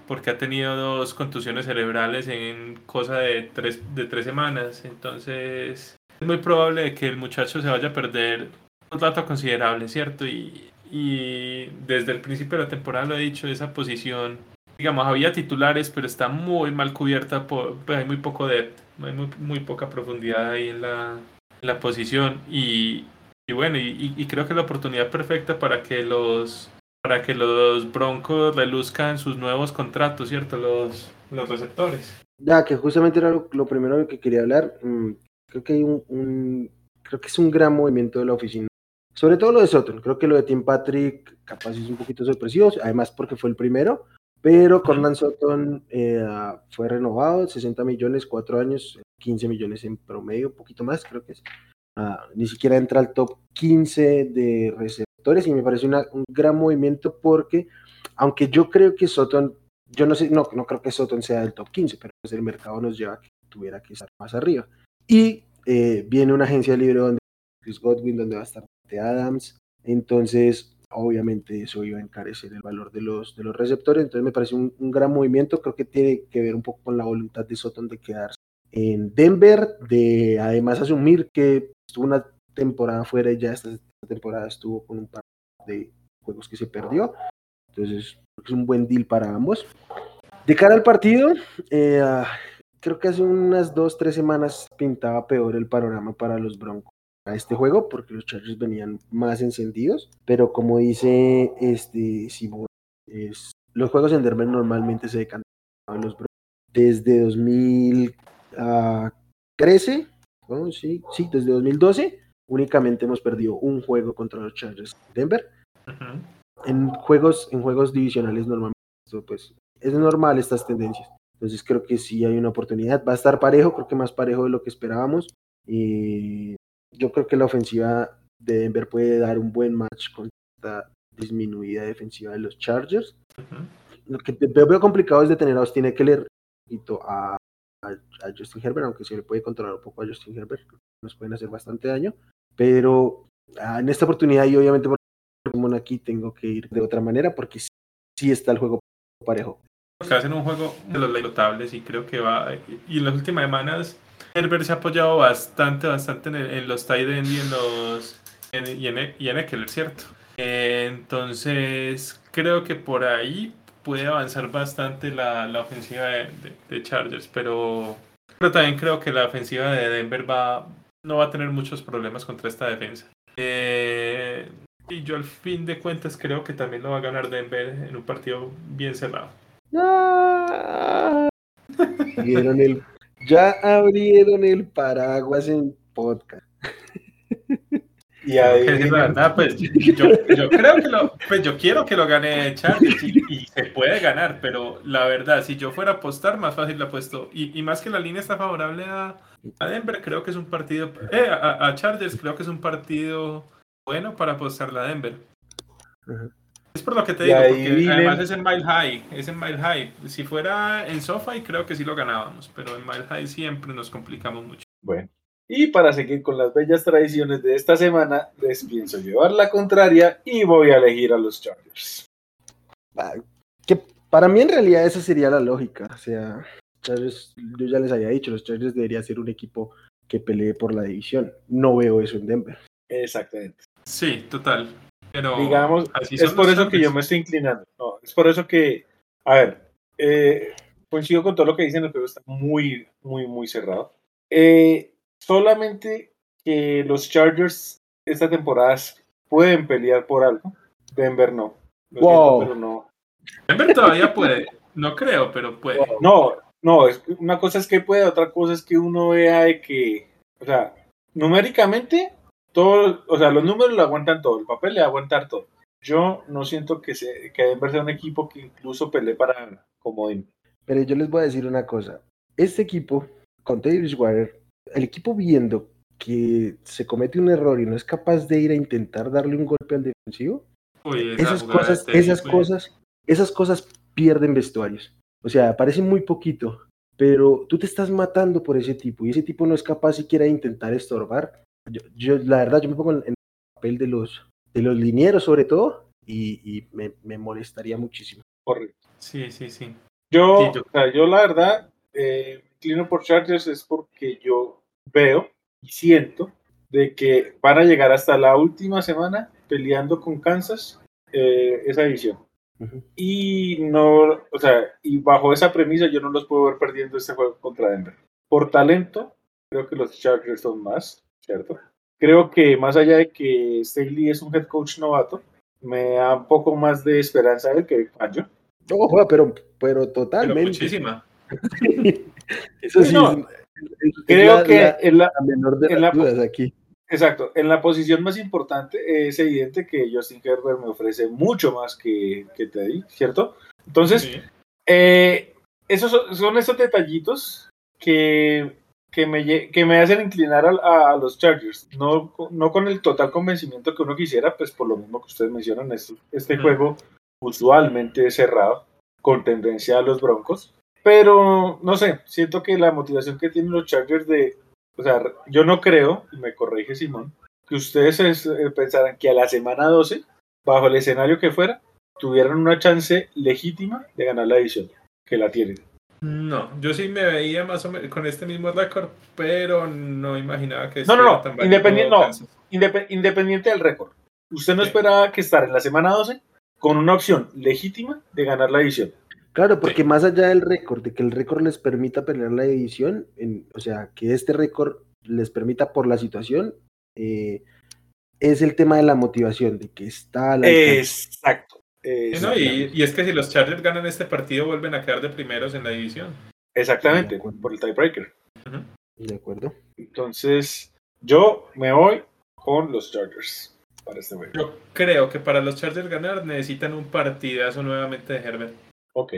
porque ha tenido dos contusiones cerebrales en cosa de tres, de tres semanas. Entonces es muy probable que el muchacho se vaya a perder un rato considerable, ¿cierto? Y, y desde el principio de la temporada lo he dicho, esa posición, digamos, había titulares, pero está muy mal cubierta, por, pues hay muy poco depth, hay muy, muy poca profundidad ahí en la, la posición. Y, y bueno, y, y creo que la oportunidad perfecta para que los para que los Broncos reluzcan sus nuevos contratos, ¿cierto? Los, los receptores. Ya, que justamente era lo, lo primero que quería hablar. Mm, creo que hay un, un- creo que es un gran movimiento de la oficina. Sobre todo lo de Sutton. Creo que lo de Tim Patrick capaz es un poquito sorpresivo, además porque fue el primero. Pero Corland Sutton eh, fue renovado, 60 millones, 4 años, 15 millones en promedio, un poquito más, creo que es. Ah, ni siquiera entra al top 15 de y me parece un gran movimiento porque, aunque yo creo que Sutton yo no sé, no, no creo que Sutton sea del top 15, pero pues el mercado nos lleva a que tuviera que estar más arriba. Y eh, viene una agencia libre donde Chris Godwin, donde va a estar. Adams, entonces obviamente eso iba a encarecer el valor de los, de los receptores, entonces me parece un, gran movimiento, creo que tiene que ver un poco con la voluntad de Sutton de quedarse en Denver, de además asumir que estuvo una temporada fuera y ya esta temporada estuvo con un par de juegos que se perdió, entonces es un buen deal para ambos. De cara al partido, eh, ah, creo que hace unas dos, tres semanas pintaba peor el panorama para los Broncos a este juego porque los Chargers venían más encendidos, pero como dice este Simón, es, los juegos en Denver normalmente se decantan a los Broncos desde 2013, ¿no? sí, sí, desde 2012 únicamente hemos perdido un juego contra los Chargers en Denver Ujú. en juegos, en juegos divisionales normalmente, esto, pues es normal estas tendencias. Entonces creo que sí hay una oportunidad. Va a estar parejo, creo que más parejo de lo que esperábamos. Y yo creo que la ofensiva de Denver puede dar un buen match con esta disminuida defensiva de los Chargers. Ujú. Lo que veo veo complicado es detener a Austin Eckler un poquito a, a, a Justin Herbert, aunque se le puede controlar un poco a Justin Herbert, nos pueden hacer bastante daño. Pero ah, en esta oportunidad y obviamente por como aquí tengo que ir de otra manera porque sí, está el juego parejo. que hacen un juego de los notables y creo que va y en las últimas semanas Herbert se ha apoyado bastante bastante en, el- en los tight end y en los en- y en, y en Eckler, cierto entonces creo que por ahí puede avanzar bastante la, la ofensiva de, de- de Chargers pero pero también creo que la ofensiva de Denver va no va a tener muchos problemas contra esta defensa. Eh, y yo al fin de cuentas creo que también lo va a ganar Denver en un partido bien cerrado. Ah, Abrieron el- ya abrieron el paraguas en podcast. Y ahí decir la verdad, pues yo, yo creo que lo, pues yo quiero que lo gane Chargers y, y se puede ganar, pero la verdad, si yo fuera a apostar, más fácil lo apuesto. Y, y más que la línea está favorable a, a Denver, creo que es un partido, eh, a, a Chargers, creo que es un partido bueno para apostarle a Denver. Ajá. Es por lo que te Y digo, porque viene- además es en Mile High, es en Mile High. Si fuera en SoFi, creo que sí lo ganábamos, pero en Mile High siempre nos complicamos mucho. Bueno, y para seguir con las bellas tradiciones de esta semana, les pienso llevar la contraria y voy a elegir a los Chargers. Que para mí en realidad esa sería la lógica. O sea, Chargers, yo ya les había dicho, los Chargers debería ser un equipo que pelee por la división. No veo eso en Denver. Exactamente. Sí, total. Pero Digamos, es por eso que yo me estoy inclinando. No, es por eso que, a ver, eh, coincido con todo lo que dicen, el juego está muy, muy, muy cerrado. Eh, solamente que los Chargers esta temporada pueden pelear por algo. Denver no. Lo Wow. siento, pero no. Denver todavía puede. No creo, pero puede. No, no, es, una cosa es que puede, otra cosa es que uno vea de que, o sea, numéricamente, todo, o sea, los números lo aguantan todo, el papel le va a aguantar todo. Yo no siento que, se, que Denver sea un equipo que incluso pelee para comodín. Pero yo les voy a decir una cosa. Este equipo, con Teddy Bridgewater, el equipo viendo que se comete un error y no es capaz de ir a intentar darle un golpe al defensivo, Uy, esa esas cosas, esas cosas, esas cosas pierden vestuarios. O sea, parece muy poquito, pero tú te estás matando por ese tipo y ese tipo no es capaz siquiera de intentar estorbar. Yo, yo, la verdad, yo me pongo en en el papel de los, de los linieros sobre todo y, y me, me molestaría muchísimo. Correcto. Sí, sí, sí. Yo, Sí, yo- o sea, yo la verdad, eh, me inclino por Chargers es porque yo veo y siento de que van a llegar hasta la última semana peleando con Kansas eh, esa división. Y no, o sea, y bajo esa premisa yo no los puedo ver perdiendo este juego contra Denver. Por talento, creo que los Chargers son más, ¿cierto? Creo que más allá de que Staley es un head coach novato, me da un poco más de esperanza él que Fangio. Ojo, pero, pero Pero totalmente. muchísima. Eso sí, Sí, no. es- es- es Creo la- que la- en la, la menor de las la- dudas aquí. Exacto, en la posición más importante es evidente que Justin Herbert me ofrece mucho más que, que Teddy, ¿cierto? Entonces, Sí. eh, esos son, son esos detallitos que, que, me, que me hacen inclinar a, a los Chargers, no, no con el total convencimiento que uno quisiera, pues por lo mismo que ustedes mencionan, este, este juego usualmente cerrado, con tendencia a los Broncos, pero no sé, siento que la motivación que tienen los Chargers de o sea, yo no creo, y me corrige Simón, que ustedes es- eh, pensaran que a la semana 12, bajo el escenario que fuera, tuvieran una chance legítima de ganar la edición, que la tienen. No, yo sí me veía más o menos con este mismo récord, pero no imaginaba que No, no, no, tan independiente- no. Indep- independiente del récord. Usted no Sí. esperaba que estar en la semana 12 con una opción legítima de ganar la edición. Claro, porque Sí. más allá del récord, de que el récord les permita pelear la edición, en- o sea, que este récord les permita por la situación, eh, es el tema de la motivación, de que está alcance. Exacto. Sí, no, Exactamente. y, y es que si los Chargers ganan este partido, vuelven a quedar de primeros en la división. Exactamente, por el tiebreaker. De acuerdo. Entonces, yo me voy con los Chargers para este juego. Yo creo que para los Chargers ganar necesitan un partidazo nuevamente de Herbert. Ok.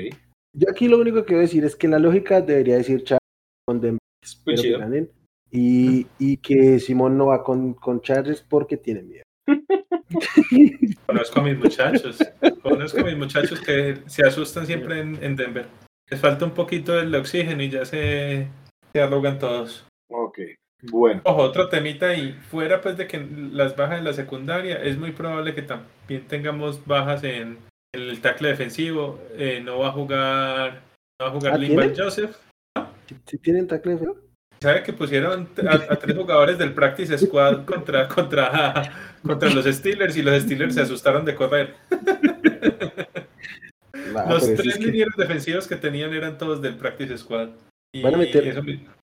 Yo aquí lo único que voy a decir es que la lógica debería decir Chargers con Denver, que chido. ganen, y, y que Simón no va con, con Chargers porque tiene miedo. Conozco a mis muchachos. Conozco a mis muchachos que se asustan siempre en, en Denver. Les falta un poquito del oxígeno y ya se, se arrugan todos. Ok. Bueno. Ojo, otro temita y fuera pues de que las bajas en la secundaria, es muy probable que también tengamos bajas en el tackle defensivo. Eh, no va a jugar, no va a jugar ¿Ah, Linval? Joseph. ¿Si tienen tackle de feo? ¿Sabe que pusieron a, a tres jugadores del practice squad contra, contra, contra los Steelers y los Steelers se asustaron de correr? Los tres es que defensivos que tenían eran todos del practice squad. Y Van a meter- eso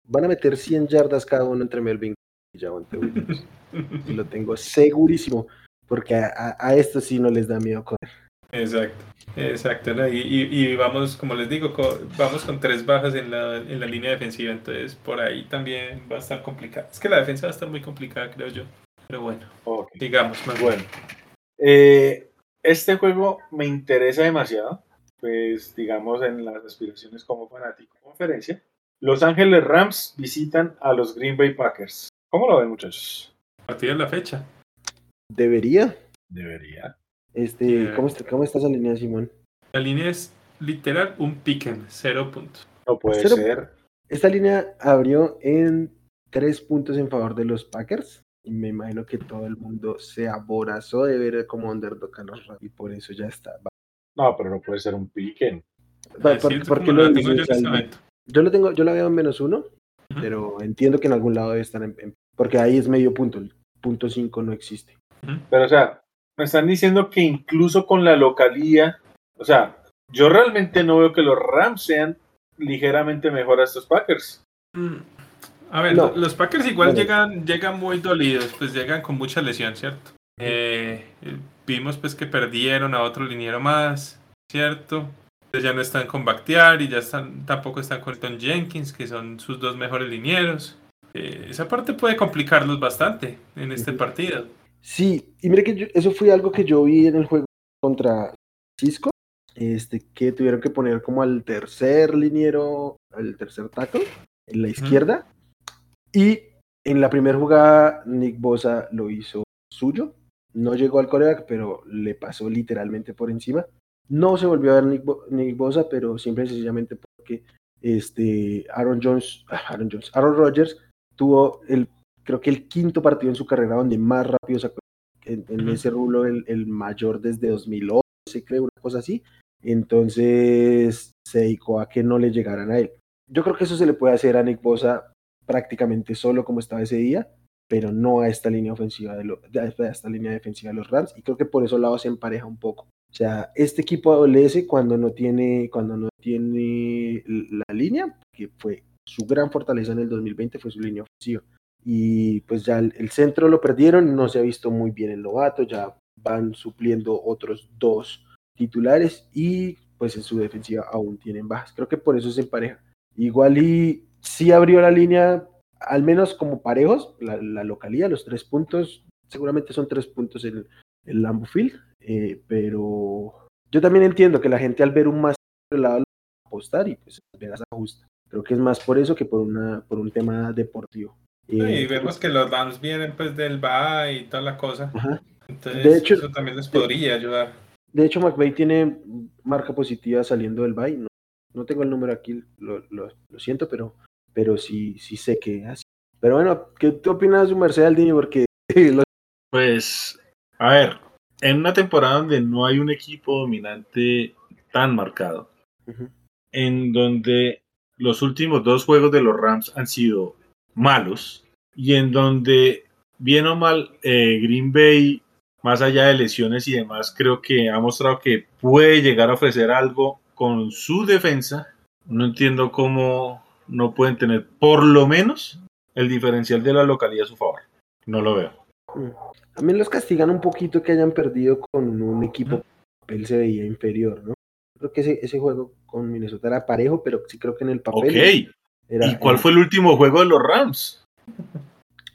van a meter 100 yardas cada uno entre Melvin Javonte Williams. y lo tengo segurísimo, porque a, a, esto sí no les da miedo correr. Exacto, exacto. ¿no? Y, y, y, vamos, como les digo, co vamos con tres bajas en la, en la línea defensiva, entonces por ahí también va a estar complicado. Es que la defensa va a estar muy complicada, creo yo. Pero bueno, okay. digamos, más bueno. Eh, este juego me interesa demasiado, pues digamos en las aspiraciones como fanático de conferencia. Los Ángeles Rams visitan a los Green Bay Packers. ¿Cómo lo ven, muchachos? Partido de la fecha. Debería. Debería. Este, yeah. ¿cómo, está, ¿Cómo está esa línea, Simón? La línea es literal un piquen, cero puntos. No puede cero. ser. Esta línea abrió en tres puntos en favor de los Packers. Y me imagino que todo el mundo se aborazó de ver como underdog a los Rams y por eso ya está. No, pero no puede ser un piquen. ¿Por, por, ¿por qué lo dices? Yo lo tengo, yo lo veo en menos uno, uh -huh. pero entiendo que en algún lado debe estar en, en, porque ahí es medio punto, el punto 5 no existe. Uh -huh. Pero o sea, me están diciendo que incluso con la localía, o sea, yo realmente no veo que los Rams sean ligeramente mejor a estos Packers. Mm. A ver, no. los Packers igual bueno. llegan, llegan muy dolidos, pues llegan con mucha lesión, ¿cierto? Eh, vimos pues que perdieron a otro liniero más, ¿cierto? ya no están con Bakhtiar y ya están, tampoco están con Tom Jenkins, que son sus dos mejores linieros. Eh, esa parte puede complicarlos bastante en este partido. Sí, y mire que yo, eso fue algo que yo vi en el juego contra Cisco, este, que tuvieron que poner como al tercer liniero, al tercer tackle, en la izquierda, mm. y en la primera jugada Nick Bosa lo hizo suyo, no llegó al coreback, pero le pasó literalmente por encima. No se volvió a ver Nick, Bo Nick Bosa, pero simple y sencillamente porque este, Aaron Jones, ah, Aaron Jones, Aaron Rodgers tuvo el, creo que el quinto partido en su carrera donde más rápido sacó en, en uh -huh. ese rulo el, el, mayor desde 2011, creo, una cosa así. Entonces se dedicó a que no le llegaran a él. Yo creo que eso se le puede hacer a Nick Bosa prácticamente solo como estaba ese día, pero no a esta línea ofensiva de, lo, a esta línea defensiva de los Rams y creo que por eso lado se empareja un poco. O sea, este equipo adolece cuando no tiene, cuando no tiene la línea, que fue su gran fortaleza en el 2020, fue su línea ofensiva. Y pues ya el, el centro lo perdieron, no se ha visto muy bien el novato, ya van supliendo otros dos titulares y pues en su defensiva aún tienen bajas. Creo que por eso se empareja. Igual y sí abrió la línea, al menos como parejos, la, la localía, los tres puntos, seguramente son tres puntos en el Field, eh, pero yo también entiendo que la gente al ver un más lado apostar y pues Vegas ajusta. Creo que es más por eso que por una por un tema deportivo. Eh, y vemos que los Rams vienen pues del BA y toda la cosa. Ajá. Entonces de hecho, eso también les podría ayudar. De hecho, McVay tiene marca positiva saliendo del BAI. No, no tengo el número aquí, lo, lo, lo, siento, pero, pero sí, sí sé que así. Pero bueno, ¿qué tú opinas de Merced Aldini? Porque. Pues, a ver, en una temporada donde no hay un equipo dominante tan marcado, uh -huh. en donde los últimos dos juegos de los Rams han sido malos y en donde, bien o mal, eh, Green Bay, más allá de lesiones y demás, creo que ha mostrado que puede llegar a ofrecer algo con su defensa. No entiendo cómo no pueden tener por lo menos el diferencial de la localidad a su favor. No lo veo. También los castigan un poquito que hayan perdido con un equipo que él se veía inferior, ¿no? Creo que ese, ese juego con Minnesota era parejo, pero sí creo que en el papel. Ok. Era, ¿Y cuál era... fue el último juego de los Rams?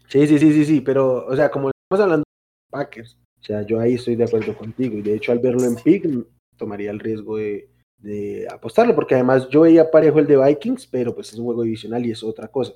Sí, sí, sí, sí, sí, pero, o sea, como estamos hablando de Packers, o sea, yo ahí estoy de acuerdo contigo, y de hecho al verlo en pick tomaría el riesgo de, de apostarlo, porque además yo veía parejo el de Vikings, pero pues es un juego divisional y es otra cosa.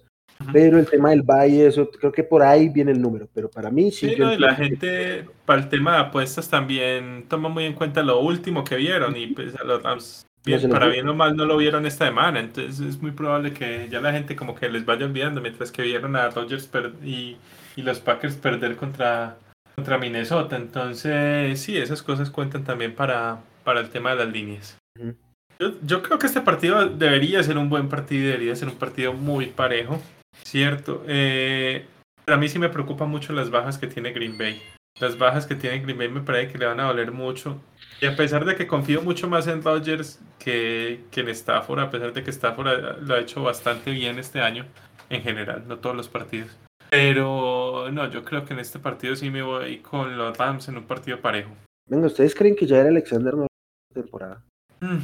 Pero el tema del bye, eso creo que por ahí viene el número, pero para mí sí. sí no, y la gente, que... para el tema de apuestas también toma muy en cuenta lo último que vieron y pues a los Rams, bien, no para bien o mal, no lo vieron esta semana, entonces es muy probable que ya la gente como que les vaya olvidando, mientras que vieron a Rodgers y, y los Packers perder contra, contra Minnesota, entonces sí, esas cosas cuentan también para, para el tema de las líneas. Uh -huh. yo, yo creo que este partido debería ser un buen partido, debería ser un partido muy parejo. Cierto. Eh, a mí sí me preocupan mucho las bajas que tiene Green Bay. Las bajas que tiene Green Bay me parece que le van a doler mucho. Y a pesar de que confío mucho más en Rodgers que, que en Stafford, a pesar de que Stafford lo ha hecho bastante bien este año, en general, no todos los partidos. Pero no, yo creo que en este partido sí me voy con los Rams en un partido parejo. Venga, ¿ustedes creen que ya era Alexander no temporada? Mm,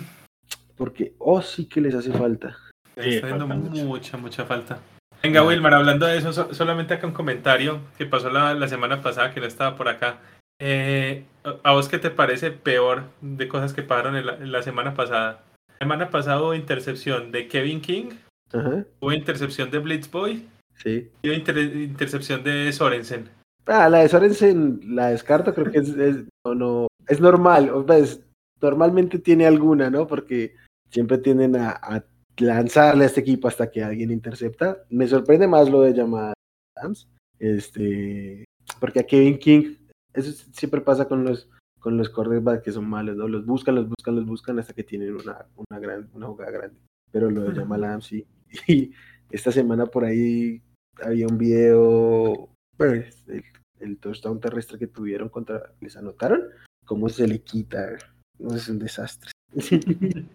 Porque, oh, sí que les hace falta. Sí, está haciendo mucho. mucha, mucha falta. Venga, Wilmar, hablando de eso, so- solamente acá un comentario que pasó la, la semana pasada que no estaba por acá. Eh, ¿A vos qué te parece peor de cosas que pasaron en la, en la semana pasada? La semana pasada hubo intercepción de Kevin King, Ajá, hubo intercepción de Blitzboy sí. y hubo inter- intercepción de Sorensen. Ah, la de Sorensen la descarto, creo que es, es- no, no, es normal, o pues, normalmente tiene alguna, ¿no? Porque siempre tienden a, a lanzarle a este equipo hasta que alguien intercepta. Me sorprende más lo de llamar Adams, este, porque a Kevin King, eso siempre pasa con los con los quarterbacks que son malos, ¿no? Los buscan, los buscan, los buscan hasta que tienen una, una gran, una jugada grande. Pero lo de Jamal Adams sí. Y esta semana por ahí había un video, pues, el, el touchdown terrestre que tuvieron contra, les anotaron, cómo se le quita, no es un desastre.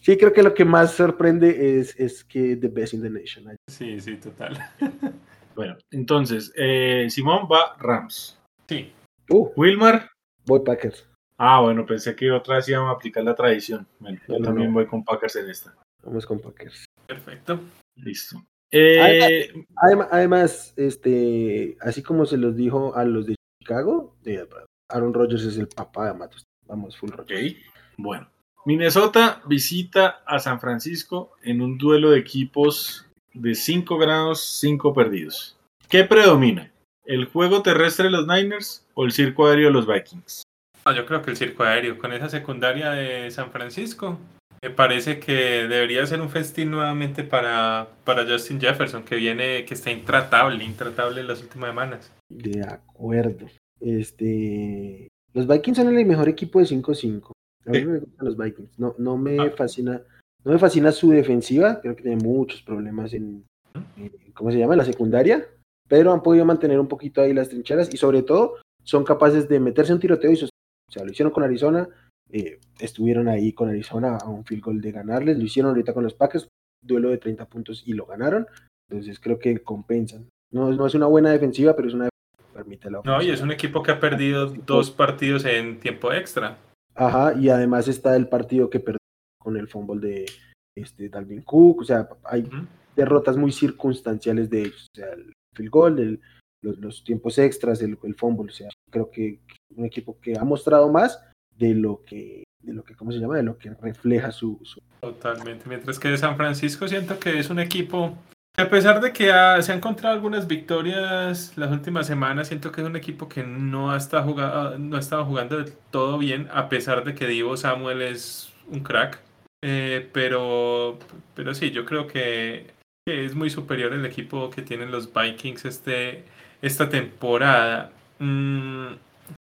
Sí, creo que lo que más sorprende es, es que The Best in the Nation. Sí, sí, total. Bueno, entonces, eh, Simón va Rams. Sí, Uh, Wilmar. voy Packers. Ah, bueno, pensé que otra vez íbamos a aplicar la tradición. Bueno, yo No, también no. voy con Packers en esta. Vamos con Packers. perfecto. Listo. Eh, Además, además, este, así como se los dijo a los de Chicago, Aaron Rodgers es el papá de Matos. Vamos, full ok, Rodgers. bueno. Minnesota visita a San Francisco en un duelo de equipos de 5 grados, 5 perdidos. ¿Qué predomina? ¿El juego terrestre de los Niners o el circo aéreo de los Vikings? No, yo creo que el circo aéreo, con esa secundaria de San Francisco, me parece que debería ser un festín nuevamente para, para Justin Jefferson, que viene, que está intratable, intratable en las últimas semanas. De acuerdo. Este, los Vikings son el mejor equipo de 5-5. A mí Sí. me gustan los Vikings. No, no me Ah. fascina, no me fascina su defensiva. Creo que tiene muchos problemas en, en- ¿cómo se llama? En la secundaria. Pero han podido mantener un poquito ahí las trincheras y sobre todo son capaces de meterse un tiroteo y o sea, lo hicieron con Arizona, eh, estuvieron ahí con Arizona a un field goal de ganarles, lo hicieron ahorita con los Packers, duelo de 30 puntos y lo ganaron. Entonces creo que compensan. No, no es una buena defensiva, pero es una defensiva que permite la No, y ofensiva. es un equipo que ha perdido dos partidos en tiempo extra. Ajá, y además está el partido que perdió con el fútbol de este, Dalvin Cook, o sea, hay derrotas muy circunstanciales de ellos, o sea, el field goal, el- los, los tiempos extras, el, el fútbol, o sea, creo que un equipo que ha mostrado más de lo que, de lo que, ¿cómo se llama? De lo que refleja su, su- Totalmente. Mientras que San Francisco siento que es un equipo a pesar de que ha- se han encontrado algunas victorias las últimas semanas, siento que es un equipo que no ha estado jugando, no ha estado jugando del todo bien, a pesar de que Divo Samuel es un crack. Eh, pero, pero sí, yo creo que, que es muy superior el equipo que tienen los Vikings este, esta temporada. Mm,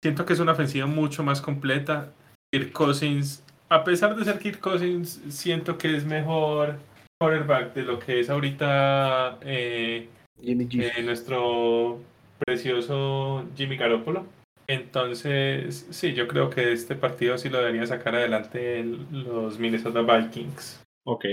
siento que es una ofensiva mucho más completa. Kirk Cousins, a pesar de ser Kirk Cousins, siento que es mejor quarterback de lo que es ahorita eh, eh, nuestro precioso Jimmy Garoppolo. Entonces, sí, yo creo que este partido sí lo debería sacar adelante el- los Minnesota Vikings. Ok,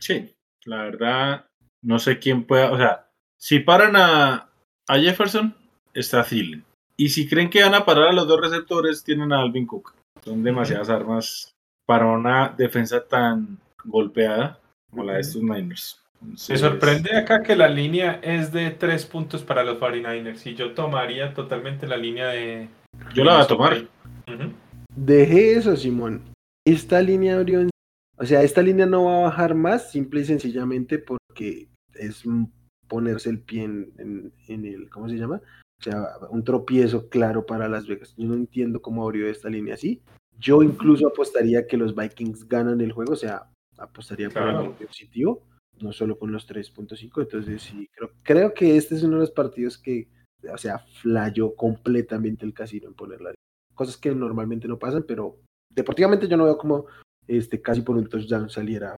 sí, la verdad, no sé quién pueda, o sea, si paran a, a Jefferson, está Thielen. Y si creen que van a parar a los dos receptores, tienen a Alvin Cook. Son demasiadas armas para una defensa tan golpeada como la de estos Niners. Me Entonces, sorprende acá que la línea es de tres puntos para los 49ers y yo tomaría totalmente la línea de... Yo la voy a tomar. Ujú. Deje eso, Simón. Esta línea abrió en- O sea, esta línea no va a bajar más, simple y sencillamente porque es ponerse el pie en, en- en el. ¿Cómo se llama? O sea, un tropiezo claro para Las Vegas. Yo no entiendo cómo abrió esta línea así. Yo incluso apostaría que los Vikings ganan el juego, o sea, apostaría por Claro. algo positivo, no solo con los 3.5. Entonces, sí, creo, creo que este es uno de los partidos que, o sea, flayó completamente el casino en ponerla cosas que normalmente no pasan, pero deportivamente yo no veo como este casi por un touchdown saliera.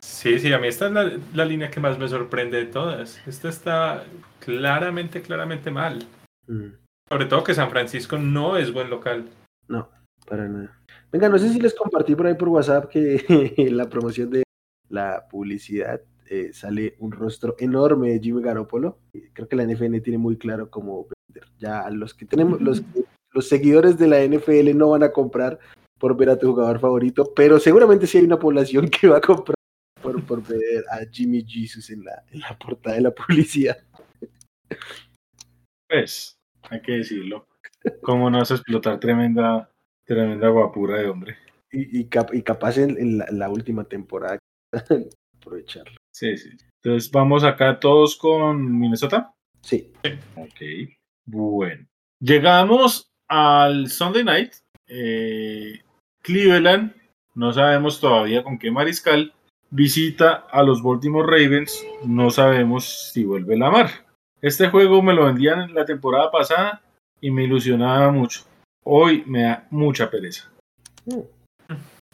Sí, sí, a mí esta es la, la línea que más me sorprende de todas. Esta está claramente, claramente mal. Mm, Sobre todo que San Francisco no es buen local. no, para nada. Venga, no sé si les compartí por ahí por WhatsApp que la promoción de la publicidad eh, sale un rostro enorme de Jimmy Garoppolo. Creo que la NFL tiene muy claro cómo vender. Ya los que tenemos, los, los seguidores de la NFL no van a comprar por ver a tu jugador favorito, pero seguramente sí hay una población que va a comprar por, por ver a Jimmy Jesus en la, en la portada de la publicidad. Pues, hay que decirlo. ¿Cómo no vas a explotar tremenda, tremenda guapura de hombre? Y, y, cap- y capaz en, en la, en la última temporada aprovecharlo. Sí, sí. Entonces vamos acá todos con Minnesota. Sí, Ok. Bueno. Llegamos al Sunday Night. Eh, Cleveland, no sabemos todavía con qué mariscal, visita a los Baltimore Ravens. No sabemos si vuelve Lamar. Este juego me lo vendían en la temporada pasada y me ilusionaba mucho. Hoy me da mucha pereza.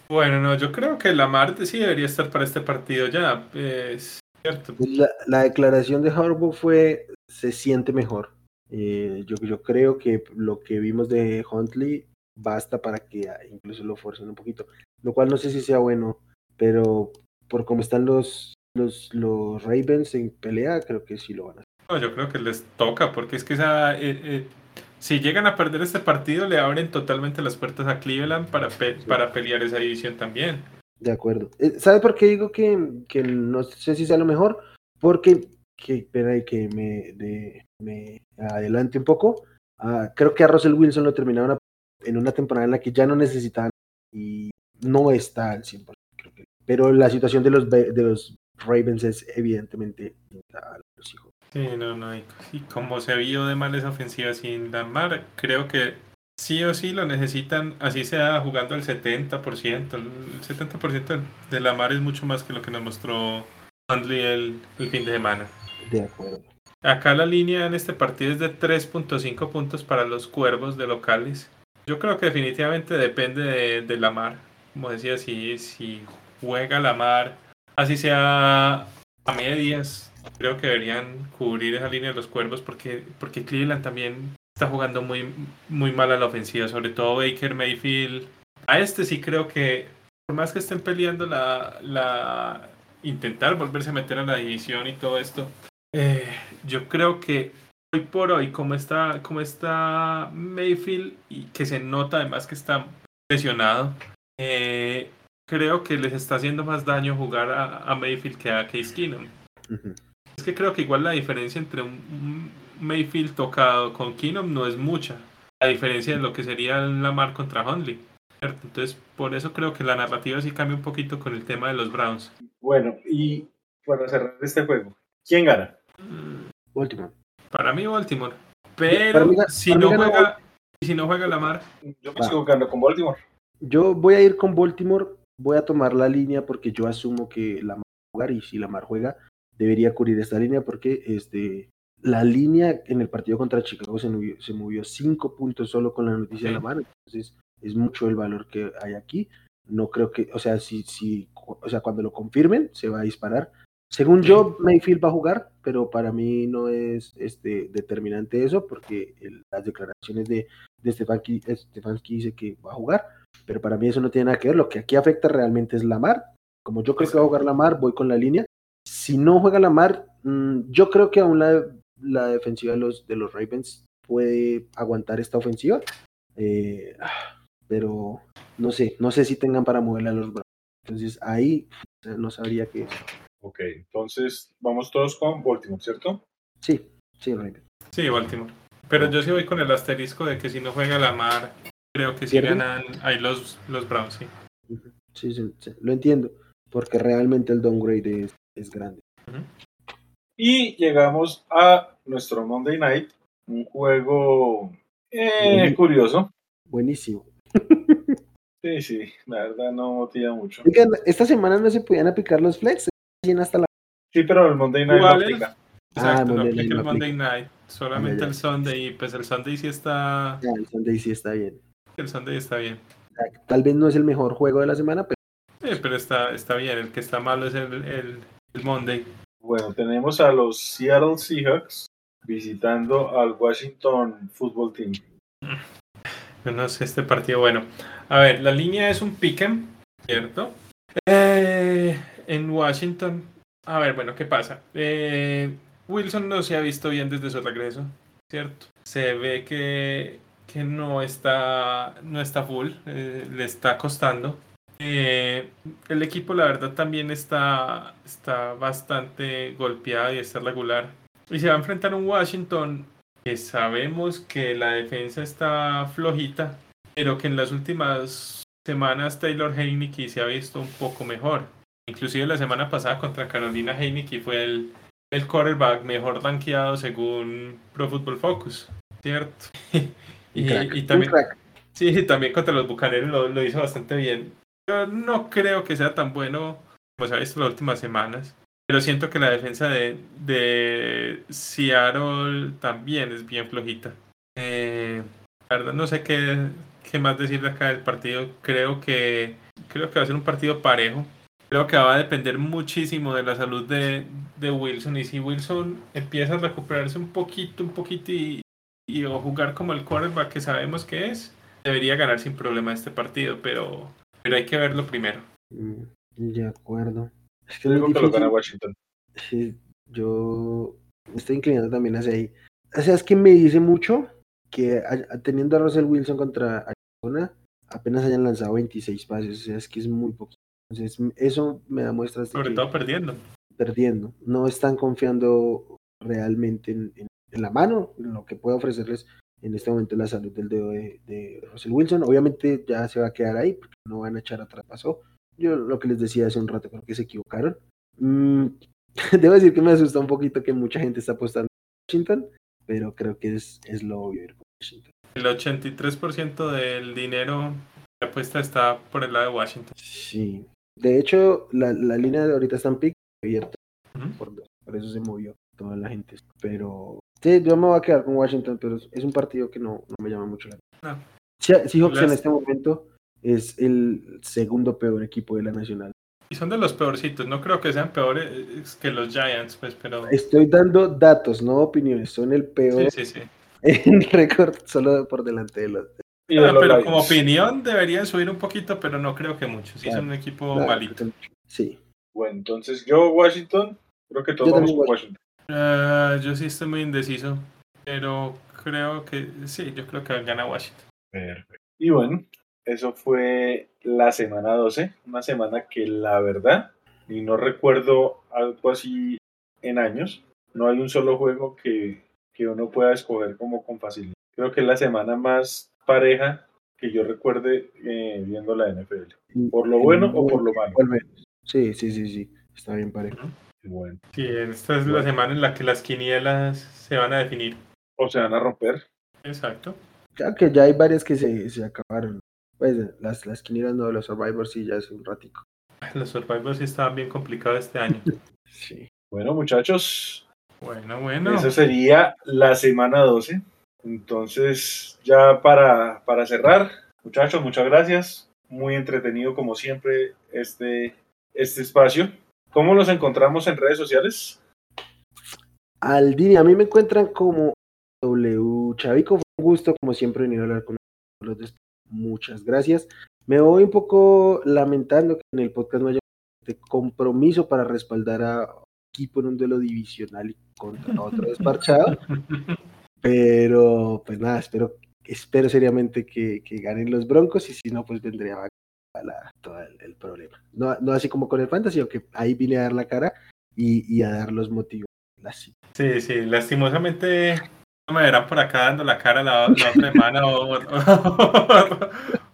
Bueno, no, yo creo que Lamar sí debería estar para este partido ya. Es cierto. La, la declaración de Harbaugh fue se siente mejor. Eh, yo, yo creo que lo que vimos de Huntley basta para que incluso lo forcen un poquito, lo cual no sé si sea bueno, pero por cómo están los, los, los Ravens en pelea, creo que sí lo van a hacer. No, yo creo que les toca, porque es que esa, eh, eh, si llegan a perder este partido, le abren totalmente las puertas a Cleveland para, pe- Sí. para pelear esa división también. De acuerdo. Eh, ¿Sabe por qué digo que, que no sé si sea lo mejor? Porque, que, espera ahí que me, de- me adelante un poco. Ah, creo que a Russell Wilson lo terminaron a- en una temporada en la que ya no necesitaban y no está al 100%. Creo que. Pero la situación de los, de los Ravens es evidentemente a los hijos. Sí, no, no. Y, y como se vio de mal esa ofensiva sin Lamar, creo que sí o sí lo necesitan, así sea jugando al 70%. El 70% de Lamar es mucho más que lo que nos mostró Hundley el, el fin de semana. De acuerdo. Acá la línea en este partido es de 3.5 puntos para los cuervos de locales. Yo creo que definitivamente depende de, de Lamar. Como decía, si, si juega Lamar, así sea a medias, creo que deberían cubrir esa línea de los cuervos porque, porque Cleveland también está jugando muy, muy mal a la ofensiva, sobre todo Baker Mayfield. A este sí creo que, por más que estén peleando la, la intentar volverse a meter a la división y todo esto, eh, yo creo que hoy por hoy, como está, como está Mayfield y que se nota además que está lesionado, eh, creo que les está haciendo más daño jugar a, a Mayfield que a Case Keenum. Es que creo que igual la diferencia entre un, un Mayfield tocado con Keenum no es mucha. A diferencia de lo que sería Lamar contra Hundley. ¿cierto? Entonces, por eso creo que la narrativa sí cambia un poquito con el tema de los Browns. Bueno, y para cerrar este juego, ¿quién gana? Mm, Último. Para mí Baltimore. Pero mí si no juega, si no juega Lamar, Yo me Va. sigo quedando con Baltimore. Yo voy a ir con Baltimore, voy a tomar la línea porque yo asumo que Lamar va a jugar y si Lamar juega, debería cubrir esta línea porque este, la línea en el partido contra Chicago se movió, se movió cinco puntos solo con la noticia de Sí. Lamar, entonces es mucho el valor que hay aquí. No creo que, o sea, si, si, o sea, cuando lo confirmen, se va a disparar. Según yo, Mayfield va a jugar, pero para mí no es este, determinante eso, porque el- las declaraciones de, de Stefanski, Stefanski dice que va a jugar, pero para mí eso no tiene nada que ver. Lo que aquí afecta realmente es Lamar. Como yo creo que va a jugar Lamar, voy con la línea. Si no juega Lamar, mm, yo creo que aún la, la defensiva de los, de los Ravens puede aguantar esta ofensiva. Eh, ah, pero no sé, no sé si tengan para moverle a los Browns. Entonces ahí no sabría qué es. Ok, entonces vamos todos con Baltimore, ¿cierto? Sí, sí, Ravens. sí, Baltimore. Pero yo sí voy con el asterisco de que si no juega Lamar, creo que sí ¿Pierden? ganan ahí los, los Browns, sí. Sí, sí, sí, lo entiendo, porque realmente el downgrade es, es grande. Y llegamos a nuestro Monday Night, un juego eh, curioso. Buenísimo. Sí, sí, la verdad no motiva mucho. Oigan, esta semana no se podían aplicar los flex, siguen hasta la... Sí, pero el Monday Night no aplica. Exacto, Ah, no Monday aplica el no Monday aplica. Night, solamente ya. el Sunday, y pues el Sunday sí está, Ah, el Sunday sí está bien. el Sunday está bien. Tal vez no es el mejor juego de la semana, pero Sí, pero está, está bien, el que está malo es el, el, el Monday. Bueno, tenemos a los Seattle Seahawks visitando al Washington Football Team. No sé, este partido, bueno. A ver, la línea es un pick'em, ¿cierto? Eh, en Washington, a ver, bueno, ¿qué pasa? Eh, Wilson no se ha visto bien desde su regreso, ¿cierto? Se ve que, que no, está, no está full, eh, le está costando. Eh, el equipo, la verdad, también está, está bastante golpeado y está regular. Y se va a enfrentar un Washington que sabemos que la defensa está flojita, pero que en las últimas semanas Taylor Heineke se ha visto un poco mejor. Inclusive la semana pasada contra Carolina Heineke fue el, el quarterback mejor rankeado según Pro Football Focus, ¿cierto? y, también, sí, también contra los Bucaneros lo, lo, hizo bastante bien. Yo no creo que sea tan bueno como se ha visto las últimas semanas, pero siento que la defensa de, de Seattle también es bien flojita. Eh, la verdad no sé qué, qué más decir de acá del partido. Creo que, creo que va a ser un partido parejo creo que va a depender muchísimo de la salud de, de Wilson. Y si Wilson empieza a recuperarse un poquito, un poquito y, y o jugar como el quarterback que sabemos que es, debería ganar sin problema este partido, pero, pero hay que verlo primero. Mm, de acuerdo. Es que, que lo gana Washington. Sí, yo estoy inclinando también hacia ahí. O sea, es que me dice mucho que teniendo a Russell Wilson contra Arizona, apenas hayan lanzado 26 pases. O sea, es que es muy poquito. Entonces, eso me da muestras de Sobre todo perdiendo. Perdiendo. No están confiando realmente en, la mano, en lo que puede ofrecerles en este momento la salud del dedo de, Russell Wilson. Obviamente ya se va a quedar ahí, porque no van a echar atrás. Pasó. Yo lo que les decía hace un rato, creo que se equivocaron. Mm, debo decir que me asusta un poquito que mucha gente está apostando en Washington, pero creo que es, es lo obvio ir Washington. El 83% del dinero la apuesta está por el lado de Washington. Sí, de hecho, la, la línea de ahorita está en pick abierta. por, eso se movió toda la gente. Pero sí, yo me voy a quedar con Washington, pero es un partido que no, no me llama mucho la atención. No. Seahawks en este momento es el segundo peor equipo de la Nacional. Y son de los peorcitos, no creo que sean peores que los Giants, pues, pero... Estoy dando datos, no opiniones, son el peor sí, sí, sí. en récord solo por delante de los, Ah, pero como opinión deberían subir un poquito, pero no creo que mucho. Sí, son un equipo malito. Sí. Bueno, entonces yo, Washington, creo que todos vamos con Washington. Uh, yo sí estoy muy indeciso, pero creo que sí, yo creo que gana Washington. Perfecto. Y bueno, eso fue la semana 12, una semana que la verdad, y no recuerdo algo así en años, no hay un solo juego que, que uno pueda escoger como con facilidad. Creo que es la semana más pareja que yo recuerde eh, viendo la NFL. Por lo bueno o por lo malo. Sí, sí, sí, sí. Está bien pareja. Bueno. Sí, esta es la semana en la que las quinielas se van a definir. O se van a romper. Exacto. Ya que ya hay varias que se, se acabaron. Pues las, las quinielas no, los Survivors sí ya hace un ratico. Los Survivors sí estaban bien complicados este año. sí. Bueno, muchachos. Bueno, bueno. Esa sería la semana 12. Entonces, ya para, para cerrar, muchachos, muchas gracias. Muy entretenido como siempre este, este espacio. ¿Cómo los encontramos en redes sociales? Aldini, a mí me encuentran como W Chavico. Fue un gusto, como siempre, venir a hablar con los Muchas gracias. Me voy un poco lamentando que en el podcast no haya compromiso para respaldar a equipo en un duelo divisional y contra otro desparchado. Pero, pues nada, espero, espero seriamente que, que ganen los Broncos y si no, pues vendría a la, todo el, problema. No, no así como con el Fantasy, aunque ahí vine a dar la cara y, a dar los motivos. Sí, sí, lastimosamente no me verán por acá dando la cara la, otra semana o,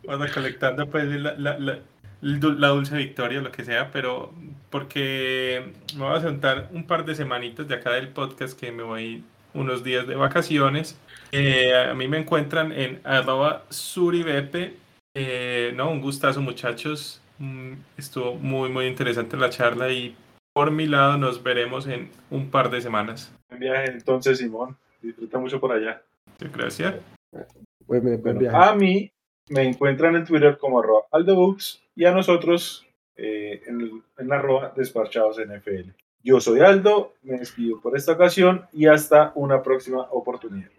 o, recolectando pues la, la, la, dulce victoria o lo que sea, pero porque me voy a sentar un par de semanitas de acá del podcast que me voy unos días de vacaciones. Eh, a mí me encuentran en arroba suribepe. Eh, no, un gustazo muchachos. Mm, estuvo muy, muy interesante la charla y por mi lado nos veremos en un par de semanas. Buen viaje entonces, Simón. Disfruta mucho por allá. Gracias. a mí me encuentran en Twitter como arroba aldebooks y a nosotros eh, en, en arroba despachados NFL. Yo soy Aldo, me despido por esta ocasión y hasta una próxima oportunidad.